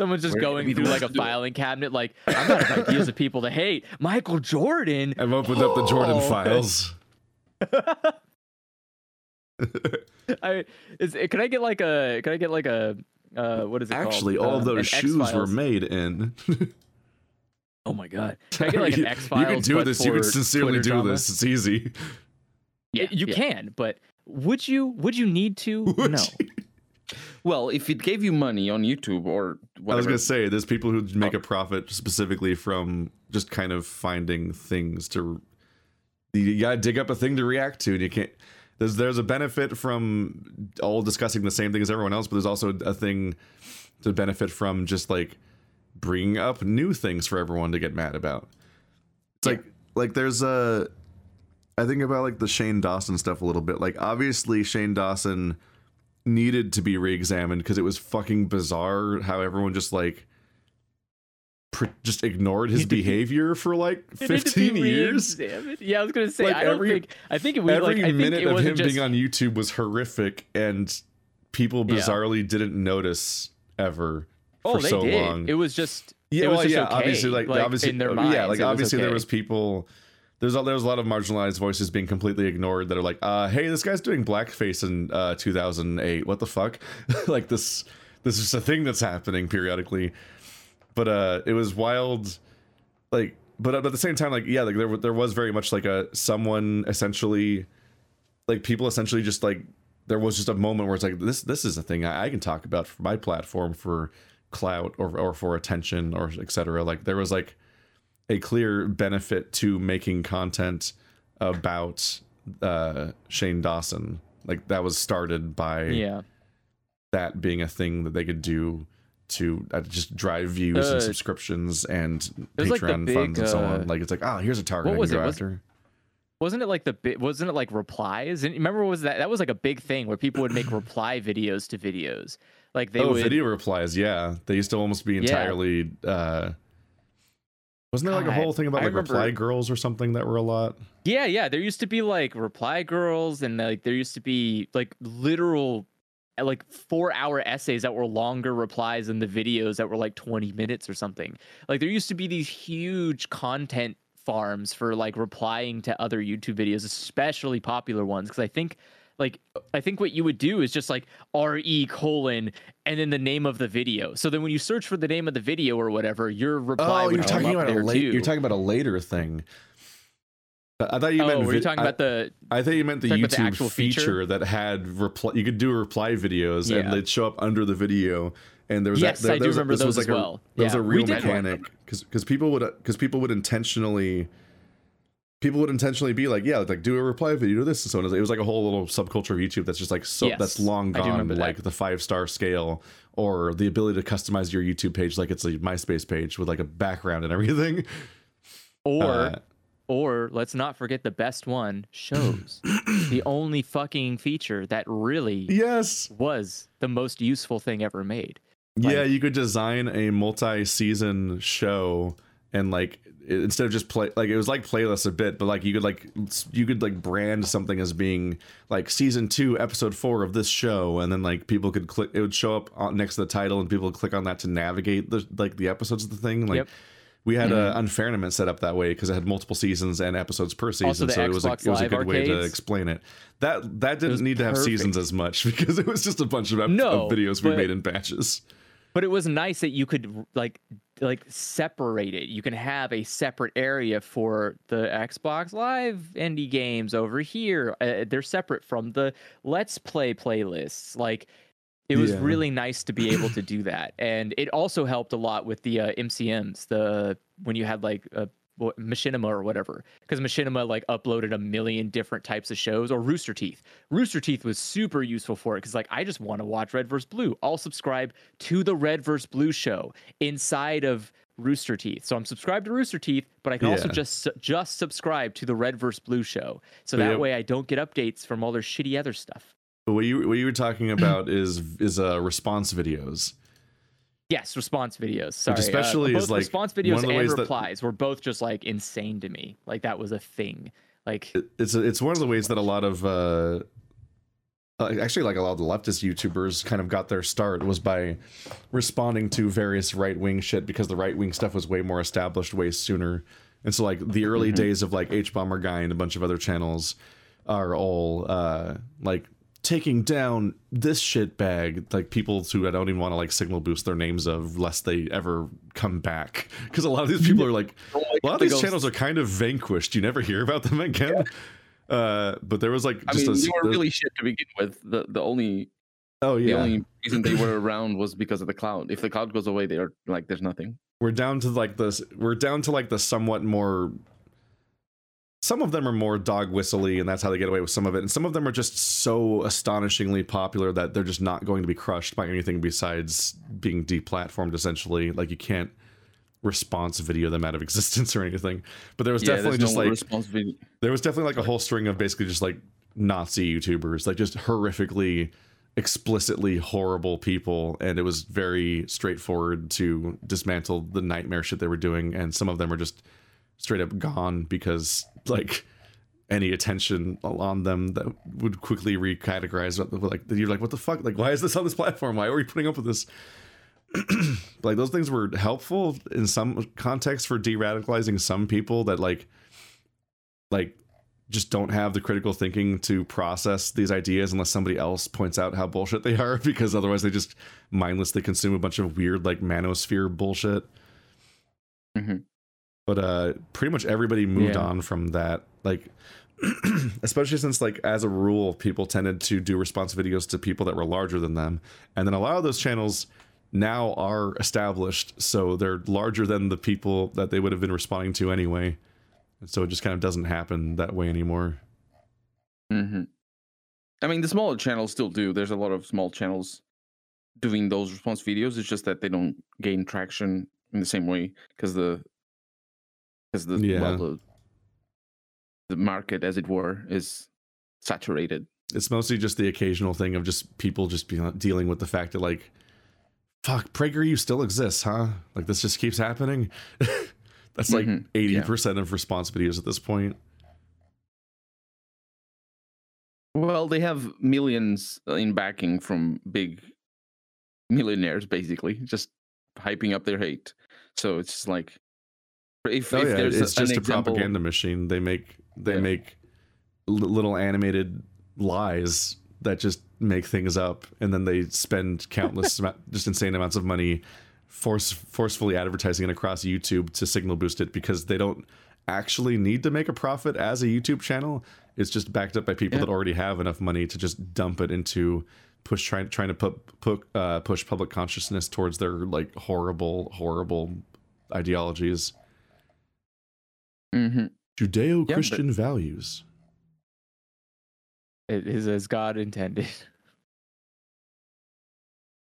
Someone's just We're gonna going be the through like a to do it. filing cabinet, like I'm out of ideas of people to hate. Michael Jordan. I've opened up the Jordan Oh. files. I is can I get like a can I get like a uh what is it Actually, called? all Uh, those shoes were X-Files. made in. Oh my god! Can I get like an you, X you Files? can do this. You can sincerely do this. It's easy. Yeah, you yeah. can, but would you? Would you need to? Would no. you? Well, if it gave you money on YouTube or I was gonna say, there's people who make oh. a profit specifically from just kind of finding things to. You gotta dig up a thing to react to, and you can't. There's there's a benefit from all discussing the same thing as everyone else, but there's also a thing to benefit from just like bringing up new things for everyone to get mad about. It's like like there's a. I think about like the Shane Dawson stuff a little bit. Like obviously Shane Dawson needed to be re-examined because it was fucking bizarre how everyone just like pr- just ignored his behavior for like It needed to be 15 years. Yeah, I was gonna say. Like, I don't every- think. I think it was Every like. I think minute of him just. being on YouTube was horrific, and people Yeah. bizarrely didn't notice ever for oh, they so did. long. It was just. yeah, it was well, just yeah, okay, obviously, like, obviously, in their uh, minds, yeah, like obviously there was people. There's a, there's a lot of marginalized voices being completely ignored that are like, uh, hey, this guy's doing blackface in uh, 2008. What the fuck? like this, this is a thing that's happening periodically. But uh, it was wild, like, but at the same time, like, yeah, like there there was very much like a someone essentially, like people essentially just like there was just a moment where it's like this this is a thing I, I can talk about for my platform for clout or or for attention or etc. Like there was like a clear benefit to making content about uh Shane Dawson. Like that was started by Yeah. that being a thing that they could do to uh, just drive views Uh, and subscriptions and there's, like, Patreon big, funds and so uh, on. Like it's like, oh, here's a target what I was can it? go Was- after. Wasn't it like the bit? Wasn't it like replies? And remember, was that? That was like a big thing where people would make reply videos to videos. Like they oh, would. video replies, yeah. They used to almost be entirely uh wasn't there like a whole thing about I like reply girls or something that were a lot? Yeah, yeah. There used to be like reply girls, and like there used to be like literal, uh, like four hour essays that were longer replies than the videos that were like 20 minutes or something. Like there used to be these huge content farms for like replying to other YouTube videos, especially popular ones. Cause I think like I think what you would do is just like RE colon and then the name of the video. So then when you search for the name of the video or whatever, your reply Oh, you're talking about a there late you're talking about a later thing. I thought you oh, meant. were you talking I, about the? I thought you meant the about the YouTube actual feature? feature? that had reply. You could do reply videos, Yeah. and they'd show up under the video. And there was Yes, that, there, I do was, remember this was those like as a, well. There was a real one. mechanic because because people would because people would intentionally people would intentionally be like, yeah, like do a reply video to this and so on. It was like a whole little subculture of YouTube that's just like so Yes, that's long gone, remember that. like the five star scale or the ability to customize your YouTube page like it's a MySpace page with like a background and everything. Or Uh, or let's not forget the best one, shows. the only fucking feature that really yes. was the most useful thing ever made. yeah, you could design a multi-season show and like instead of just play like it was like playlists a bit, but like you could like you could like brand something as being like season two, episode four of this show, and then like people could click. It would show up on, next to the title, and people would click on that to navigate the like the episodes of the thing. Like Yep. we had a mm-hmm. unfairness set up that way because it had multiple seasons and episodes per season, so it was a, it was a good way to explain it. That that didn't need to have seasons as much because it was just a bunch of, ep- No, of videos we but- made in batches. But it was nice that you could like like separate it. You can have a separate area for the Xbox Live indie games over here. Uh, they're separate from the Let's Play playlists. Like it was Yeah. really nice to be able to do that, and it also helped a lot with the uh, MCNs. The when you had like a what, Machinima or whatever, because Machinima like uploaded a million different types of shows, or Rooster Teeth. Rooster Teeth was super useful for it because like I just want to watch Red vs Blue. I'll subscribe to the Red vs Blue show inside of Rooster Teeth. So I'm subscribed to Rooster Teeth, but I can also just just subscribe to the Red vs Blue show. So that yeah- way I don't get updates from all their shitty other stuff. But what you what you were talking about is is uh response videos. Yes, response videos. Sorry, especially uh, is, like, response videos and ways that- replies were both just like insane to me. Like that was a thing. Like It's it's one of the ways that a lot of uh, uh, actually like a lot of the leftist YouTubers kind of got their start was by responding to various right wing shit because the right wing stuff was way more established way sooner. And so like the early days of like Hbomberguy and a bunch of other channels are all uh like taking down this shit bag like people who I don't even want to like signal boost their names of lest they ever come back because a lot of these people are like a lot of these channels are kind of vanquished. You never hear about them again. Uh, but there was like I just mean, a, they were really shit to begin with. The the only oh yeah. the only reason they were around was because of the cloud. If the cloud goes away, they're like there's nothing. we're down to like this. We're down to like the somewhat more. Some of them are more dog whistly, and that's how they get away with some of it. And some of them are just so astonishingly popular that they're just not going to be crushed by anything besides being deplatformed. Essentially, like you can't response video them out of existence or anything. But there was Yeah, definitely just no like response video. there was definitely like a whole string of basically just like Nazi YouTubers, like just horrifically, explicitly horrible people, and it was very straightforward to dismantle the nightmare shit they were doing. And some of them are just straight up gone because like any attention on them that would quickly recategorize like you're like what the fuck? Like why is this on this platform? Why are we putting up with this? Like those things were helpful in some context for de-radicalizing some people that like like just don't have the critical thinking to process these ideas unless somebody else points out how bullshit they are because otherwise they just mindlessly consume a bunch of weird like manosphere bullshit. Mhm. But uh pretty much everybody moved Yeah. on from that like especially since like as a rule people tended to do response videos to people that were larger than them and then a lot of those channels now are established so they're larger than the people that they would have been responding to anyway and so it just kind of doesn't happen that way anymore hmm I mean, the smaller channels still do. There's a lot of small channels doing those response videos. It's just that they don't gain traction in the same way because the because the Yeah. well, the the market, as it were, is saturated. it's mostly just the occasional thing of just people just be, dealing with the fact that like fuck PragerU still exists huh like this just keeps happening that's like Mhm, 80% of response videos at this point Well, they have millions uh, in backing from big millionaires, basically, just hyping up their hate. So it's just like if, oh if yeah there's it's just a propaganda machine they make they Yeah. make li- little animated lies that just make things up and then they spend countless just insane amounts of money force forcefully advertising it across YouTube to signal boost it because they don't actually need to make a profit as a YouTube channel. It's just backed up by people Yeah. that already have enough money to just dump it into push trying trying to put, put uh, push public consciousness towards their like horrible horrible ideologies, hmm Judeo-Christian values. It is as God intended.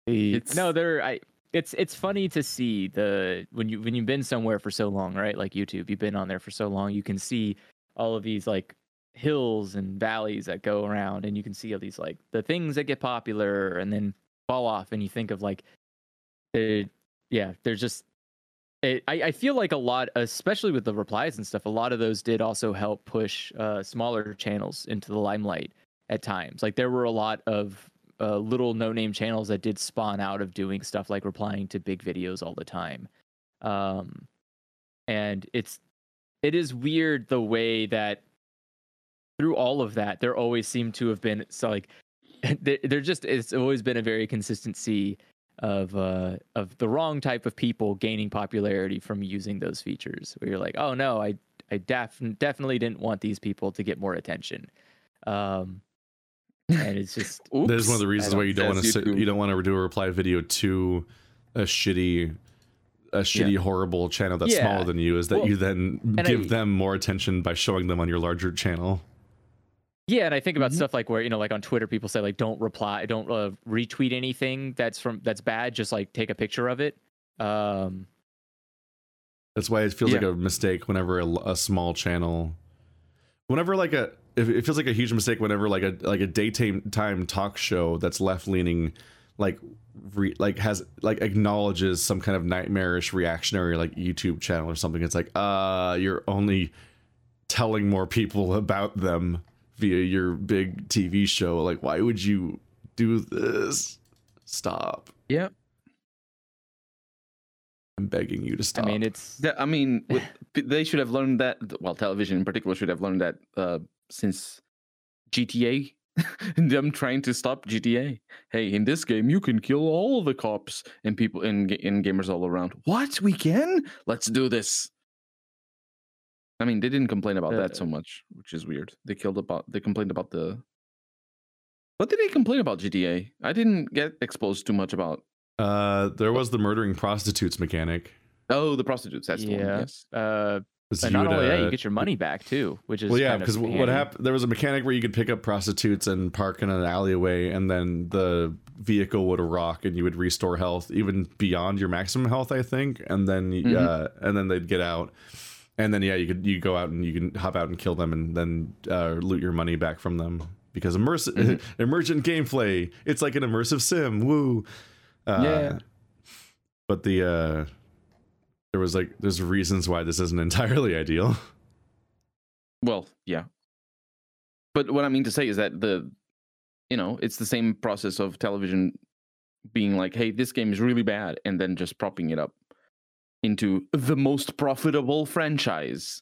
It's- no, there. I. It's it's funny to see the when you when you've been somewhere for so long, right? Like YouTube, you've been on there for so long, you can see all of these like hills and valleys that go around, and you can see all these like the things that get popular and then fall off, and you think of like, the yeah, there's just. It, I, I feel like a lot, especially with the replies and stuff, a lot of those did also help push uh, smaller channels into the limelight at times. Like there were a lot of uh, little no-name channels that did spawn out of doing stuff like replying to big videos all the time. Um, and it's it is weird the way that through all of that there always seemed to have been so like there, there just it's always been a very consistency of uh of the wrong type of people gaining popularity from using those features where you're like oh no i i def- definitely didn't want these people to get more attention um and it's just That is one of the reasons why you don't want to you don't want to do a reply video to a shitty a shitty horrible channel that's Yeah. smaller than you is that Well, you then give I- them more attention by showing them on your larger channel. Yeah, and I think about Mhm. stuff like where you know, like on Twitter, people say like, "Don't reply, don't uh, retweet anything that's from that's bad. Just like take a picture of it." Um, That's why it feels like a mistake whenever a, a small channel, whenever like a, it it feels like a huge mistake whenever like a like a daytime time talk show that's left leaning, like re, like has like acknowledges some kind of nightmarish reactionary like YouTube channel or something. It's like uh you're only telling more people about them via your big TV show. Like why would you do this? Stop. Yeah. I'm begging you to stop. I mean, it's I mean, with, they should have learned that. Well, television in particular should have learned that uh, since GTA. them trying to stop GTA. Hey, in this game, you can kill all the cops and people and, ga- and gamers all around. What? We can? Let's do this. I mean, they didn't complain about that so Uh, much, which is weird. They killed about. They complained about the. What did they complain about GTA? I didn't get exposed too much about. Uh, there was the murdering prostitutes mechanic. Oh, the prostitutes. That's the one. Yeah. Yes. uh, Was but not would, only that, uh, you get your money back too, which is well, yeah, because what happened? There was a mechanic where you could pick up prostitutes and park in an alleyway, and then the vehicle would rock, and you would restore health even beyond your maximum health, I think, and then y- Mhm. uh, and then they'd get out, and then yeah, you could you go out and you can hop out and kill them, and then uh, loot your money back from them because immersive Mhm. emergent gameplay. It's like an immersive sim. Woo. Uh, Yeah. But the uh, there was like there's reasons why this isn't entirely ideal. Well, yeah. But what I mean to say is that the, you know, it's the same process of television being like, hey, this game is really bad, and then just propping it up into the most profitable franchise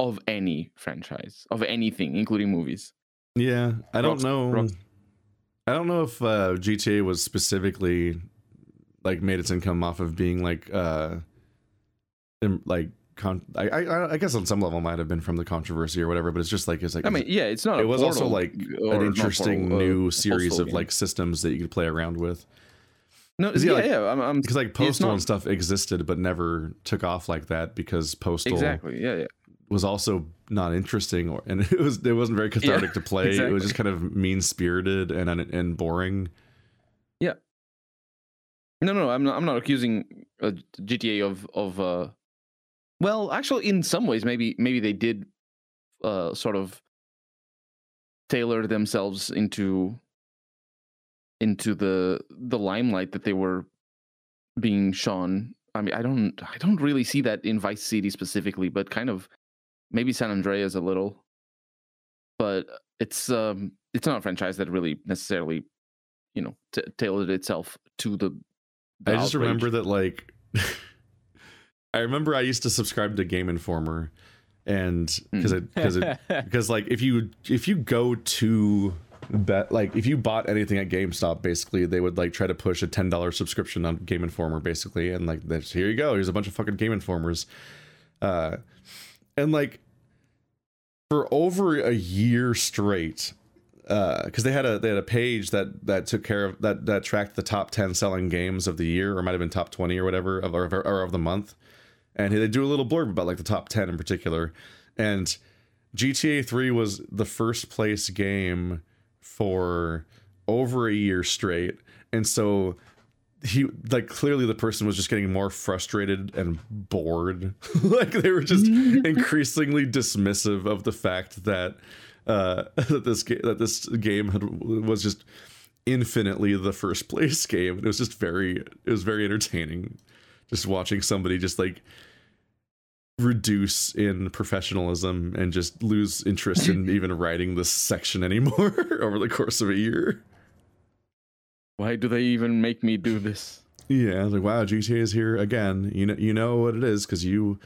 of any franchise, of anything, including movies. Yeah, I don't know. I don't know if uh, GTA was specifically like made its income off of being like uh, im- like con- I, I I guess on some level it might have been from the controversy or whatever, but it's just like it's like I mean, yeah, it's not. it was also like an interesting Portal, uh, new a series of game. like systems that you could play around with. No, yeah, yeah, yeah, I'm, I'm Because like Postal not- and stuff existed, but never took off like that because Postal exactly, yeah, yeah. was also not interesting, or and it was it wasn't very cathartic to play. It was just kind of mean spirited and and boring. Yeah. No, no, I'm not. I'm not accusing uh, GTA of of. Uh, well, actually, in some ways, maybe maybe they did, uh, sort of tailor themselves into into the the limelight that they were being shown. I mean, I don't I don't really see that in Vice City specifically, but kind of maybe San Andreas a little. But it's um it's not a franchise that really necessarily, you know, t- tailored itself to the. the I just outrage. remember that like I remember I used to subscribe to Game Informer and because it because it because like if you if you go to bet like if you bought anything at GameStop basically they would like try to push a $10 subscription on Game Informer basically and like here you go here's a bunch of fucking Game Informers. Uh and like for over a year straight because they had a they had a page that that took care of that that tracked the top 10 selling games of the year or might have been top 20 or whatever of or, or of the month. And they do a little blurb about like the top 10 in particular. And GTA 3 was the first place game for over a year straight. And so he like clearly the person was just getting more frustrated and bored. Like they were just increasingly dismissive of the fact that uh that this game that this game had, was just infinitely the first place game. It was just very it was very entertaining just watching somebody just like reduce in professionalism and just lose interest in even writing this section anymore over the course of a year Why do they even make me do this? Yeah, like, wow, GTA is here again. You know, you know what it is because you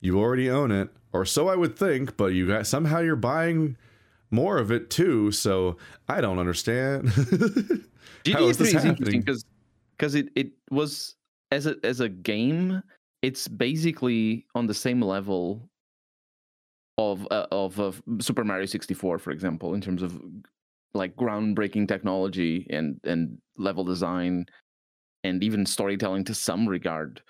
you already own it, or so I would think. But you got somehow you're buying more of it too. So I don't understand. How GTA is 3 this is interesting happening? because because it, it was as a as a game, it's basically on the same level of uh, of, Super Mario 64, for example, in terms of like groundbreaking technology and and level design and even storytelling to some regard.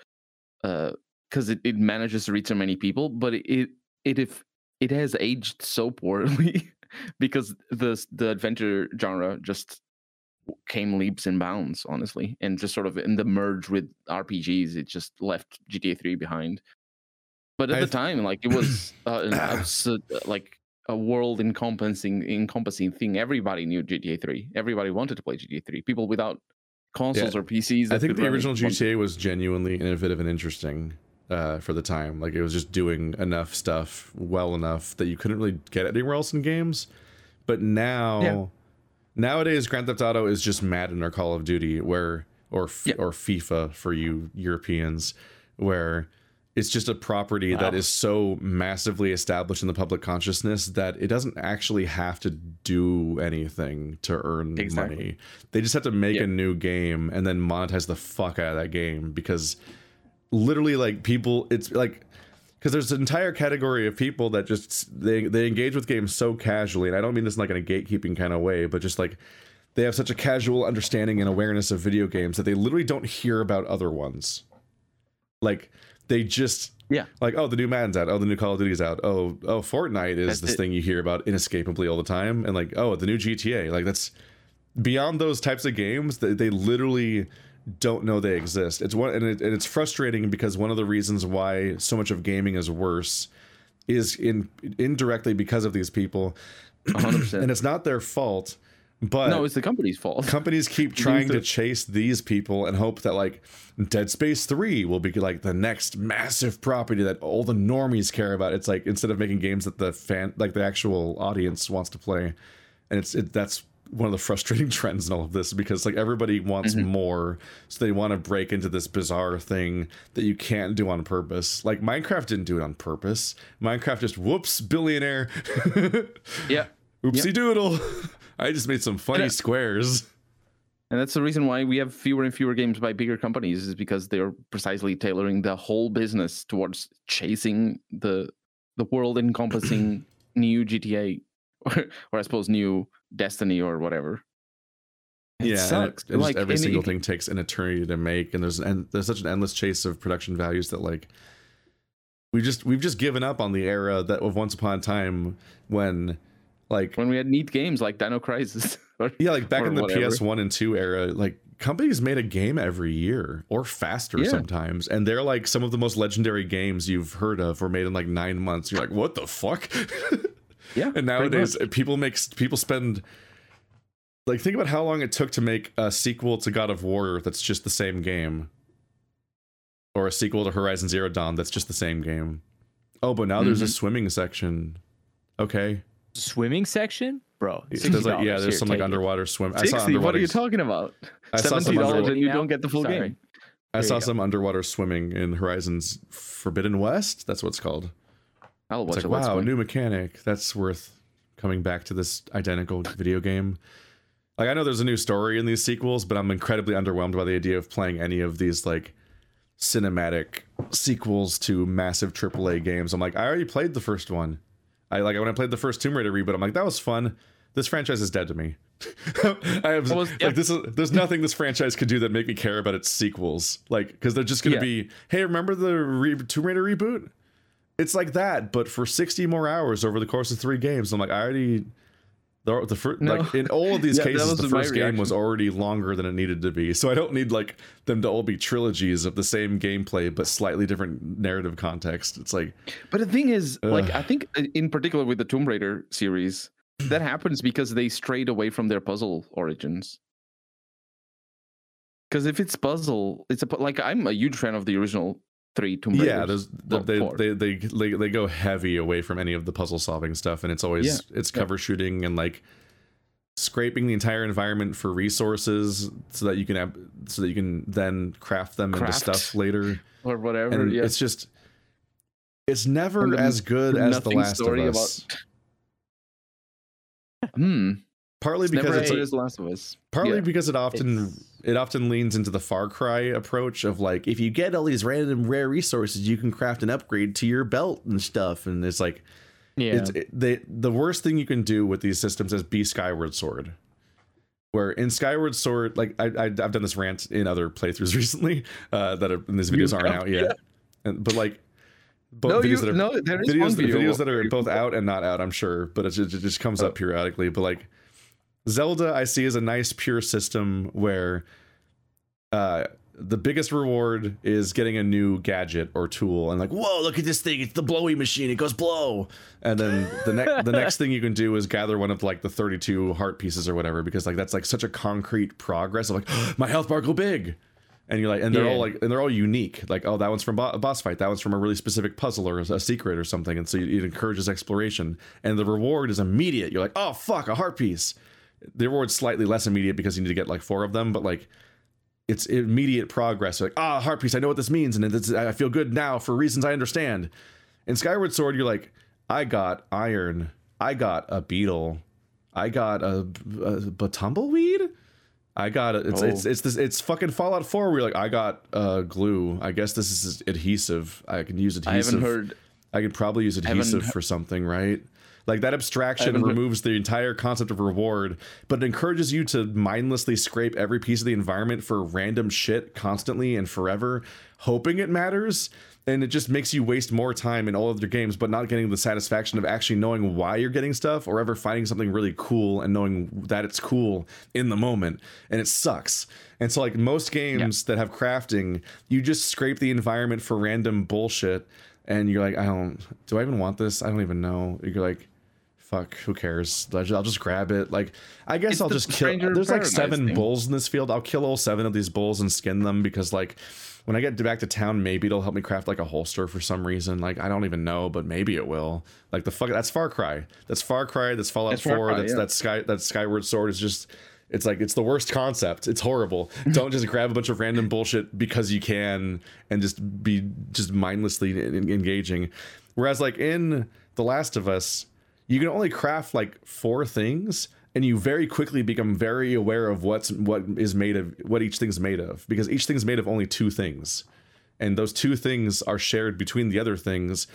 Because it, it manages to reach so many people, but it, it if it has aged so poorly because the the adventure genre just came leaps and bounds, honestly, and just sort of in the merge with RPGs, it just left GTA 3 behind. But at I the time, like it was uh, an absurd, like a world encompassing encompassing thing. Everybody knew GTA 3. Everybody wanted to play GTA 3. People without consoles or PCs. I think the original wanted- GTA was genuinely innovative and interesting uh, for the time. Like it was just doing enough stuff well enough that you couldn't really get anywhere else in games. But now, Yeah. Nowadays, Grand Theft Auto is just Madden or Call of Duty, where or Yeah. or FIFA for you Europeans, where it's just a property that Wow. is so massively established in the public consciousness that it doesn't actually have to do anything to earn Exactly. money. They just have to make Yeah. a new game and then monetize the fuck out of that game because literally like people it's like because there's an entire category of people that just they they engage with games so casually and I don't mean this in like in a gatekeeping kind of way but just like they have such a casual understanding and awareness of video games that they literally don't hear about other ones. Like they just Yeah. like oh the new Madden's out. Oh the new Call of Duty's out. Oh oh Fortnite is That's this it. thing you hear about inescapably all the time. And like oh the new GTA like that's beyond those types of games they, they literally don't know they exist it's one and, it, and it's frustrating because one of the reasons why so much of gaming is worse is in indirectly because of these people 100%. and it's not their fault but no, it's the company's fault. companies keep trying to chase these people and hope that like Dead Space 3 will be like the next massive property that all the normies care about. It's like instead of making games that the fan like the actual audience wants to play. And it's it, that's one of the frustrating trends in all of this because like everybody wants mm-hmm. more so they want to break into this bizarre thing that you can't do on purpose. Like Minecraft didn't do it on purpose. Minecraft just whoops billionaire. yeah. Oopsie doodle. I just made some funny Yeah. squares. And that's the reason why we have fewer and fewer games by bigger companies is because they're precisely tailoring the whole business towards chasing the the world encompassing new GTA or, or I suppose new Destiny or whatever. It yeah, and sucks. it- and like every single it- thing takes an eternity to make, and there's and there's such an endless chase of production values that like we just we've just given up on the era that of once upon a time when like when we had neat games like Dino Crisis. or- yeah like back in the whatever. PS1 and 2 era like companies made a game every year or faster Yeah. sometimes and they're like some of the most legendary games you've heard of were made in like 9 months you're like what the fuck yeah. and nowadays people make people spend like think about how long it took to make a sequel to God of War that's just the same game or a sequel to Horizon Zero Dawn that's just the same game. Oh, but now there's a Mhm. swimming section. Okay. Swimming section, bro. There's like yeah, there's here, some like take it. underwater swim. I saw 60, what are you talking about? I saw some Seventy dollars underwater, and you Now? don't get the full Sorry. game. I saw some underwater swimming in Horizon's Forbidden West. That's what it's called. I'll It's like it. Wow, new mechanic. That's worth coming back to this identical video game. Like I know there's a new story in these sequels, but I'm incredibly underwhelmed by the idea of playing any of these like cinematic sequels to massive AAA games. I'm like, I already played the first one. I like when I played the first Tomb Raider reboot. I'm like, that was fun. This franchise is dead to me. I have Almost- yeah. this is there's nothing this franchise could do that make me care about its sequels. Like because they're just gonna Yeah. be, hey, remember the re- Tomb Raider reboot? It's like that, but for 60 more hours over the course of three games. I'm like, I already the, the first No. like in all of these Yeah, cases, the first game was already longer than it needed to be. So I don't need like them to all be trilogies of the same gameplay but slightly different narrative context. It's like But the thing is, like, I think uh, in particular with the Tomb Raider series, that happens because they strayed away from their puzzle origins. Because if it's puzzle, it's a like I'm a huge fan of the original three Tomb Raiders. yeah, they, they, they they they go heavy away from any of the puzzle solving stuff, and it's always Yeah, it's yeah. cover shooting and like scraping the entire environment for resources so that you can have so that you can then craft them into stuff later. or whatever. And yeah. it's just it's never And as good as the Last of story Us. Hmm. Partly It's because it's a- as Last of Us. partly Yeah. because it often It's- it often leans into the Far Cry approach of like if you get all these random rare resources, you can craft an upgrade to your belt and stuff, and it's like Yeah. it's it, they, the worst thing you can do with these systems is be Skyward Sword. Where in Skyward Sword, like I, I I've done this rant in other playthroughs recently uh, that are, and these videos You aren't out yet, and, but like both No, videos you, that are no, there is one videos, video. videos that are both out and not out, I'm sure, but it just, it just comes Oh. up periodically. But like Zelda, I see is a nice pure system where uh, the biggest reward is getting a new gadget or tool, and like, whoa, look at this thing! It's the blowy machine. It goes blow. And then the next the next thing you can do is gather one of like the 32 heart pieces or whatever, because like that's like such a concrete progress of like my health bar go big. And you're like, and they're all like, and they're all unique. Like, oh, that one's from bo- a boss fight. That one's from a really specific puzzle or a secret or something. And so it encourages exploration. And the reward is immediate. You're like, oh fuck, a heart piece. The reward's slightly less immediate because you need to get like four of them, but like, it's immediate progress. You're like, ah, heart piece. I know what this means, and it's, I feel good now for reasons I understand. In Skyward Sword, you're like, I got iron. I got a beetle. I got a, a, a tumbleweed. I got it. It's, Oh. it's it's this it's fucking Fallout 4 where you're like, I got uh, glue. I guess this is adhesive. I can use adhesive. I haven't heard. I could probably use adhesive for something, right? Like that abstraction removes the entire concept of reward, but it encourages you to mindlessly scrape every piece of the environment for random shit constantly and forever, hoping it matters. And it just makes you waste more time in all of your games, but not getting the satisfaction of actually knowing why you're getting stuff or ever finding something really cool and knowing that it's cool in the moment. And it sucks. And so, like most games that have crafting, you just scrape the environment for random bullshit and you're like, I don't, do I even want this? I don't even know. You're like, fuck, who cares? I'll just, grab it. Like, I guess It's I'll just kill. There's like seven thing. bulls in this field. I'll kill all seven of these bulls and skin them because, like, when I get back to town, maybe it'll help me craft like a holster for some reason. Like, I don't even know, but maybe it will. Like the fuck, that's Far Cry. That's Far Cry. That's Fallout That's Far Four. Cry, that's yeah. that's Sky. That's Skyward Sword. Is just. It's like it's the worst concept. It's horrible. Don't just grab a bunch of random bullshit because you can and just be just mindlessly en- engaging. Whereas like in The Last of Us, you can only craft like four things and you very quickly become very aware of what's what is made of what each thing's made of because each thing's made of only two things. And those two things are shared between the other things.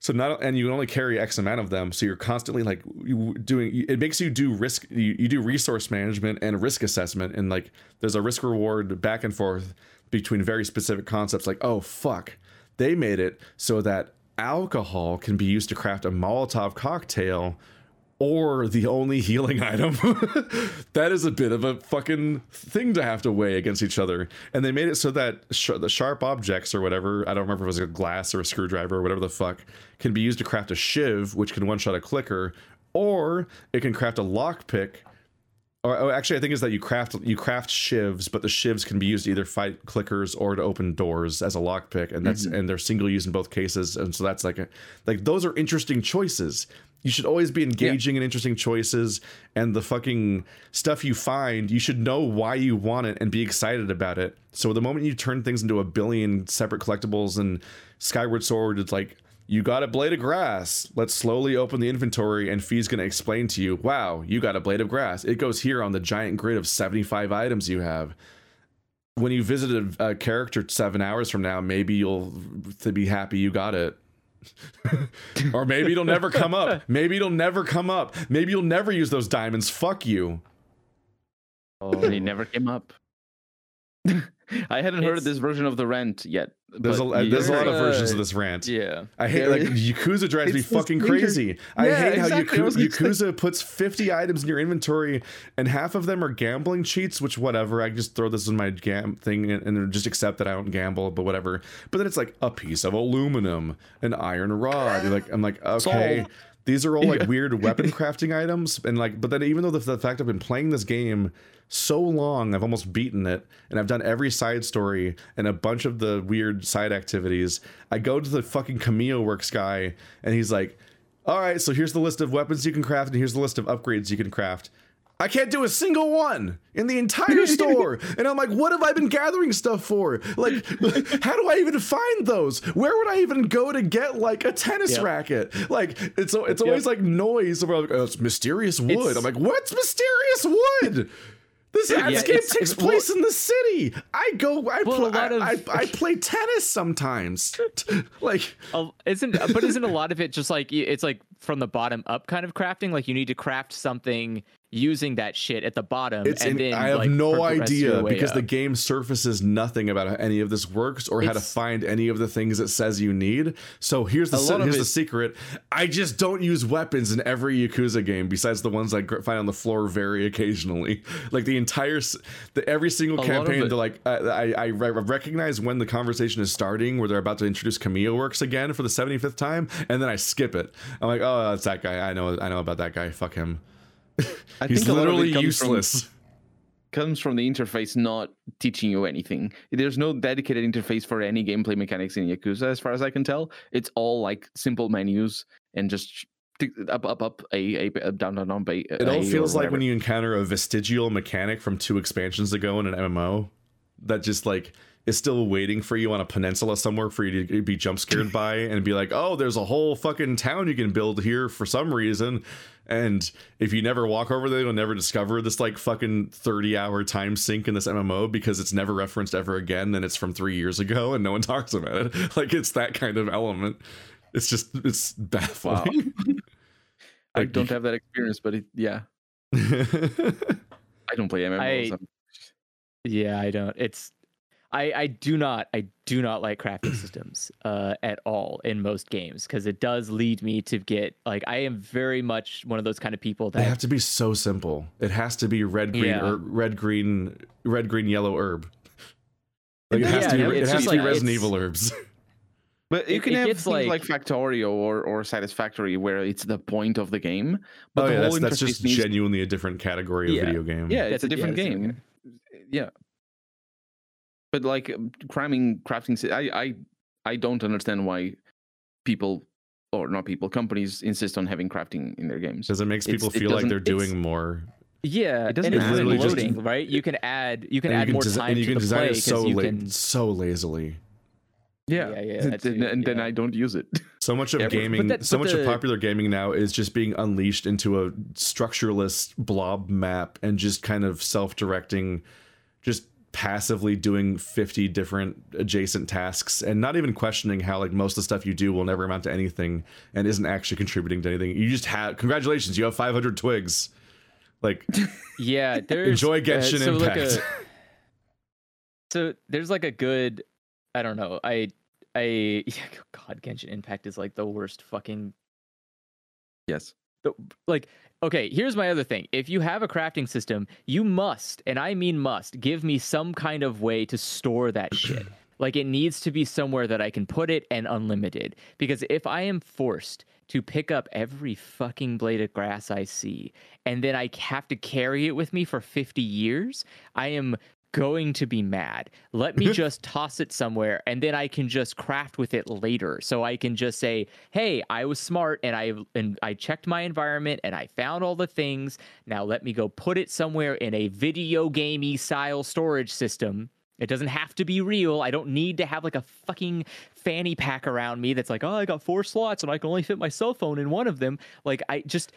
So not and you can only carry X amount of them. So you're constantly like doing. It makes you do risk. You, you do resource management and risk assessment, and like there's a risk reward back and forth between very specific concepts. Like oh fuck, they made it so that alcohol can be used to craft a Molotov cocktail or the only healing item. that is a bit of a fucking thing to have to weigh against each other. And they made it so that sh- the sharp objects or whatever, I don't remember if it was a glass or a screwdriver or whatever the fuck, can be used to craft a shiv, which can one shot a clicker, or it can craft a lockpick. Or oh, actually, I think is that you craft you craft shivs, but the shivs can be used to either fight clickers or to open doors as a lockpick, and that's mm-hmm. and they're single use in both cases. And so that's like a like those are interesting choices. You should always be engaging in interesting choices, and the fucking stuff you find, you should know why you want it and be excited about it. So the moment you turn things into a billion separate collectibles and Skyward Sword, it's like you got a blade of grass. Let's slowly open the inventory, and Fi's gonna explain to you, wow, you got a blade of grass. It goes here on the giant grid of 75 items you have. when you visit a, a character seven hours from now, maybe you'll to be happy you got it. or maybe it'll never come up. Maybe it'll never come up. Maybe you'll never use those diamonds. Fuck you. Oh, they never came up. I hadn't heard It's- this version of the rent yet. There's a there's a lot of versions of this rant. Yeah. I hate like Yakuza drives me fucking crazy. I Yeah, hate how exactly. Was Yaku- gonna say- Yakuza puts 50 items in your inventory and half of them are gambling cheats, which whatever. I just throw this in my gam thing and, and just accept that I don't gamble, but whatever. But then it's like a piece of aluminum, an iron rod. You're like I'm like okay. These are all like Yeah. weird weapon crafting items, and like, but then even though the, the fact I've been playing this game so long, I've almost beaten it, and I've done every side story and a bunch of the weird side activities. I go to the fucking Cameo Works guy, and he's like, "All right, so here's the list of weapons you can craft, and here's the list of upgrades you can craft." I can't do a single one in the entire store. and I'm like, what have I been gathering stuff for? Like, how do I even find those? Where would I even go to get like a tennis Yep. racket? Like, it's it's always like noise. I'm like, oh, it's mysterious wood. It's- I'm like, what's mysterious wood? This, Yeah, it's- takes it's- place in the city. I go, I, Well, pl- lot I, I, I play tennis sometimes. like, isn't but isn't a lot of it just like it's like from the bottom up kind of crafting? Like you need to craft something using that shit at the bottom, It's and in- then I have like, no idea because the game surfaces nothing about how any of this works or how to find any of the things it says you need. So here's the se- here's the secret: I just don't use weapons in every Yakuza game, besides the ones I find on the floor very occasionally. Like the entire, the every single A lot of campaign, it- they're like uh, I, I I recognize when the conversation is starting, where they're about to introduce Camille Works again for the 75th time, and then I skip it. I'm like, oh, that's that guy. I know, I know about that guy. Fuck him. I He's think a lot of it literally comes from- useless. comes from the interface not teaching you anything. There's no dedicated interface for any gameplay mechanics in Yakuza, as far as I can tell. It's all like simple menus and just up, up, up, a, a, a down, down, down, a, It all feels like when you encounter a vestigial mechanic from two expansions ago in an MMO that just like is still waiting for you on a peninsula somewhere for you to be jump scared by and be like, oh, there's a whole fucking town you can build here for some reason. And if you never walk over there, you'll never discover this like fucking 30 hour time sink in this MMO because it's never referenced ever again and it's from three years ago and no one talks about it. Like it's that kind of element. It's just, it's baffling. I don't have that experience, but it, yeah, I don't play MMOs. I- Yeah, I don't. It's I I do not I do not like crafting systems uh at all in most games because it does lead me to get like I am very much one of those kind of people They that have to be so simple. It has to be red, green, Yeah. or red, green, red, green, yellow herb. Like it has Yeah, to be. no, it it's has just to be Resident Evil herbs. But you It- can it have things like, like- Factorio or, or Satisfactory where it's the point of the game. But oh the yeah, whole that's, that's just needs- genuinely a different category of Yeah. video game. Yeah, That's it's a a- yeah, different it's a different game. Yeah. But like um, cramming crafting, I I I don't understand why people or not people companies insist on having crafting in their games. because it makes people it feel like they're doing more. yeah, It doesn't and it's matter. even Literally just- loading, right? You can add you can add you more desi- time and you to can the design play it so you la- can so lazily. yeah, Yeah, yeah, and, that and then yeah. I don't use it. So much of Yeah, but- but gaming, that- so but much of popular gaming now is just being unleashed into a structureless blob map and just kind of self-directing, just passively doing 50 different adjacent tasks and not even questioning how like most of the stuff you do will never amount to anything and isn't actually contributing to anything. You just have congratulations, you have 500 twigs. Like yeah. There's enjoy uh, Genshin so like Impact. a- so there's like a good I don't know I I yeah, God Genshin Impact is like the worst fucking yes. the, like okay here's my other thing. If you have a crafting system you must and i mean must give me some kind of way to store that shit. Like it needs to be somewhere that i can put it and unlimited. Because if i am forced to pick up every fucking blade of grass i see and then i have to carry it with me for 50 years i am going to be mad. Let me just toss it somewhere and then I can just craft with it later. So I can just say, "Hey, I was smart and I and I checked my environment and I found all the things. Now let me go put it somewhere in a video gamey style storage system." It doesn't have to be real. I don't need to have like a fucking fanny pack around me that's like, "Oh, I got four slots and I can only fit my cell phone in one of them." Like I just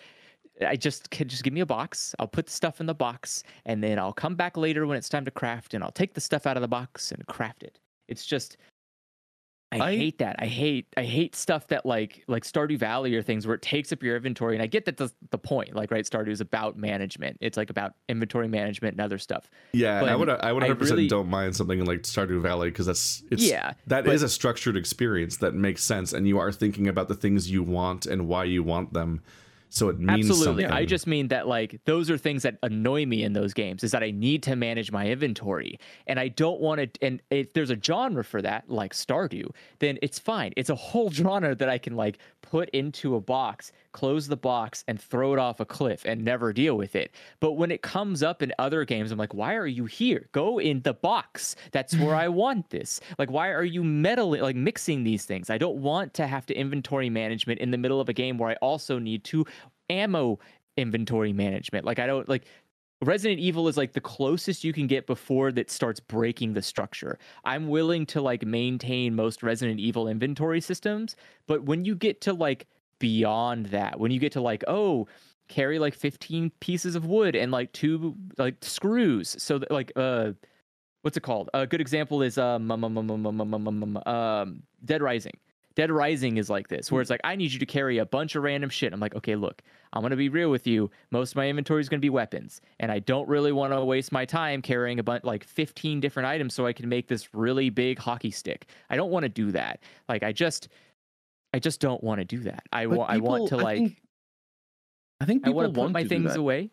I just can just give me a box. I'll put the stuff in the box, and then I'll come back later when it's time to craft, and I'll take the stuff out of the box and craft it. It's just I, I- hate that. I hate I hate stuff that like like Stardew Valley or things where it takes up your inventory. And I get that that's the point. Like right, Stardew is about management. It's like about inventory management and other stuff. Yeah, I would I would 100 percent don't mind something like Stardew Valley because that's it's Yeah, that is but- a structured experience that makes sense and you are thinking about the things you want and why you want them. So it means Absolutely. something. I just mean that like those are things that annoy me in those games is that I need to manage my inventory and I don't want to and if there's a genre for that like Stardew, then it's fine. It's a whole genre that I can like put into a box, close the box and throw it off a cliff and never deal with it. But when it comes up in other games, I'm like, why are you here? Go in the box. That's where I want this. Like, why are you meddling, like mixing these things? I don't want to have to inventory management in the middle of a game where I also need to ammo inventory management. Like, I don't like. Resident Evil is like the closest you can get before that starts breaking the structure. I'm willing to like maintain most Resident Evil inventory systems, but when you get to like beyond that. When you get to like, oh, carry like 15 pieces of wood and like two like screws. So that, like uh what's it called? A good example is um, um, um, um, Dead Rising. Dead Rising is like this, where it's like I need you to carry a bunch of random shit. I'm like, okay, look, I'm gonna be real with you. Most of my inventory is gonna be weapons, and I don't really want to waste my time carrying a bunch like 15 different items so I can make this really big hockey stick. I don't want to do that. Like, I just I just don't want to do that. I want, I want to people- like, think, I think I people want to put my things away.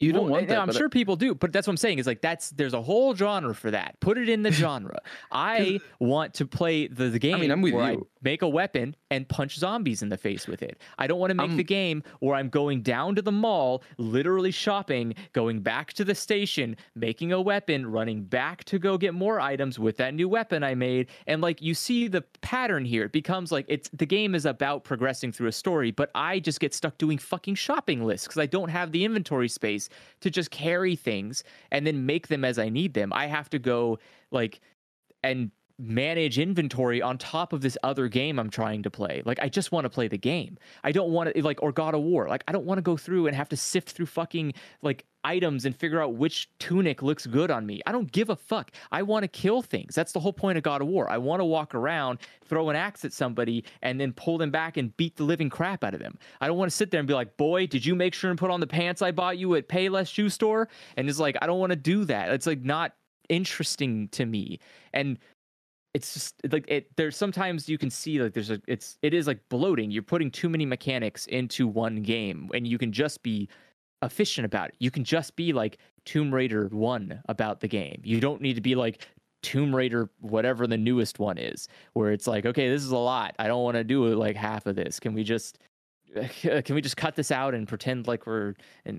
You don't Well, want that. I'm but I- sure people do, but that's what I'm saying. Is like that's there's a whole genre for that. Put it in the genre. I want to play the, the game I mean, I'm with where I you. make a weapon and punch zombies in the face with it. I don't want to make I'm- the game where I'm going down to the mall, literally shopping, going back to the station, making a weapon, running back to go get more items with that new weapon I made. And like you see the pattern here. It becomes like it's the game is about progressing through a story, but I just get stuck doing fucking shopping lists because I don't have the inventory space to just carry things and then make them as I need them. I have to go like and manage inventory on top of this other game I'm trying to play. Like I just want to play the game. I don't want to like or God of War. Like I don't want to go through and have to sift through fucking like items and figure out which tunic looks good on me. I don't give a fuck. I want to kill things. That's the whole point of God of War. I want to walk around, throw an axe at somebody and then pull them back and beat the living crap out of them. I don't want to sit there and be like, "Boy, did you make sure and put on the pants I bought you at Payless shoe store?" And it's like I don't want to do that. It's like not interesting to me. And it's just like it there's sometimes you can see like there's a it's it is like bloating. You're putting too many mechanics into one game and you can just be efficient about it. You can just be like tomb raider 1 about the game. You don't need to be like tomb raider whatever the newest one is where it's like okay this is a lot. I don't want to do like half of this. Can we just can we just cut this out and pretend like we're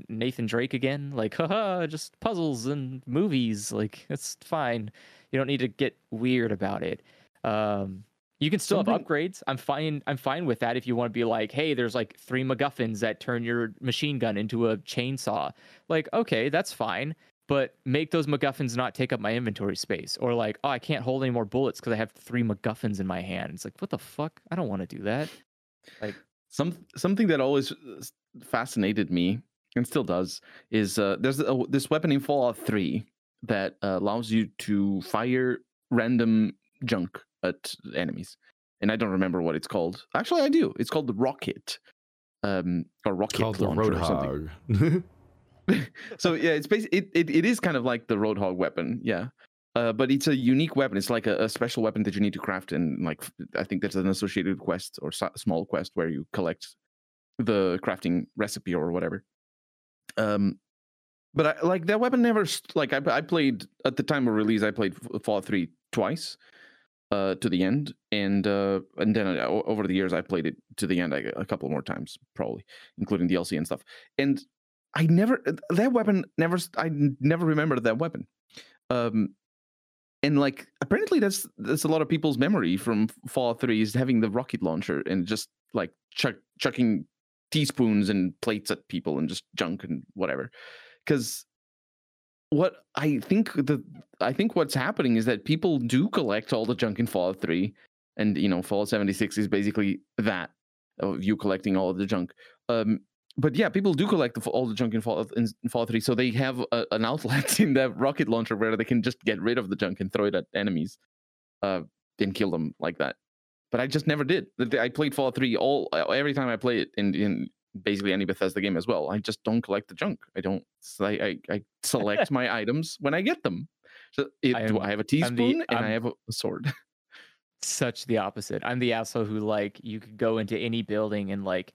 Nathan Drake again? Like, haha, just puzzles and movies. Like, it's fine. You don't need to get weird about it. Um, you can still have upgrades. I'm fine. I'm fine with that. If you want to be like, hey, there's like three MacGuffins that turn your machine gun into a chainsaw. Like, okay, that's fine. But make those MacGuffins not take up my inventory space. Or like, oh, I can't hold any more bullets because I have three MacGuffins in my hand. It's like, what the fuck? I don't want to do that. Some something that always uh, fascinated me and still does is uh, there's a, this weapon in Fallout 3 that uh, allows you to fire random junk at enemies, and I don't remember what it's called. Actually, I do. It's called the rocket, um, or It's rocket called the launcher or something. Roadhog. so yeah, it's basically it, it, it is kind of like the Roadhog weapon, yeah. Uh, but it's a unique weapon. It's like a, a special weapon that you need to craft, and like I think there's an associated quest or s- small quest where you collect the crafting recipe or whatever. Um, but I, like that weapon never like I, I played at the time of release. I played Fallout Three twice, uh, to the end, and uh, and then uh, o- over the years I played it to the end a, a couple more times, probably, including DLC and stuff. And I never uh, that weapon never I never remembered that weapon. Um and like apparently that's that's a lot of people's memory from Fallout 3 is having the rocket launcher and just like chuck, chucking teaspoons and plates at people and just junk and whatever. Cuz what I think the I think what's happening is that people do collect all the junk in Fallout 3 and you know Fallout 76 is basically that of you collecting all of the junk. Um but yeah, people do collect the, all the junk in Fallout in, Fallout 3, so they have a, an outlet in that rocket launcher where they can just get rid of the junk and throw it at enemies, uh, and kill them like that. But I just never did. I played Fallout 3 all uh, every time I play it in in basically any Bethesda game as well. I just don't collect the junk. I don't. I I, I select my items when I get them. So it, I am- I have a I'm the- teaspoon and I I'm- have a, a sword. such the opposite. I'm the asshole who like you could go into any building and like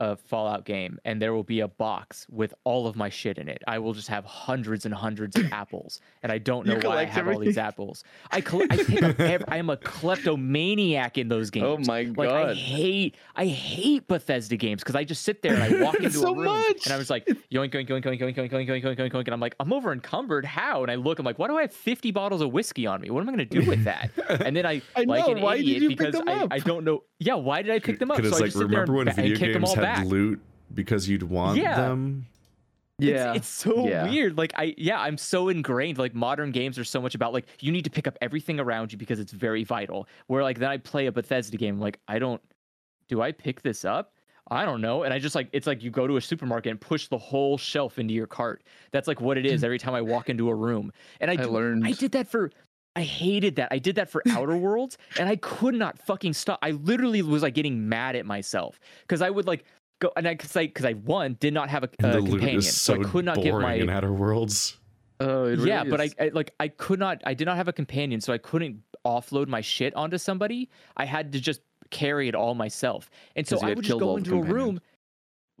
a Fallout game and there will be a box with all of my shit in it. I will just have hundreds and hundreds of apples and I don't know why I collect have all these apples. I collect I pick up ev- I am a kleptomaniac in those oh games. Oh my god! Like I hate I hate Bethesda games because I just sit there and I walk into So a room much! and I was like yoink yoink yoink yoink yoink yoink yoink yoink yoink yoink yoink and I'm like I'm over encumbered how and I look I'm like why do I have 50 bottles of whiskey on me what am I gonna do with that and then I, I like know, an why did idiot you pick because them I, up? I don't know yeah why did I pick them up Because so I like just sit there remember and, when ba- and video kick them all games back loot because you'd want Yeah. them. yeah, it's, it's so Yeah. weird. Like I yeah, I'm so ingrained. Like modern games are so much about like you need to pick up everything around you because it's very vital. Where like then I play a Bethesda game, like I don't do I pick this up? I don't know. And I just like it's like you go to a supermarket and push the whole shelf into your cart. That's like what it is mm. every time I walk into a room. And I, I do- learned. I did that for I hated that. I did that for Outer Worlds and I could not fucking stop. I literally was like getting mad at myself because I would like go and I cuz I cuz I one did not have a, And a the loot companion. is so, I could not boring give my in Outer Worlds. Oh, it yeah, really but I. I like I could not I did not have a companion, so I couldn't offload my shit onto somebody. I had to just carry it all myself, and so I had would just go into a room.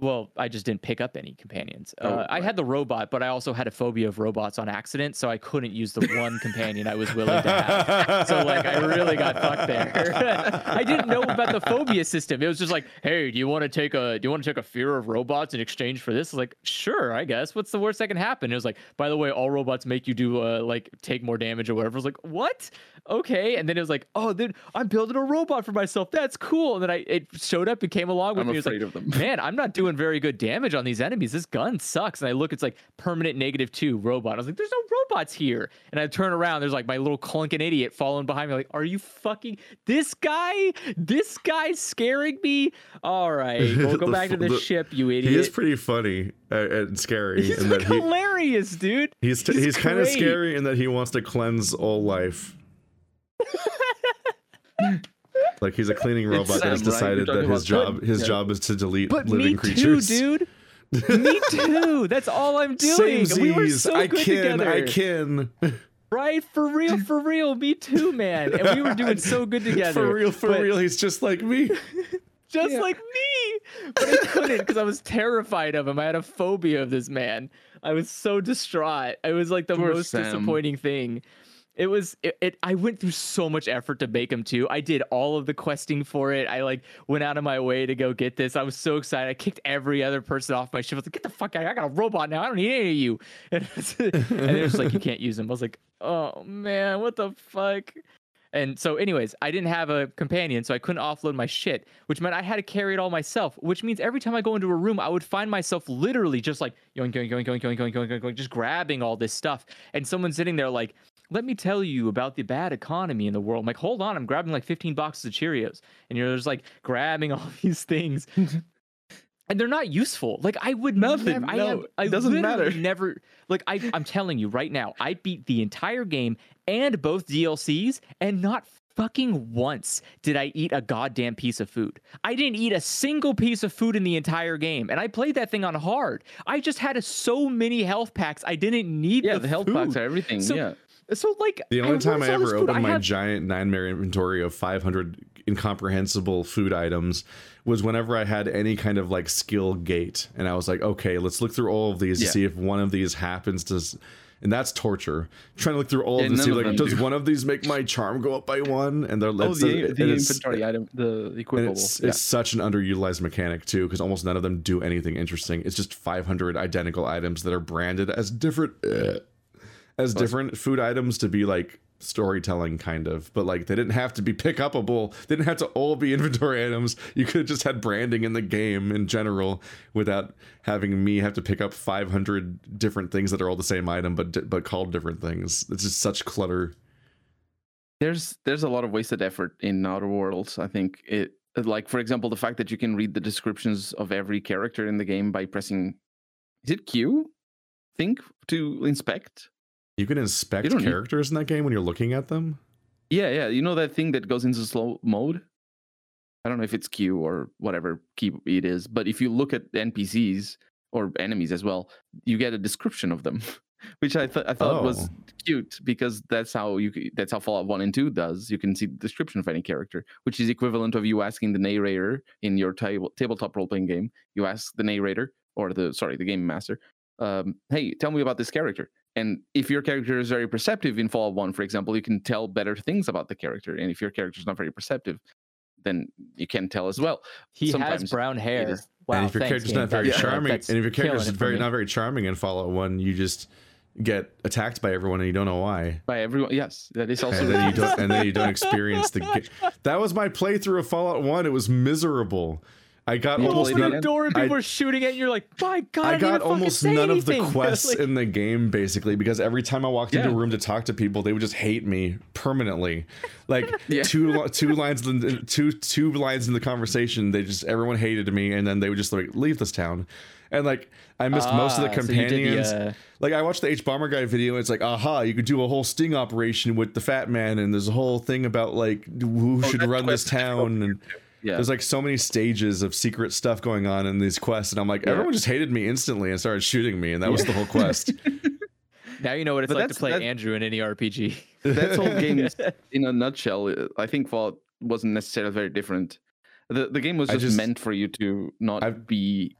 Well, I just didn't pick up any companions. Oh, uh, I had the robot, but I also had a phobia of robots on accident, so I couldn't use the one companion I was willing to have. So like I really got fucked there. I didn't know about the phobia system. It was just like, hey, do you want to take a do you want to take a fear of robots in exchange for this? I was like, sure, I guess. What's the worst that can happen? It was like, by the way, all robots make you do uh, like take more damage or whatever. I was like, what? Okay. And then it was like, oh, then I'm building a robot for myself. That's cool. And then I it showed up and came along with I'm me. Was like, afraid of them. man, I'm not doing very good damage on these enemies. This gun sucks. And I look, it's like permanent negative two robot. I was like, there's no robots here. And I turn around, there's like my little clunking idiot following behind me. Like, are you fucking this guy? This guy's scaring me. All right, we'll go The back to the, the- ship, you idiot. He is pretty funny and scary He's like that he, hilarious, dude. he's he's he's, kind of scary in that he wants to cleanse all life. like he's a cleaning It's robot that has Sam, right? Decided that his job Sam? his Yeah. job is to delete But living me creatures. too, dude. me too. That's all I'm doing. We were so I good can, together. I can. Right? For real, for real. Me too, man. And we were doing so good together. For real, for but- real, he's just like me. just Yeah. like me. But I couldn't because I was terrified of him. I had a phobia of this man. I was so distraught. It was like the Poor most Sam. disappointing thing. It was it, it. I went through so much effort to make him too. I did all of the questing for it. I like went out of my way to go get this. I was so excited. I kicked every other person off my ship. I was like, "Get the fuck out! I got a robot now. I don't need any of you." And, it was like, "You can't use him." I was like, "Oh man, what the fuck?" And so, anyways, I didn't have a companion, so I couldn't offload my shit, which meant I had to carry it all myself. Which means every time I go into a room, I would find myself literally just like yoink, yoink, yoink, yoink, yoink, yoink, yoink, just grabbing all this stuff. And someone sitting there like, "Let me tell you about the bad economy in the world." I'm like, hold on, I'm grabbing like 15 boxes of Cheerios, and you're just like grabbing all these things. And they're not useful. Like I would Nothing, Never, I no, have, I it doesn't matter. Never. Like I, I'm telling you right now, I beat the entire game and both DLCs, and not fucking once did I eat a goddamn piece of food. I didn't eat a single piece of food in the entire game, and I played that thing on hard. I just had so many health packs. I didn't need Yeah, the, the health food. packs are everything. So- yeah. So like The I only time I where's all this ever opened I my have- giant nightmare inventory of 500 incomprehensible food items was whenever I had any kind of like skill gate, and I was like, okay, let's look through all of these Yeah. to see if one of these happens to. And that's torture. Trying to look through all Yeah, of them to see like, does do. one of these make my charm go up by one? And they're Oh, that's the, and the it's- inventory item, the equipable. it's, yeah. it's such an underutilized mechanic too, because almost none of them do anything interesting. It's just 500 identical items that are branded as different, uh, as different food items to be like storytelling kind of, but like they didn't have to be pick upable. They didn't have to all be inventory items. You could have just had branding in the game in general without having me have to pick up 500 different things that are all the same item but but called different things. It's just such clutter. there's there's a lot of wasted effort in Outer Worlds. I think it like for example, the fact that you can read the descriptions of every character in the game by pressing is it Q? Think to inspect. You can inspect need- characters in that game when you're looking at them. Yeah, yeah. You know that thing that goes into slow mode? I don't know if it's Q or whatever key it is, but if you look at NPCs or enemies as well, you get a description of them, which I, th- I thought was Oh. cute because that's how you that's how Fallout 1 and 2 does. You can see the description of any character, which is equivalent of you asking the narrator in your table tabletop role playing game. You ask the narrator or the sorry, the game master, um, hey, tell me about this character. And if your character is very perceptive in Fallout 1, for example, you can tell better things about the character. And if your character is not very perceptive, then you can tell as well. He has brown hair. is- Wow, and if your thanks, character's not very That's- charming, that's and if your character's killing very not very charming in Fallout One, you just get attacked by everyone and you don't know why. By everyone, yes, that is also And then you don't, and then you don't experience the. Ga- that was my playthrough of Fallout One. It was miserable. I got You You almost played open none, the door and I- people are shooting at you. You're like, my God, I didn't got even almost say none of the quests Like, in the game basically because every time I walked into a room to talk to people, they would just hate me permanently. Like Yeah. two two lines in, two two lines in the conversation, they just everyone hated me, and then they would just like leave this town. And like I missed most of the Ah, so did the, companions. uh, Like I watched the Hbomberguy video. And It's like, aha, you could do a whole sting operation with the fat man, and there's a whole thing about like who should run this quest is difficult town, and yeah. there's like so many stages of secret stuff going on in these quests, and I'm like, Yeah. everyone just hated me instantly and started shooting me, and that was the whole quest. now you know what it's But like to play that- Andrew in any RPG. That's all games in a nutshell. I think Fallout wasn't necessarily very different. The the game was just, just- meant for you to not I've- be,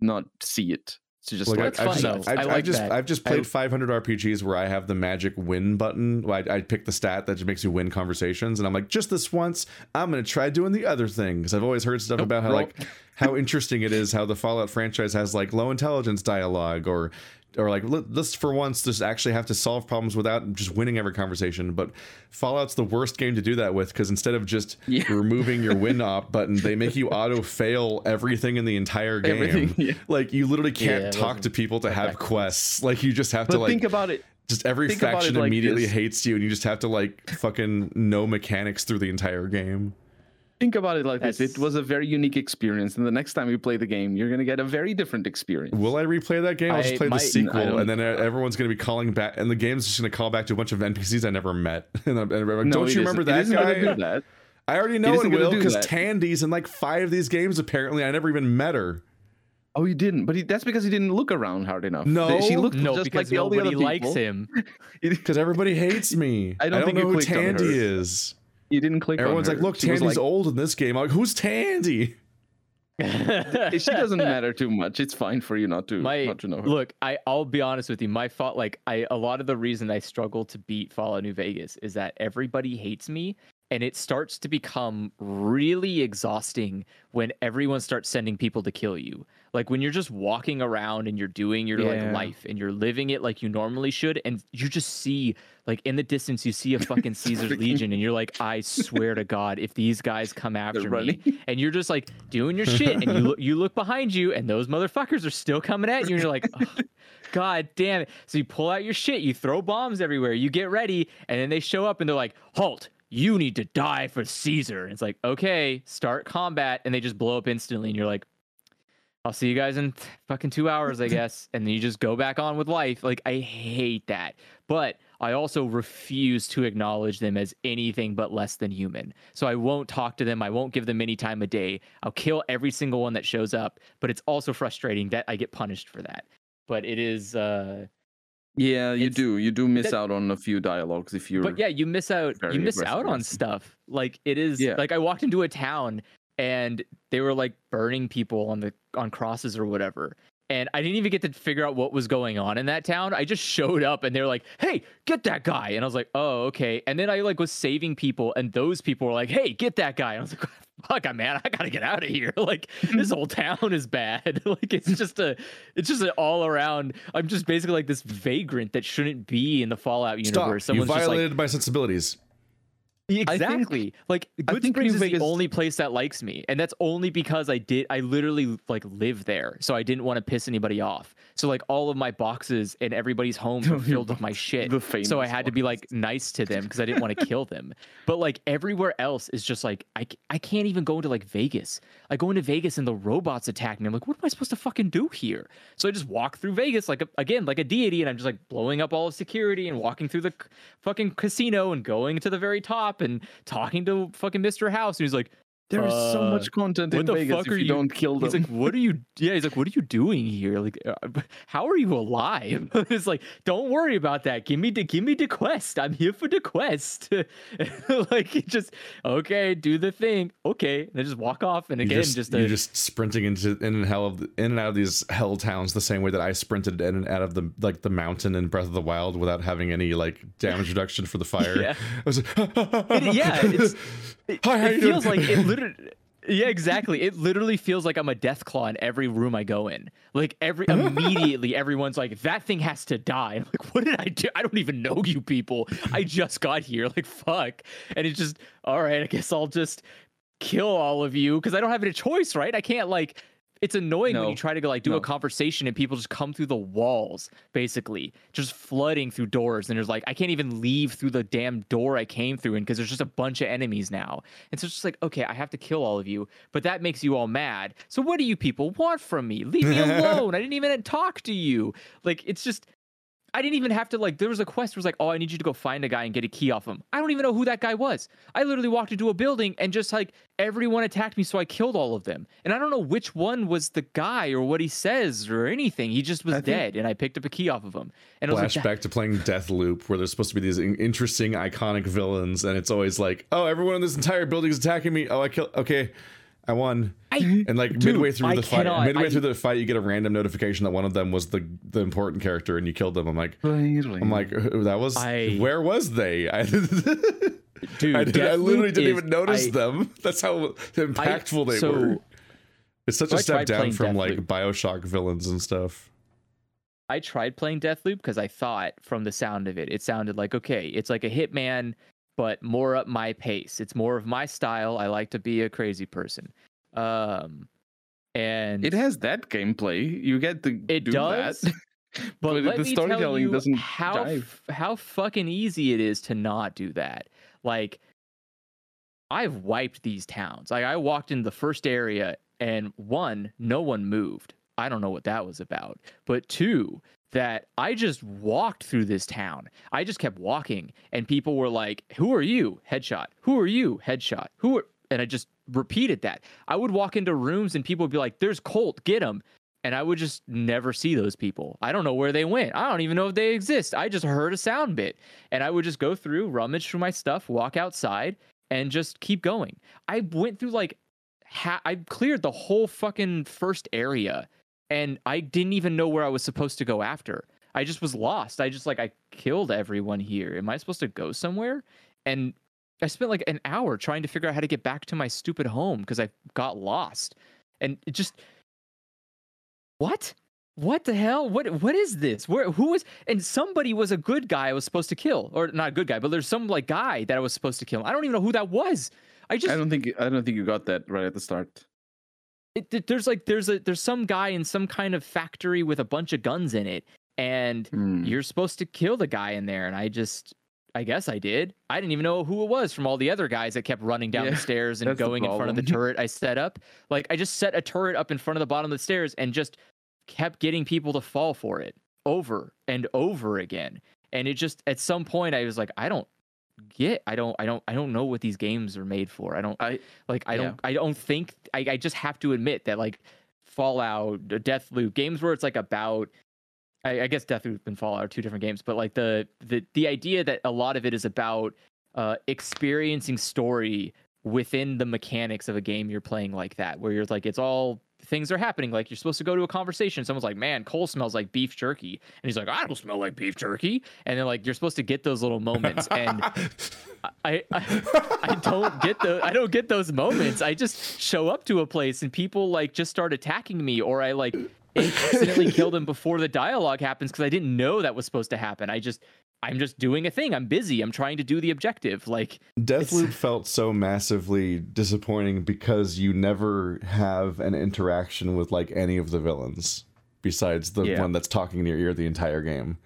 not see it. To just Like, like, That's I, fun, I've, just, I've, I I've just. I've just I- played 500 RPGs where I have the magic win button. I, I pick the stat that just makes you win conversations, and I'm like, just this once, I'm gonna try doing the other thing because I've always heard stuff Nope, about how roll. like how interesting it is how the Fallout franchise has like low intelligence dialogue or or like let- let's for once just actually have to solve problems without just winning every conversation. But Fallout's the worst game to do that with because instead of just Yeah. removing your win op button, they make you auto fail everything in the entire game. Yeah. Like you literally can't Yeah, talk to people to have quests. Like you just have but to like think about it. just every think faction like immediately this. hates you and you just have to like fucking know mechanics through the entire game. Think about it like this. It was a very unique experience, and the next time you play the game, you're gonna get a very different experience. Will I replay that game? I'll just I play the might- I sequel, and then uh, everyone's gonna be calling back, and the game's just gonna call back to a bunch of NPCs I never met. and I'm, and I'm like, No, don't you remember isn't. It that isn't gonna guy? do that. I already know isn't it will because. Tandy's in like five of these games. Apparently, I never even met her. Oh, you didn't, but he, that's because he didn't look around hard enough. No. she looked no, just like the, all the nobody other likes people. him. Because everybody hates me. I don't think know who Tandy is. You didn't click. on Everyone's her. like, look, She Tandy's like, old in this game. I'm like, who's Tandy? she doesn't matter too much. It's fine for you not to my not to know her. look i i'll be honest with you my fault like i a lot of the reason i struggle to beat fallout new vegas is that everybody hates me and it starts to become really exhausting when everyone starts sending people to kill you like when you're just walking around and you're doing your Yeah. like life and you're living it like you normally should and you just see like in the distance you see a fucking caesar's legion and you're like i swear to god if these guys come after me and you're just like doing your shit and you look you look behind you and those motherfuckers are still coming at you and you're like "Ugh, god damn it. So you pull out your shit you throw bombs everywhere you get ready and then they show up and they're like halt you need to die for caesar. And it's like okay start combat and they just blow up instantly and you're like I'll see you guys in fucking two hours, I guess. And then you just go back on with life. Like, I hate that. But I also refuse to acknowledge them as anything but less than human. So I won't talk to them. I won't give them any time of day. I'll kill every single one that shows up. But it's also frustrating that I get punished for that. But it is, uh, Yeah, you do. You do miss that- out on a few dialogues if you're. but yeah, you miss out. You miss out on stuff. Like it is. Yeah. Like I walked into a town and they were like burning people on the on crosses or whatever. And I didn't even get to figure out what was going on in that town. I just showed up and they were like, "Hey, get that guy!" And I was like, "Oh, okay." And then I like was saving people, and those people were like, "Hey, get that guy!" And I was like, "Fuck, i man, I gotta get out of here!" Like this whole town is bad. like it's just a, it's just an all around. I'm just basically like this vagrant that shouldn't be in the Fallout universe. Stop! You Someone's just like, violated my sensibilities. Exactly. like Good think Springs is the only place that likes me, and that's only because I did. I literally like live there, so I didn't want to piss anybody off. So like all of my boxes and everybody's homes were filled with my shit. So I had to be like nice to them because I didn't want to kill them. But like everywhere else is just like I I can't even go into like Vegas. I go into Vegas and the robots attack me. I'm like, what am I supposed to fucking do here? So I just walk through Vegas like a, again like a deity, and I'm just like blowing up all of security and walking through the c- fucking casino and going to the very top and talking to fucking Mr. House, and he's like. There's so Uh, much content what in the Vegas fuck if are you, you- don't kill them. He's like, what are you? Yeah, he's like, what are you doing here? Like, uh, how are you alive? it's like, don't worry about that. Give me the, give me the quest. I'm here for the quest. like, it just okay, do the thing. Okay, and then just walk off. And You again, just, just, you're just sprinting into in and hell of the, in and out of these hell towns the same way that I sprinted in and out of the like the mountain in Breath of the Wild without having any like damage reduction for the fire. Yeah. I was like, It- yeah, it's- it, Hi, it you doing? feels like it literally. Yeah, exactly. It literally feels like I'm a Deathclaw in every room I go in. Like every immediately, everyone's like, "That thing has to die." I'm like, "What did I do? I don't even know you people. I just got here. Like, fuck." And it's just, all right. I guess I'll just kill all of you because I don't have any choice, right? I can't like. It's annoying when you try to go like do No. a conversation and people just come through the walls, basically, just flooding through doors. And there's like, I can't even leave through the damn door I came through in because there's just a bunch of enemies now. And so it's just like, okay, I have to kill all of you, but that makes you all mad. So what do you people want from me? Leave me alone. I didn't even talk to you. Like, it's just. I didn't even have to like. There was a quest where it was like, "Oh, I need you to go find a guy and get a key off him." I don't even know who that guy was. I literally walked into a building and just like everyone attacked me, so I killed all of them. And I don't know which one was the guy or what he says or anything. He just was I dead, and I picked up a key off of him. And like, flashback that- to playing Deathloop, where there's supposed to be these interesting, iconic villains, and it's always like, oh, everyone in this entire building is attacking me. Oh, I killed. Okay, I won. I, And like Dude, midway through I the fight, cannot- midway I- through the fight, you get a random notification that one of them was the the important character, and you killed them. I'm like, I'm like, "Uh, that was I- where was they? I, dude, I, did, I literally didn't is- even notice I- them. That's how impactful they so- were. It's such so a I step down playing from like Bioshock villains and stuff. I tried playing Deathloop because I thought from the sound of it, it sounded like okay, it's like a Hitman, but more up my pace. It's more of my style. I like to be a crazy person. Um, and it has that gameplay. You get to It do does, that. but, but the storytelling doesn't how f- how fucking easy it is to not do that. Like, I've wiped these towns. Like, I walked in the first area, and one, no one moved. I don't know what that was about. But two, that I just walked through this town. I just kept walking, and people were like, "Who are you?" Headshot. Who are you? Headshot. Who are? And I just repeated that. I would walk into rooms, and people would be like, "There's Colt. Get him." and I would just never see those people. I don't know where they went. I don't even know if they exist. I just heard a sound bit, and I would just go through, rummage through my stuff, walk outside, and just keep going. I went through like, ha- I cleared the whole fucking first area, and I didn't even know where I was supposed to go after. I just was lost. I just like I killed everyone here. Am I supposed to go somewhere? And I spent like an hour trying to figure out how to get back to my stupid home because I got lost. And it just what? What the hell? What what is this? Where who was and somebody was a good guy I was supposed to kill. Or not a good guy, but there's some like guy that I was supposed to kill. I don't even know who that was. I just I don't think I don't think you got that right at the start. It, there's like there's a there's some guy in some kind of factory with a bunch of guns in it and Hmm. you're supposed to kill the guy in there and i just i guess i did. I didn't even know who it was from all the other guys that kept running down Yeah, the stairs and going in front of the turret i set up. Like i just set a turret up in front of the bottom of the stairs and just kept getting people to fall for it over and over again. And it just at some point i was like i don't get i don't i don't i don't know what these games are made for i don't I like I Yeah. don't I don't think I, I just have to admit that like Fallout, Deathloop, games where it's like about I, I guess Deathloop and Fallout are two different games, but like the the the idea that a lot of it is about uh experiencing story within the mechanics of a game you're playing like that, where you're like it's all things are happening. Like you're supposed to go to a conversation. Someone's like, "Man, Colt smells like beef jerky," and he's like, "I don't smell like beef jerky." And then like you're supposed to get those little moments, and I, I I don't get the I don't get those moments. I just show up to a place and people like just start attacking me, or I like accidentally killed him before the dialogue happens because I didn't know that was supposed to happen. I just I'm just doing a thing. I'm busy. I'm trying to do the objective. Like Deathloop felt so massively disappointing because you never have an interaction with like any of the villains besides the Yeah. one that's talking in your ear the entire game.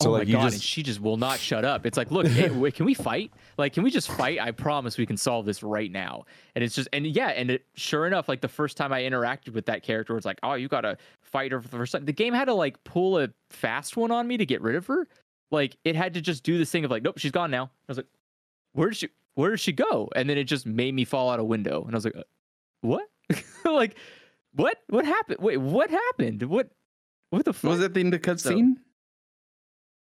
So oh like my god, and she just will not shut up. It's like, look, hey, wait, can we fight? Like, can we just fight? I promise we can solve this right now. And it's just, and yeah, and it, sure enough, like the first time I interacted with that character, it's like, oh, you gotta fight her for the first time. The game had to like pull a fast one on me to get rid of her. Like, it had to just do this thing of like, nope, she's gone now. I was like, where did she? Where did she go? And then it just made me fall out a window, and I was like, uh, what? like, what? What happened? Wait, what happened? What? What the fuck? Was that in the cutscene?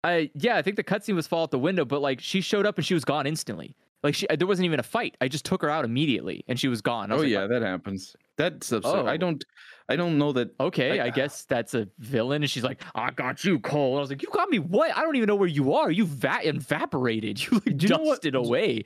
I yeah, I think the cutscene was fall out the window, but like she showed up and she was gone instantly. Like she, there wasn't even a fight. I just took her out immediately and she was gone. I Oh like, yeah, that happens. That's absurd. I Oh. don't. I don't know that. Okay, I- I, guess that's a villain. And she's like, I got you, Colt. And I was like, You got me what? I don't even know where you are. You va- evaporated. You like you know what- dusted away.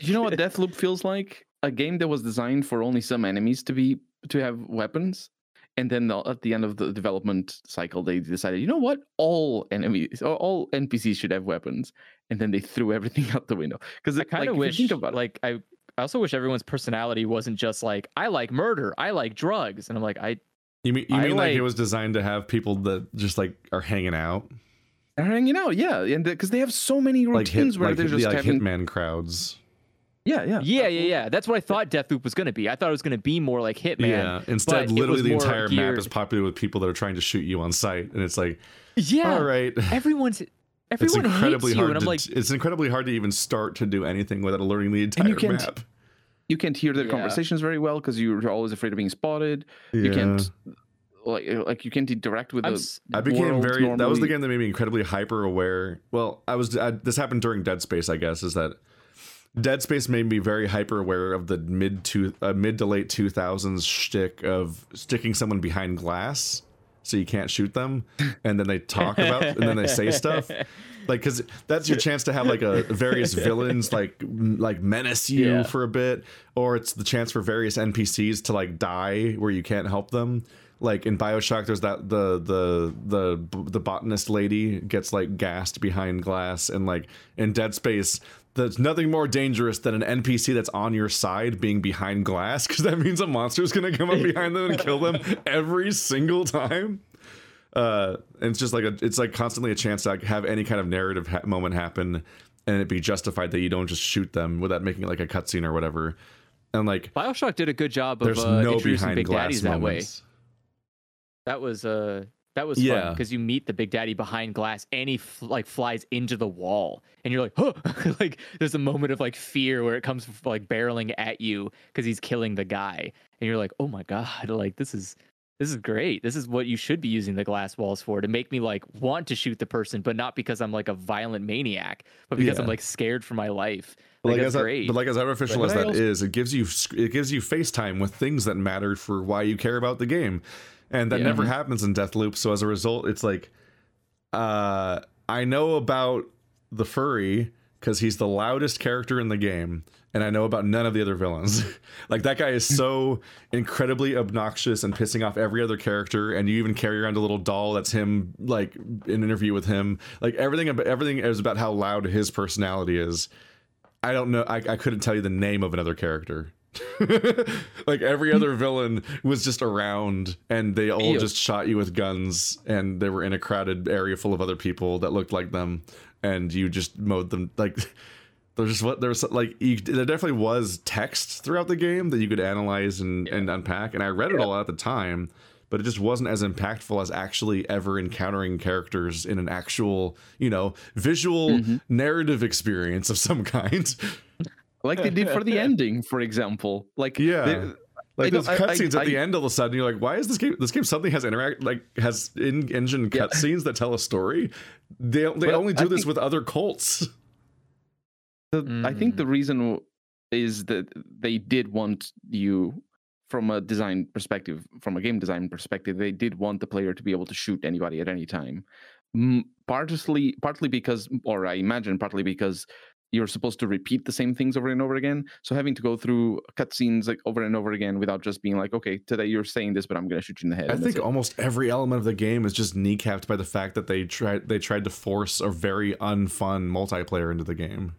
You know what Deathloop feels like? A game that was designed for only some enemies to be to have weapons, and then the, at the end of the development cycle, they decided, you know what? All enemies, all NPCs should have weapons, and then they threw everything out the window. Because I kind of wish, like, I, I also wish everyone's personality wasn't just like, I like murder, I like drugs, and I'm like, I, you mean you I mean like, it was designed to have people that just like are hanging out they're hanging out, yeah, and because they have so many like hit routines where like, they're hit- just like having, hitman crowds. yeah, yeah, yeah, yeah, yeah. That's what I thought Deathloop was gonna be. I thought it was gonna be more like Hitman. yeah. Instead, literally the more entire map is geared- populated with people that are trying to shoot you on sight, and it's like, Yeah, all right. everyone's It's everyone incredibly hates you, hard. and I'm to, like, it's incredibly hard to even start to do anything without alerting the entire you can't- map. You can't hear their Yeah. conversations very well because you're always afraid of being spotted. Yeah. You can't like like you can't interact with I'm the. s- I became world very. That was the game that made me incredibly hyper aware. Well, I was. I, this happened during Dead Space, I guess. Is that Dead Space made me very hyper aware of the mid to uh, mid to late two thousands shtick of sticking someone behind glass so you can't shoot them, and then they talk about and then they say stuff. Like, because that's your chance to have like a various villains like like menace you Yeah. for a bit, or it's the chance for various NPCs to like die where you can't help them. Like in Bioshock, there's that the the the the botanist lady gets like gassed behind glass, and like in Dead Space, there's nothing more dangerous than an NPC that's on your side being behind glass, because that means a monster's gonna come up behind them and kill them every single time uh and it's just like a it's like constantly a chance to like, have any kind of narrative ha- moment happen and it be justified that you don't just shoot them without making it like a cutscene or whatever and like Bioshock did a good job of there's uh, no introducing behind Big glass Daddies that way. moments That was uh that was Yeah. fun because you meet the Big Daddy behind glass and he f- like flies into the wall and you're like, huh! like there's a moment of like fear where it comes like barreling at you because he's killing the guy and you're like, oh my god, like this is this is great. This is what you should be using the glass walls for to make me like want to shoot the person, but not because I'm like a violent maniac, but because I'm like scared for my life. But Like, like, that's as, great. but like as artificial But as I that also- is, it gives you it gives you FaceTime with things that matter for why you care about the game, and that Yeah. never happens in Deathloop. So as a result, it's like, uh, I know about the furry because he's the loudest character in the game, and I know about none of the other villains. like that guy is so incredibly obnoxious and pissing off every other character, and you even carry around a little doll that's him, like an interview with him. Like everything, everything is about how loud his personality is. I don't know. I, I couldn't tell you the name of another character. like every other villain was just around and they all Ew. just shot you with guns and they were in a crowded area full of other people that looked like them and you just mowed them like there's just what there's like you, there definitely was text throughout the game that you could analyze and, and unpack and i read it all at the time but it just wasn't as impactful as actually ever encountering characters in an actual you know visual Mm-hmm. narrative experience of some kind like they did for the ending, for example. Like Yeah. they- like I those don't- I- cutscenes at the I- end all of a sudden you're like why is this game this game suddenly has interact like has in engine Yeah. cutscenes that tell a story they, they But only I do this think- with other cults The, I think Mm. the reason is that they did want you, from a design perspective, from a game design perspective, they did want the player to be able to shoot anybody at any time. Mm, Partly, partly because, or I imagine partly because you're supposed to repeat the same things over and over again. So having to go through cutscenes like over and over again without just being like, okay, today you're saying this, but I'm going to shoot you in the head. I think almost every element of the game is just kneecapped by the fact that they tried they tried to force a very unfun multiplayer into the game.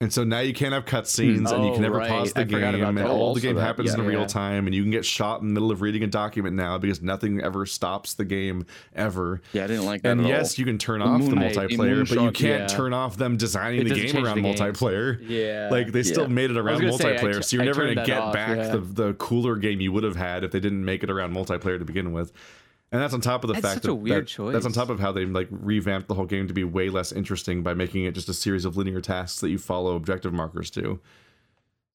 And so now you can't have hmm. cutscenes and you Oh, can never right. pause the I game and all the game that, happens yeah. in real time and you can get shot in the middle of reading a document now because nothing ever stops the game ever. yeah, I didn't like that. And yes, all. you can turn The off the moon- a multiplayer, but you can't yeah. turn off them designing the game around the multiplayer. Yeah. Like they still Yeah. made it around gonna say, multiplayer, so you're never gonna get off, back yeah. the the cooler game you would have had if they didn't make it around multiplayer to begin with. And that's on top of the That's fact such that, a weird that- that's on top of how they like revamped the whole game to be way less interesting by making it just a series of linear tasks that you follow objective markers to.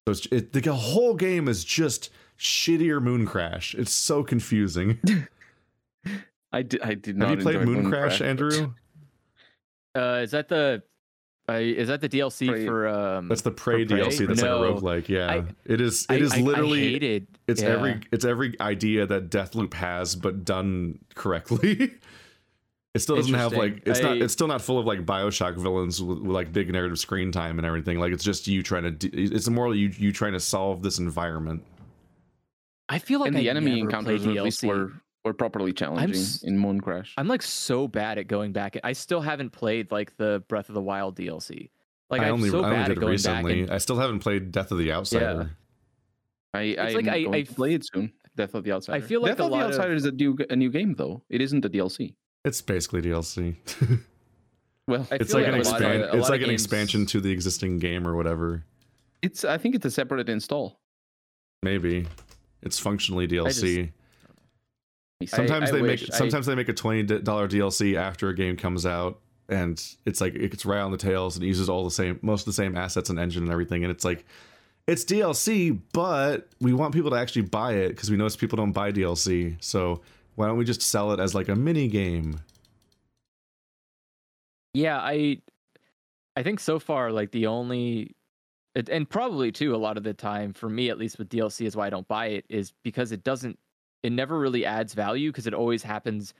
So it's, it, the whole game is just shittier Mooncrash. It's so confusing. I did. I did not. Have you played Moon, Mooncrash, Andrew? Uh, is that the uh, is that the DLC Prey. for um? That's the Prey Prey? DLC. That's No. like a roguelike. Yeah, I- it is. I- It is I- I literally. hated. It's yeah. every it's every idea that Deathloop has, but done correctly. it still doesn't have like it's not it's still not full of like Bioshock villains with, with like big narrative screen time and everything. Like it's just you trying to. d it's more you you trying to solve this environment. I feel like and the I enemy never encounters played at least DLC. were were properly challenging s- in Mooncrash. I'm like so bad at going back. I still haven't played like the Breath of the Wild DLC. Like I I'm only so I only bad did at going recently. back. And, I still haven't played Death of the Outsider. I It's I'm like I- going I to play it soon. Death of the Outsider. I feel like Death a of the lot of- Outsider is a new a new game though. It isn't a DLC. It's basically DLC. Well, I it's feel like an like a lot of- expand. a lot It's like an games- expansion to the existing game or whatever. it's I think it's a separate install. Maybe it's functionally DLC. Sometimes I they make I- sometimes they make a twenty dollar DLC after a game comes out, and it's like it's right on the tails and uses all the same most of the same assets and engine and everything, and it's like it's DLC, but we want people to actually buy it because we notice people don't buy DLC. So why don't we just sell it as like a mini game? yeah, I I think so far like the only and probably too a lot of the time for me at least with DLC is why I don't buy it is because it doesn't it never really adds value because it always happens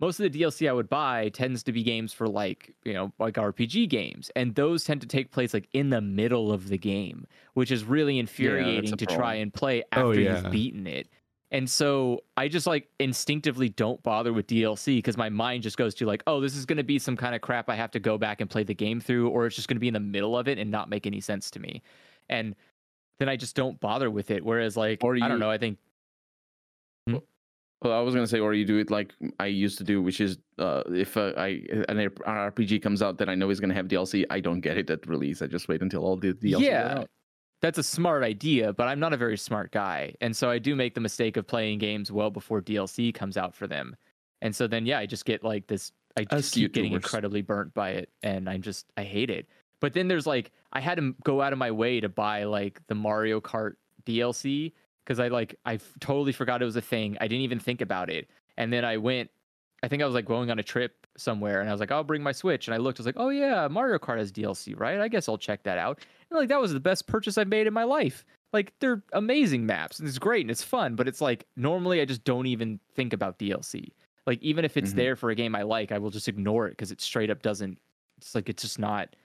most of the DLC I would buy tends to be games for like, you know, like RPG games. And those tend to take place like in the middle of the game, which is really infuriating a to try and play oh, after Oh, yeah. you've beaten it. And so I just like instinctively don't bother with DLC because my mind just goes to like, oh, this is going to be some kind of crap I have to go back and play the game through, or it's just going to be in the middle of it and not make any sense to me. And then I just don't bother with it. Whereas, like, Or I don't know, I think Well, I was gonna say, or you do it like I used to do, which is uh, if uh, I an RPG comes out that I know is gonna have DLC, I don't get it at release. I just wait until all the DLC. yeah, out. that's a smart idea, but I'm not a very smart guy. And so I do make the mistake of playing games well before DLC comes out for them. And so then, yeah, I just get like this, I Us just keep getting incredibly burnt by it. And I'm just, I hate it. But then there's like, I had to go out of my way to buy like the Mario Kart DLC because I like, I f- totally forgot it was a thing. I didn't even think about it. And then I went, I think I was like going on a trip somewhere and I was like, I'll bring my Switch. And I looked, I was like, oh yeah, Mario Kart has DLC, right? I guess I'll check that out. And like that was the best purchase I've made in my life. Like they're amazing maps and it's great and it's fun, but it's like normally I just don't even think about DLC. Like even if it's Mhm. there for a game I like, I will just ignore it because it straight up doesn't. It's like it's just not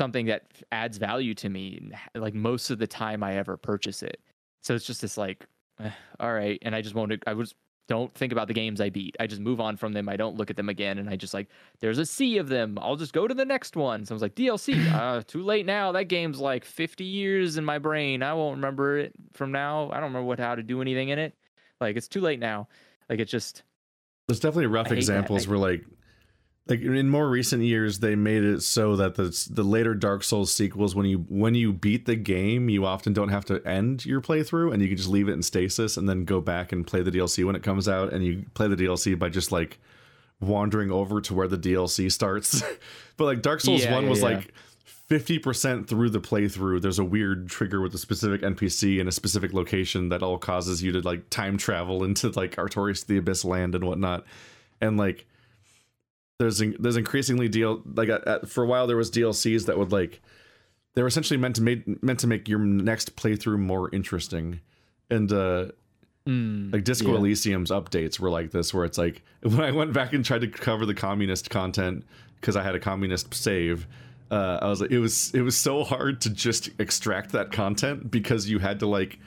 something that adds value to me. Like most of the time I ever purchase it, so it's just this like, eh, all right, and I just won't. I was don't think about the games I beat. I just move on from them. I don't look at them again, and I just like there's a sea of them. I'll just go to the next one. So I was like, DLC, uh, too late now. That game's like 50 years in my brain. I won't remember it from now. I don't remember what how to do anything in it. Like it's too late now. Like it's just There's definitely rough I hate that. examples I- where like like in more recent years they made it so that the the later Dark Souls sequels when you when you beat the game you often don't have to end your playthrough and you can just leave it in stasis and then go back and play the DLC when it comes out and you play the DLC by just like wandering over to where the DLC starts. but like Dark Souls Yeah, 1 yeah, was yeah. like 50% through the playthrough there's a weird trigger with a specific npc in a specific location that all causes you to like time travel into like artorias the abyss land and whatnot and like there's there's increasingly deal like at, at- for a while there was dlcs that would like they were essentially meant to make meant to make your next playthrough more interesting and uh mm, like Disco yeah. Elysium's updates were like this, where it's like when I went back and tried to cover the communist content because I had a communist save, uh, I was like, it was it was so hard to just extract that content because you had to like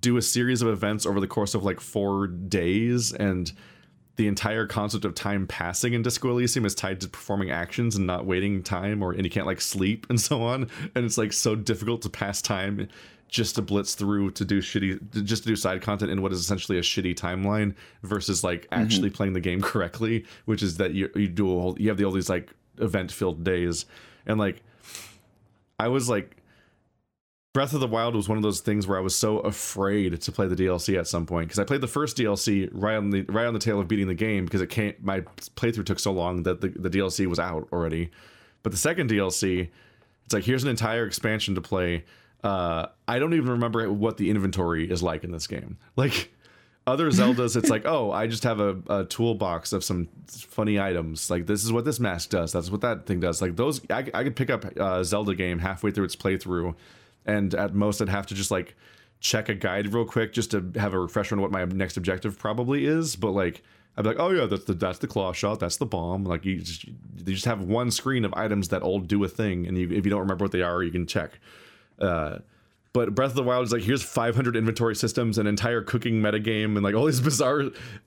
do a series of events over the course of like four days and the entire concept of time passing in Disco Elysium is tied to performing actions and not waiting time or and you can't like sleep and so on and it's like so difficult to pass time just to blitz through to do shitty just to do side content in what is essentially a shitty timeline versus like actually mm-hmm. playing the game correctly which is that you you do a whole, you have the, all these like event filled days and like I was like Breath of the Wild was one of those things where I was so afraid to play the DLC at some point because I played the first DLC right on the right on the tail of beating the game because it can't my playthrough took so long that the, the DLC was out already. But the second DLC, it's like here's an entire expansion to play uh, I don't even remember what the inventory is like in this game. Like other Zeldas, it's like, oh, I just have a, a, toolbox of some funny items. Like this is what this mask does. That's what that thing does. Like those, I, I could pick up a Zelda game halfway through its playthrough, and at most I'd have to just like check a guide real quick just to have a refresher on what my next objective probably is. But like. I'd be like, oh yeah, that's the that's the claw shot, that's the bomb. Like you just you just have one screen of items that all do a thing, and you, if you don't remember what they are, you can check. Uh, but Breath of the Wild is like here's 500 inventory systems, an entire cooking metagame, and like all these bizarre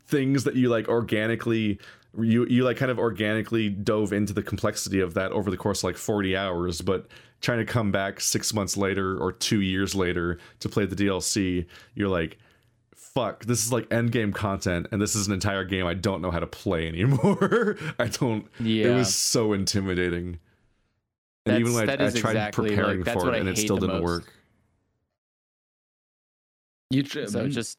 things that you like organically you you like kind of organically dove into the complexity of that over the course of like 40 hours, but trying to come back six months later or two years later to play the DLC, you're like, fuck, this is like end game content, and this is an entire game I don't know how to play anymore. I don't. Yeah. It was so intimidating. And even when I, I, tried exactly, preparing like, for it, and it still didn't most. work. You tr- so mm-hmm. just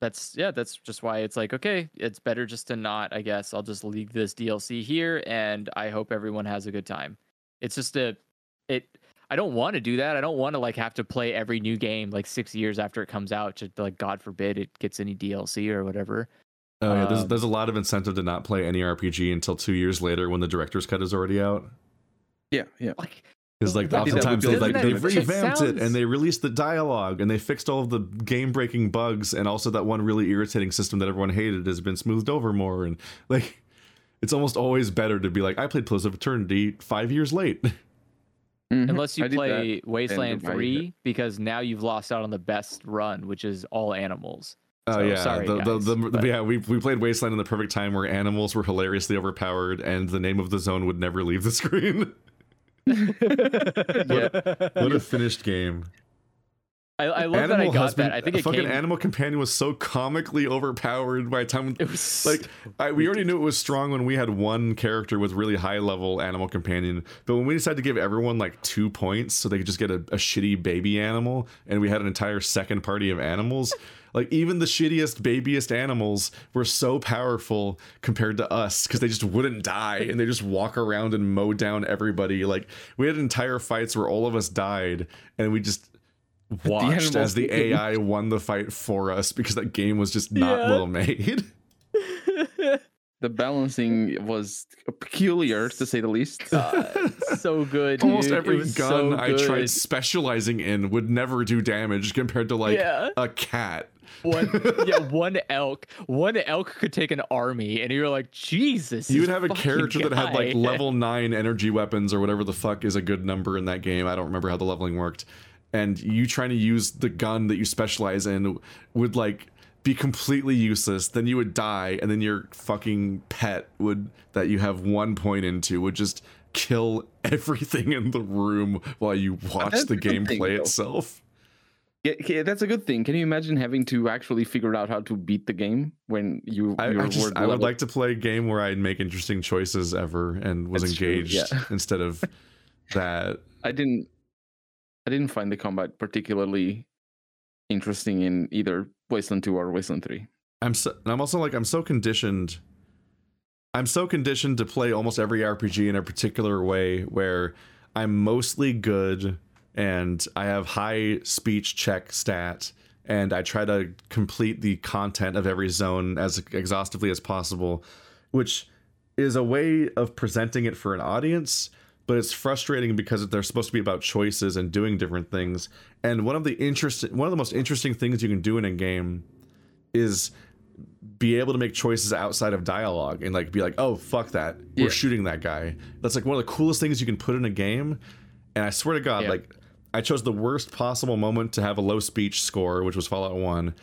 that's yeah, that's just why it's like okay, it's better just to not. I guess I'll just leave this DLC here, and I hope everyone has a good time. It's just a it. I don't want to do that. I don't want to like have to play every new game like six years after it comes out. To like, God forbid it gets any DLC or whatever. Oh yeah, um, there's there's a lot of incentive to not play any RPG until two years later when the director's cut is already out. Yeah, yeah. Like because like oftentimes they like they revamped it and they released the dialogue and they fixed all of the game breaking bugs and also that one really irritating system that everyone hated has been smoothed over more and like it's almost always better to be like I played Pillars of Eternity five years late. Mm-hmm. Unless you play Wasteland Three, because now you've lost out on the best run, which is all animals. Oh so, yeah, sorry, the, guys, the, the, but... yeah we we played Wasteland in the perfect time where animals were hilariously overpowered and the name of the zone would never leave the screen. what, what a finished game. I, I love Animal that I got husband, that. I think it fucking came... Animal Companion was so comically overpowered by the time it was like I, we already knew it was strong when we had one character with really high level Animal Companion, but when we decided to give everyone like two points so they could just get a, a shitty baby animal, and we had an entire second party of animals, like even the shittiest, babiest animals were so powerful compared to us because they just wouldn't die and they just walk around and mow down everybody. Like we had entire fights where all of us died and we just watched the as the AI won the fight for us because that game was just not yeah. well made. the balancing was peculiar to say the least. Uh, so good. Almost dude. every gun so I tried specializing in would never do damage compared to like yeah. a cat one yeah one elk one elk could take an army and you're like jesus you would have a character guy. that had like level 9 energy weapons or whatever the fuck is a good number in that game. I don't remember how the leveling worked. And you trying to use the gun that you specialize in would like be completely useless. Then you would die and then your fucking pet would that you have one point into would just kill everything in the room while you watch the gameplay itself yeah, that's a good thing. Can you imagine having to actually figure out how to beat the game when you? I, I, just, I would like to play a game where I'd make interesting choices ever and was that's engaged true, yeah. instead of that. I didn't. I didn't find the combat particularly interesting in either Wasteland Two or Wasteland Three. I'm so. I'm also like I'm so conditioned. I'm so conditioned to play almost every RPG in a particular way where I'm mostly good and I have high speech check stat and I try to complete the content of every zone as exhaustively as possible, which is a way of presenting it for an audience, but it's frustrating because they're supposed to be about choices and doing different things. And one of the interesting one of the most interesting things you can do in a game is be able to make choices outside of dialogue and like be like, oh fuck that, we're Yeah. shooting that guy. That's like one of the coolest things you can put in a game. And I swear to God, Yeah. like I chose the worst possible moment to have a low speech score, which was Fallout One.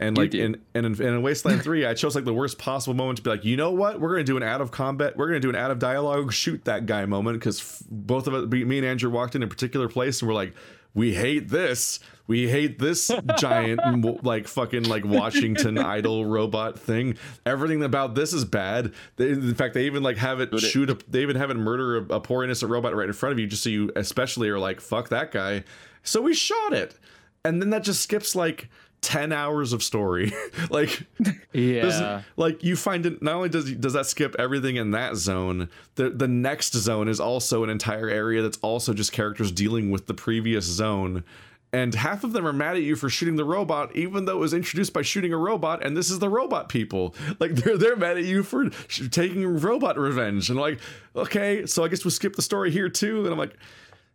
And like in, and in, in Wasteland 3, I chose like the worst possible moment to be like, you know what? We're gonna do an out of combat, we're gonna do an out of dialogue, shoot that guy moment because f- both of us, me and Andrew walked in a particular place and we're like, we hate this, we hate this giant like fucking like Washington idol robot thing. Everything about this is bad. They, in fact, they even like have it But it- shoot a, they even have it murder a, a poor innocent robot right in front of you, just so you especially are like, fuck that guy. So we shot it, and then that just skips like. 10 hours of story. Like Yeah. doesn't like you find it not only does does that skip everything in that zone the the next zone is also an entire area that's also just characters dealing with the previous zone. And half of them are mad at you for shooting the robot even though it was introduced by shooting a robot and this is the robot people. Like they're they're mad at you for sh- taking robot revenge. And like okay so i guess we'll skip the story here too. And i'm like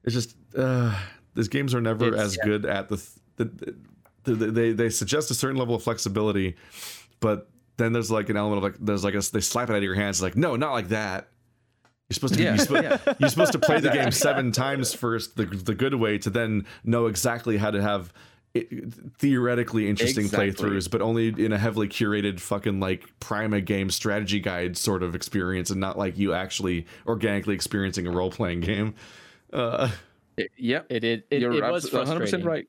it's just uh these games are never It's- as good at the, the, the they they suggest a certain level of flexibility but then there's like an element of like there's like a they slap it out of your hands like no not like that you're supposed to Yeah, you're, supposed, yeah. you're supposed to play the game seven times first the, the good way to then know exactly how to have i theoretically interesting Exactly. playthroughs but only in a heavily curated fucking like prima game strategy guide sort of experience and not like you actually organically experiencing a role-playing game uh yeah, It it, it, it was 100% right.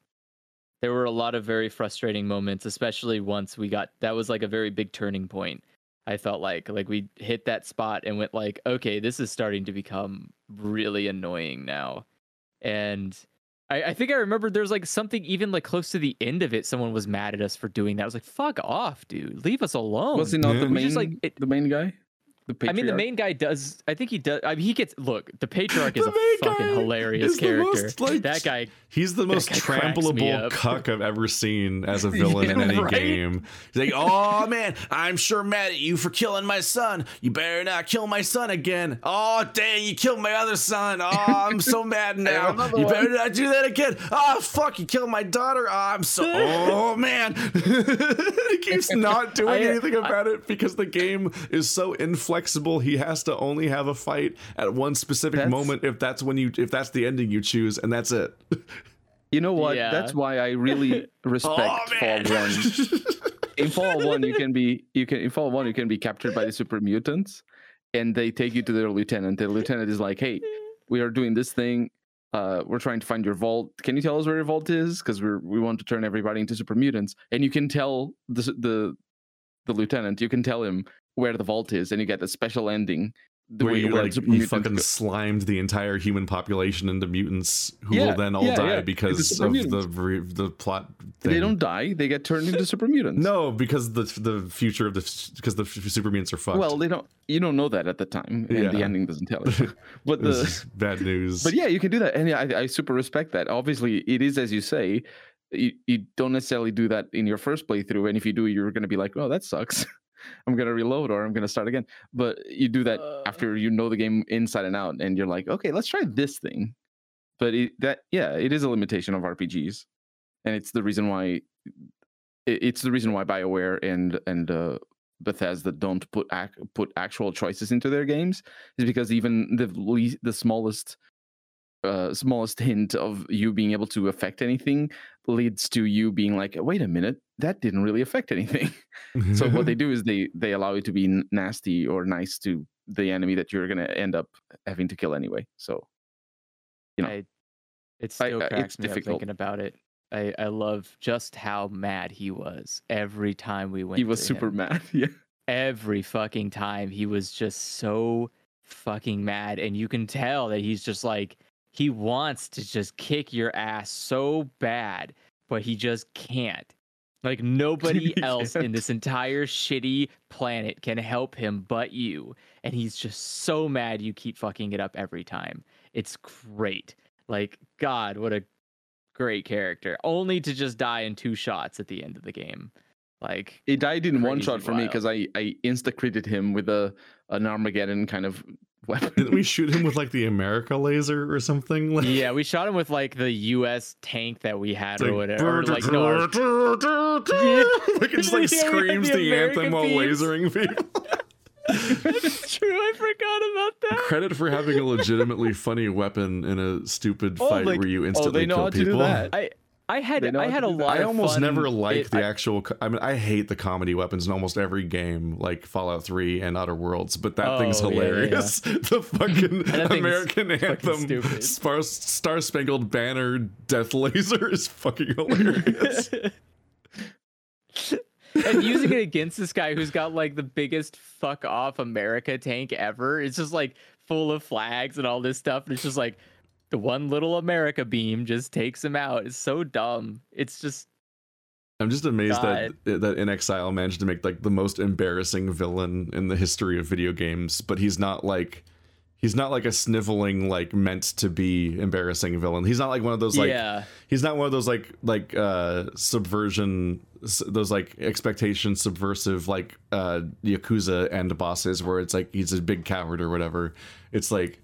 There were a lot of very frustrating moments, especially once we got that was like a very big turning point. I felt like like we hit that spot and went like, okay, this is starting to become really annoying now. And I, I think I remember there's like something even like close to the end of it, someone was mad at us for doing that. I was like, fuck off, dude. Leave us alone. Was he not Yeah. the main? just, like, it- the main guy. The I mean, the main guy does. I think he does. I mean, he gets. Look, the patriarch is The a fucking hilarious character. most, like, that guy, He's the most guy cracks me trampleable cuck I've ever seen as a villain in any right? game. He's like, oh man, I'm sure mad at you for killing my son. You better not kill my son again. Oh dang, you killed my other son. Oh, I'm so mad now. You one. better not do that again. Oh fuck, you killed my daughter. Oh, I'm so. Oh man, he keeps not doing I- anything I- about it because the game is so inflexible. He has to only have a fight at one specific That's- moment if that's when you if that's the ending you choose, and that's it. You know what? Yeah. That's why I really respect Oh, Fallout man. One. In Fallout One, you can be you can in Fallout One you can be captured by the super mutants, and they take you to their lieutenant. The lieutenant is like, "Hey, we are doing this thing. Uh, we're trying to find your vault. Can you tell us where your vault is? Because we're we want to turn everybody into super mutants." And you can tell the the the lieutenant. You can tell him where the vault is, and you get a special ending. The where way- you where the like you fucking go- slimed the entire human population into mutants who Yeah, will then all yeah, die yeah. because of the mutants. re- the plot. They don't die. They get turned into super mutants. No, because the the future of the because the f- super mutants are fucked. Well, they don't. You don't know that at the time, and the ending doesn't tell you. But the bad news. but yeah, you can do that, and yeah, I, I super respect that. Obviously, it is as you say. You, you don't necessarily do that in your first playthrough, and if you do, you're going to be like, "Oh, that sucks." I'm going to reload or I'm going to start again. But you do that Uh. after you know the game inside and out, and you're like, "Okay, let's try this thing." But it, that yeah, it is a limitation of RPGs, and it's the reason why it- it's the reason why BioWare and and uh, Bethesda don't put ac- put actual choices into their games is because even the least, the smallest uh, smallest hint of you being able to affect anything leads to you being like, wait a minute, that didn't really affect anything. so what they do is they they allow you to be nasty or nice to the enemy that you're gonna end up having to kill anyway. So you know. I, it still uh, I- cracks it's me difficult. up thinking about it. I, I love just how mad he was every time we went. he was super him. mad. Yeah. every fucking time he was just so fucking mad and you can tell that he's just like he wants to just kick your ass so bad but he just can't. Like nobody else in this entire shitty planet can help him but you and he's just so mad you keep fucking it up every time. It's great. Like god what a great character. Only to just die in two shots at the end of the game. Like He died in one shot for me because I I insta critted him with a an Armageddon kind of weapon. Didn't we shoot him with like the America laser or something? Like, Yeah, we shot him with like the U.S. tank that we had it's or whatever. Like no, like it just like screams the the, anthem while lasering people. That's true. I forgot about that. Credit for having a legitimately funny weapon in a stupid Oh, fight like- where you oh, instantly they know kill how to do people. that. I I had I had a do that. lot. I of almost fun. never like the I- actual. I mean, I hate the comedy weapons in almost every game, like Fallout Three and Outer Worlds. But that thing's Oh, yeah, yeah, yeah. hilarious. the fucking American anthem, stupid. Star Star Spangled Banner, Death Laser is fucking hilarious. and using it against this guy who's got like the biggest fuck off America tank ever. It's just like full of flags and all this stuff. And it's just like the one little America beam just takes him out. It's so dumb. It's just I'm just amazed that that inXile managed to make like the most embarrassing villain in the history of video games, but he's not like he's not like a sniveling like meant to be embarrassing villain. He's not like one of those like yeah. he's not one of those like like uh subversion those like expectation subversive like uh yakuza end bosses where it's like he's a big coward or whatever it's like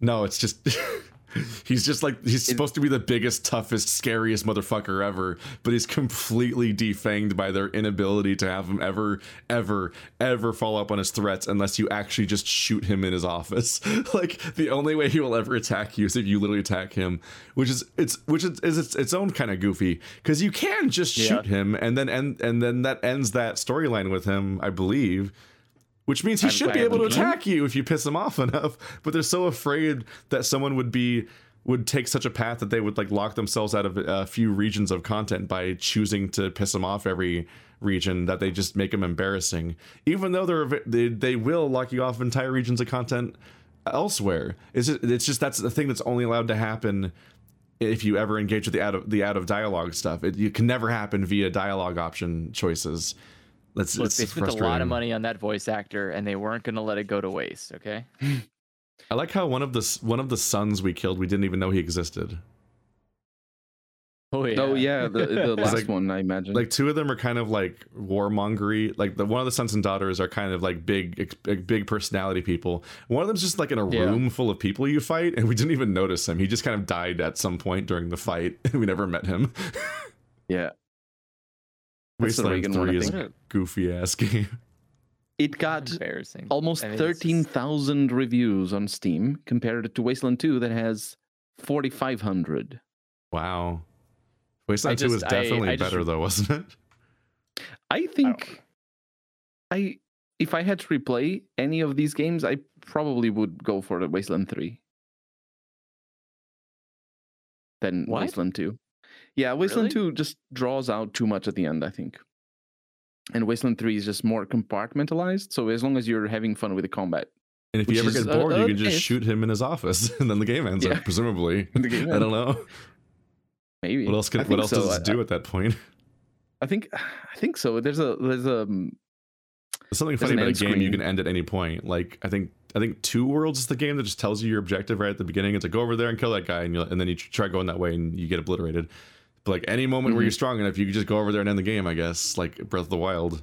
no it's just he's just like he's supposed to be the biggest toughest scariest motherfucker ever but he's completely defanged by their inability to have him ever ever ever follow up on his threats unless you actually just shoot him in his office like the only way he will ever attack you is if you literally attack him which is it's which is, is its, its own kind of goofy because you can just Yeah. shoot him and then and and then that ends that storyline with him i believe which means he I'm should be able to attack you if you piss him off enough. But they're so afraid that someone would be would take such a path that they would like lock themselves out of a few regions of content by choosing to piss him off every region that they just make him embarrassing. Even though they're they, they will lock you off entire regions of content elsewhere. It's just, it's just that's the thing that's only allowed to happen if you ever engage with the out of the out of dialogue stuff. It, it can never happen via dialogue option choices that's Look, it's they spent a lot of money on that voice actor and they weren't gonna let it go to waste, okay? I like how one of the one of the sons we killed we didn't even know he existed. Oh, oh yeah. Oh yeah, the, the last like- one I imagine. Like two of them are kind of like warmongery. Like the one of the sons and daughters are kind of like big ex- big big personality people. One of them's just like in a Yeah. room full of people you fight, and we didn't even notice him. He just kind of died at some point during the fight, and we never met him. yeah, That's Wasteland Reagan one, Three is a goofy ass game. it got almost I mean, it's just- thirteen thousand reviews on Steam compared to Wasteland Two that has forty five hundred. Wow. Wasteland Two just- was definitely I just- better though, wasn't it? I think oh. I if I had to replay any of these games, I probably would go for the Wasteland 3. Than What? Wasteland 2. Yeah, Wasteland Really? 2 just draws out too much at the end, I think. And Wasteland 3 is just more compartmentalized, so as long as you're having fun with the combat, And if you ever is, get uh, bored, you uh, can just if- shoot him in his office, and then the game ends. Yeah. Up, presumably. the game I don't know. maybe. What else can I What else so. does it do at that point? I think I think so. There's a there's a um, There's something There's funny about a end game you can end at any point. Like I think I think Two Worlds is the game that just tells you your objective right at the beginning. It's like go over there and kill that guy, and you and then you try going that way and you get obliterated. But like any moment where Mhm. you're strong enough, you can just go over there and end the game. I guess like Breath of the Wild.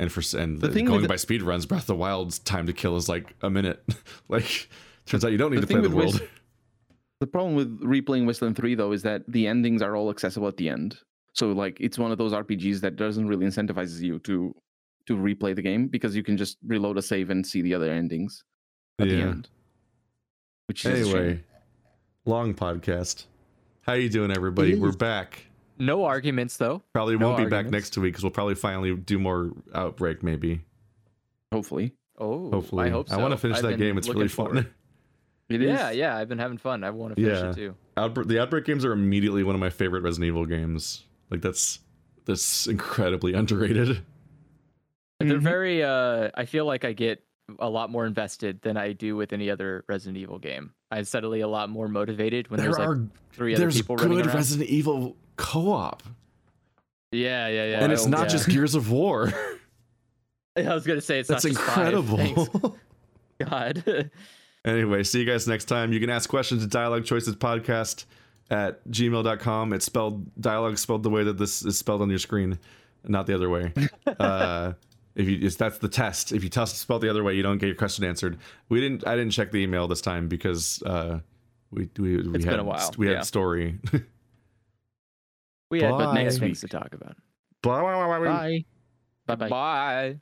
And for and The the going by speed runs, Breath of the Wild's time to kill is like a minute. like turns out you don't need to play the world. The problem with replaying Wasteland 3 though is that the endings are all accessible at the end. So like it's one of those RPGs that doesn't really incentivize you to to replay the game because you can just reload a save and see the other endings at the Yeah. end. Which is a shame. Anyway, long podcast. How you doing, everybody? We're back. No arguments though. Probably No won't be back next week because we'll probably finally do more Outbreak. Maybe. hopefully. Oh, Hopefully, I hope so. I want to finish I've that game. It's really forward. fun. It is Yeah, yeah, I've been having fun. I want to finish Yeah. it too. Outbreak, the Outbreak games are immediately one of my favorite Resident Evil games. Like that's that's incredibly underrated. They're Mhm. very. uh I feel like I get a lot more invested than I do with any other Resident Evil game. I'm suddenly a lot more motivated when There there's like are three other there's people running good around. Resident Evil co-op, yeah, yeah, yeah. and it's not yeah. just Gears of War. I was gonna say it's that's not just five. incredible. God. Anyway, see you guys next time. You can ask questions at Dialogue Choices Podcast at gmail.com. It's spelled dialogue spelled the way that this is spelled on your screen, not the other way. uh, If you just that's the test. If you test spell the other way, you don't get your question answered. We didn't. I didn't check the email this time because uh, we we we It's had been a while, we had yeah. story. We had Bye. nice Next things week. to talk about. Blah, blah, blah, blah, blah. Bye. Bye bye. Bye.